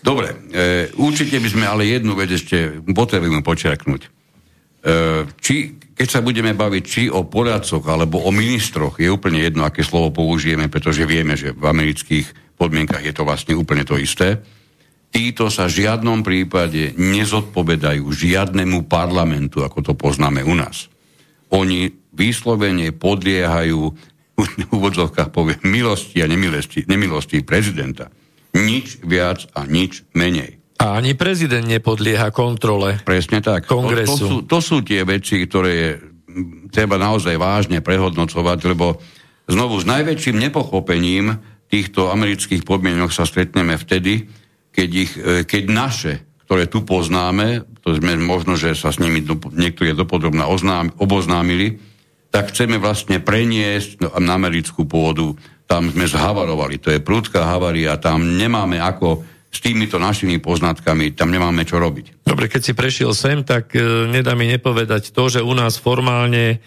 Dobre, e, určite by sme ale jednu vec ešte potrebujeme počerknúť. E, či, keď sa budeme baviť či o poradcoch alebo o ministroch, je úplne jedno, aké slovo použijeme, pretože vieme, že v amerických podmienkach je to vlastne úplne to isté. Títo sa v žiadnom prípade nezodpovedajú žiadnemu parlamentu, ako to poznáme u nás. Oni vyslovene podliehajú v úvodzovkách poviem milosti a nemilosti, nemilosti prezidenta. Nič viac a nič menej. A ani prezident nepodlieha kontrole Presne tak. kongresu. To, to, sú, to sú tie veci, ktoré je, treba naozaj vážne prehodnocovať, lebo znovu s najväčším nepochopením týchto amerických podmienok sa stretneme vtedy, keď, ich, e, keď naše, ktoré tu poznáme, to sme možno, že sa s nimi do, niektorí dopodrobne oboznámili, tak chceme vlastne preniesť na americkú pôdu. Tam sme zhavarovali, to je prúdka havaria, tam nemáme ako s týmito našimi poznatkami, tam nemáme čo robiť. Dobre, keď si prešiel sem, tak e, nedá mi nepovedať to, že u nás formálne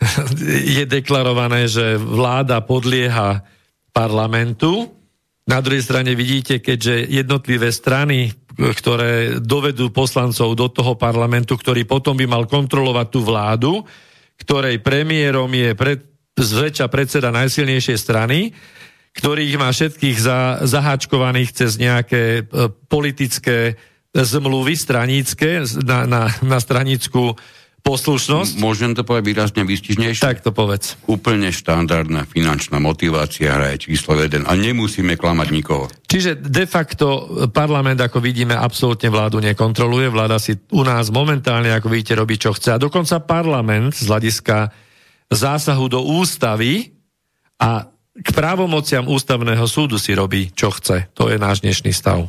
je deklarované, že vláda podlieha parlamentu. Na druhej strane vidíte, keďže jednotlivé strany, ktoré dovedú poslancov do toho parlamentu, ktorý potom by mal kontrolovať tú vládu, ktorej premiérom je pred, zväčša predseda najsilnejšej strany, ktorých má všetkých za, zaháčkovaných cez nejaké e, politické zmluvy stranícke na, na, na stranickú poslušnosť. Môžem to povedať výrazne výstižnejšie? Tak to povedz. Úplne štandardná finančná motivácia hraje číslo 1 a nemusíme klamať nikoho. Čiže de facto parlament, ako vidíme, absolútne vládu nekontroluje. Vláda si u nás momentálne, ako vidíte, robí, čo chce. A dokonca parlament z hľadiska zásahu do ústavy a k právomociam ústavného súdu si robí, čo chce. To je náš dnešný stav.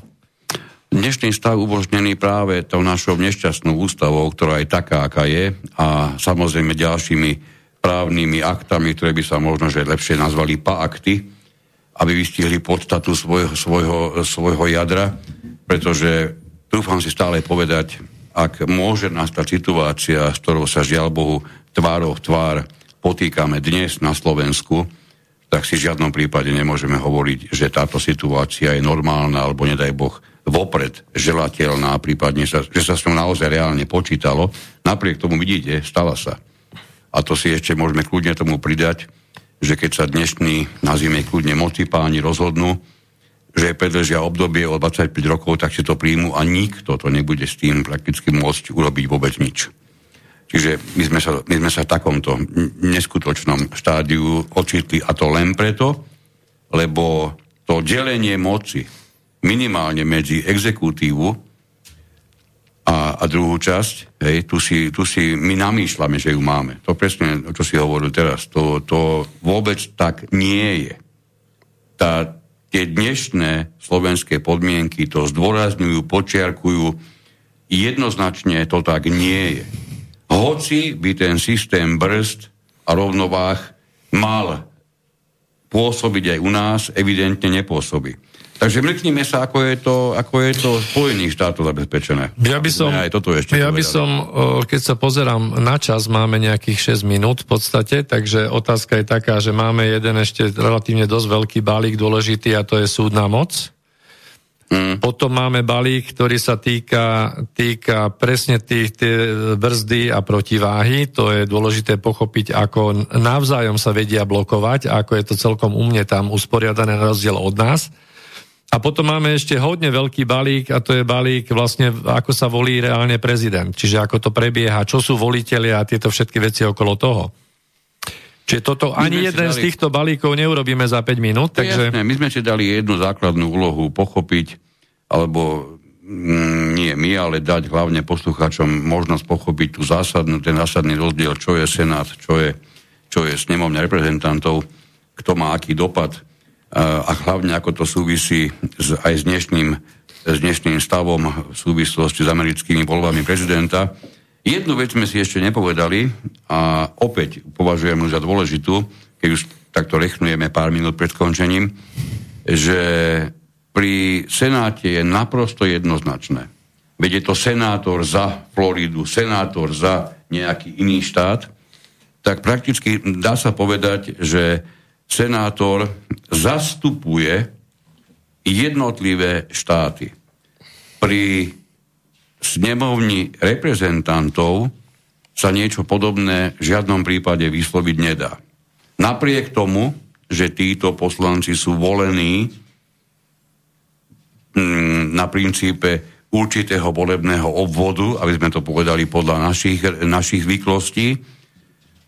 Dnešný stav umožnený práve tou našou nešťastnou ústavou, ktorá je taká, aká je a samozrejme ďalšími právnymi aktami, ktoré by sa možno že lepšie nazvali paakty, aby vystihli podstatu svojho, svojho, svojho jadra, pretože dúfam si stále povedať, ak môže nastať situácia, s ktorou sa žiaľ Bohu tvárov tvár potýkame dnes na Slovensku, tak si v žiadnom prípade nemôžeme hovoriť, že táto situácia je normálna alebo nedaj Boh vopred želateľná, prípadne sa, že sa s ňou naozaj reálne počítalo. Napriek tomu vidíte, stala sa. A to si ešte môžeme kľudne tomu pridať, že keď sa dnešní, nazvime kľudne moci páni, rozhodnú, že predlžia obdobie o 25 rokov, tak si to príjmu a nikto to nebude s tým prakticky môcť urobiť vôbec nič. Čiže my sme sa, my sme sa v takomto neskutočnom štádiu ocitli a to len preto, lebo to delenie moci minimálne medzi exekutívu a, a druhú časť, hej, tu, si, tu si my namýšľame, že ju máme. To presne, čo si hovoril teraz, to, to vôbec tak nie je. Tá, tie dnešné slovenské podmienky to zdôrazňujú, počiarkujú, jednoznačne to tak nie je. Hoci by ten systém brzd a rovnováh mal pôsobiť aj u nás, evidentne nepôsobí. Takže mrknime sa, ako je to, ako je to Spojených štátoch zabezpečené. Ja by som, aj toto ešte ja by som, keď sa pozerám na čas, máme nejakých 6 minút v podstate, takže otázka je taká, že máme jeden ešte relatívne dosť veľký balík dôležitý a to je súdna moc. Mm. Potom máme balík, ktorý sa týka, týka presne tých tie brzdy a protiváhy. To je dôležité pochopiť, ako navzájom sa vedia blokovať ako je to celkom umne tam usporiadané na rozdiel od nás. A potom máme ešte hodne veľký balík a to je balík vlastne, ako sa volí reálne prezident. Čiže ako to prebieha, čo sú voliteľi a tieto všetky veci okolo toho. Čiže toto my ani jeden dali... z týchto balíkov neurobíme za 5 minút. Takže... Jasné, my sme si dali jednu základnú úlohu pochopiť, alebo mm, nie my, ale dať hlavne poslucháčom možnosť pochopiť tú zásadnú, ten zásadný rozdiel, čo je Senát, čo je, čo je snemovňa reprezentantov, kto má aký dopad a hlavne ako to súvisí s, aj s dnešným, s dnešným stavom v súvislosti s americkými voľbami prezidenta. Jednu vec sme si ešte nepovedali a opäť považujem za dôležitú, keď už takto rechnujeme pár minút pred skončením, že pri Senáte je naprosto jednoznačné. Veď je to senátor za Floridu, senátor za nejaký iný štát, tak prakticky dá sa povedať, že senátor zastupuje jednotlivé štáty. Pri snemovni reprezentantov sa niečo podobné v žiadnom prípade vysloviť nedá. Napriek tomu, že títo poslanci sú volení mm, na princípe určitého volebného obvodu, aby sme to povedali podľa našich, našich zvyklostí,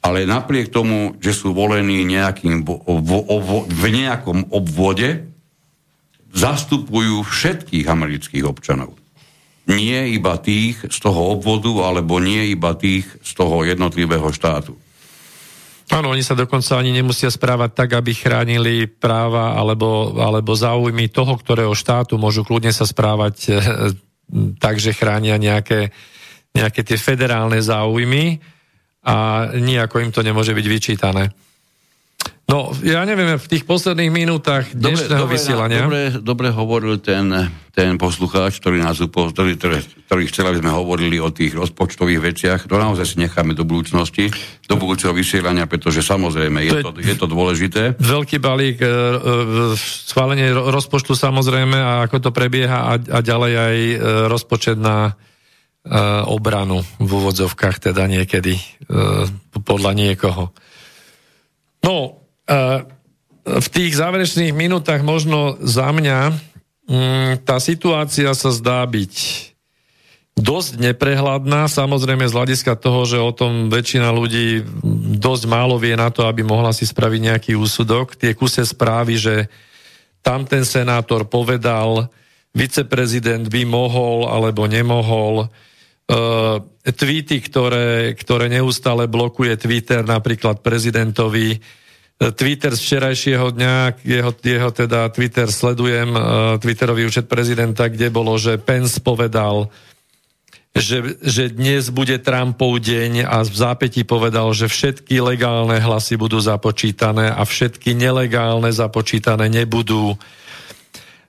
ale napriek tomu, že sú volení nejakým, v, v, v nejakom obvode, zastupujú všetkých amerických občanov. Nie iba tých z toho obvodu, alebo nie iba tých z toho jednotlivého štátu. Áno, oni sa dokonca ani nemusia správať tak, aby chránili práva alebo, alebo záujmy toho, ktorého štátu. Môžu kľudne sa správať e, tak, že chránia nejaké, nejaké tie federálne záujmy a nijako im to nemôže byť vyčítané. No, ja neviem, v tých posledných minútach dnešného dobre, vysielania... Dobre, dobre hovoril ten, ten poslucháč, ktorý nás upo, ktorý, ktorý, chcel, aby sme hovorili o tých rozpočtových veciach. To naozaj si necháme do budúcnosti, do budúceho vysielania, pretože samozrejme je to, je, je to dôležité. Veľký balík, e, e, schválenie rozpočtu samozrejme a ako to prebieha a, a ďalej aj e, rozpočet na obranu v úvodzovkách teda niekedy uh, podľa niekoho. No, uh, v tých záverečných minútach možno za mňa mm, tá situácia sa zdá byť dosť neprehľadná, samozrejme z hľadiska toho, že o tom väčšina ľudí dosť málo vie na to, aby mohla si spraviť nejaký úsudok. Tie kuse správy, že tam senátor povedal, viceprezident by mohol alebo nemohol, tweety, ktoré, ktoré neustále blokuje Twitter napríklad prezidentovi. Twitter z včerajšieho dňa, jeho, jeho teda Twitter sledujem, uh, Twitterový účet prezidenta, kde bolo, že Pence povedal, že, že dnes bude Trumpov deň a v zápäti povedal, že všetky legálne hlasy budú započítané a všetky nelegálne započítané nebudú. E,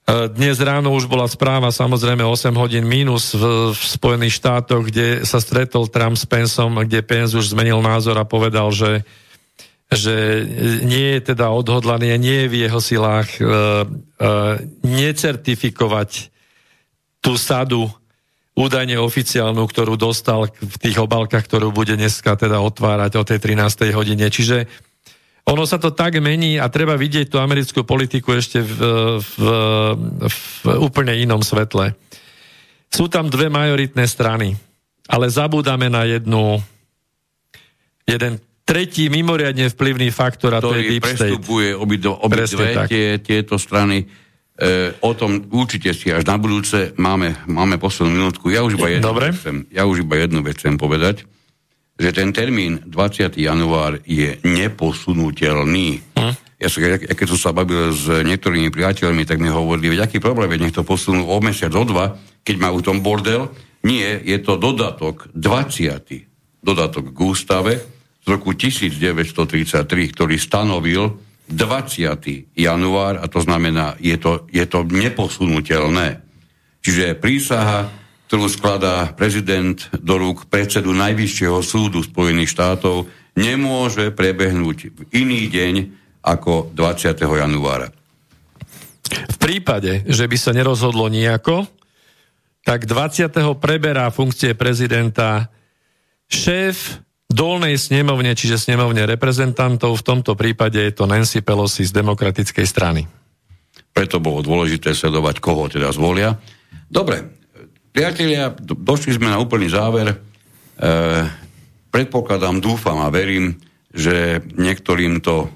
dnes ráno už bola správa, samozrejme 8 hodín mínus v, v Spojených štátoch, kde sa stretol Trump s Pensom, kde Pence už zmenil názor a povedal, že, že nie je teda odhodlaný a nie je v jeho silách uh, uh, necertifikovať tú sadu údajne oficiálnu, ktorú dostal v tých obalkách, ktorú bude dneska teda otvárať o tej 13. hodine. Čiže ono sa to tak mení a treba vidieť tú americkú politiku ešte v, v, v úplne inom svetle. Sú tam dve majoritné strany, ale zabúdame na jednu, jeden tretí mimoriadne vplyvný faktor a to je Deep State. prestupuje obidve tie, tieto strany. E, o tom určite si až na budúce máme, máme poslednú minútku. Ja už iba jednu, Dobre. Chcem, ja už iba jednu vec chcem povedať že ten termín 20. január je neposunutelný. Hm? Ja, som, ja, keď som sa bavil s niektorými priateľmi, tak mi hovorili, veď aký problém je, nech to posunú o mesiac, o dva, keď majú tom bordel. Nie, je to dodatok 20. dodatok k ústave z roku 1933, ktorý stanovil 20. január, a to znamená, je to, je to neposunutelné. Čiže prísaha ktorú skladá prezident do rúk predsedu Najvyššieho súdu Spojených štátov, nemôže prebehnúť v iný deň ako 20. januára. V prípade, že by sa nerozhodlo nejako, tak 20. preberá funkcie prezidenta šéf dolnej snemovne, čiže snemovne reprezentantov, v tomto prípade je to Nancy Pelosi z demokratickej strany. Preto bolo dôležité sledovať, koho teda zvolia. Dobre, Priatelia, došli sme na úplný záver. E, predpokladám, dúfam a verím, že niektorým to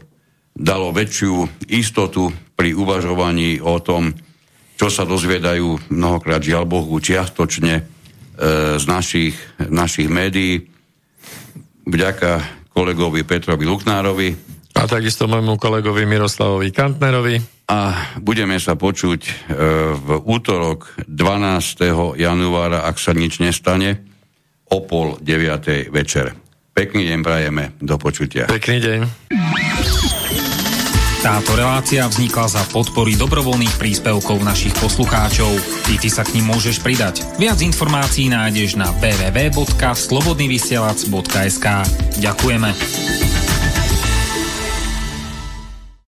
dalo väčšiu istotu pri uvažovaní o tom, čo sa dozviedajú mnohokrát žiaľ Bohu čiastočne e, z našich, našich médií. Vďaka kolegovi Petrovi Luknárovi. A takisto môjmu kolegovi Miroslavovi Kantnerovi a budeme sa počuť e, v útorok 12. januára, ak sa nič nestane, o pol 9. večer. Pekný deň prajeme, do počutia. Pekný deň. Táto relácia vznikla za podpory dobrovoľných príspevkov našich poslucháčov. Ty, ty sa k ním môžeš pridať. Viac informácií nájdeš na www.slobodnyvysielac.sk Ďakujeme.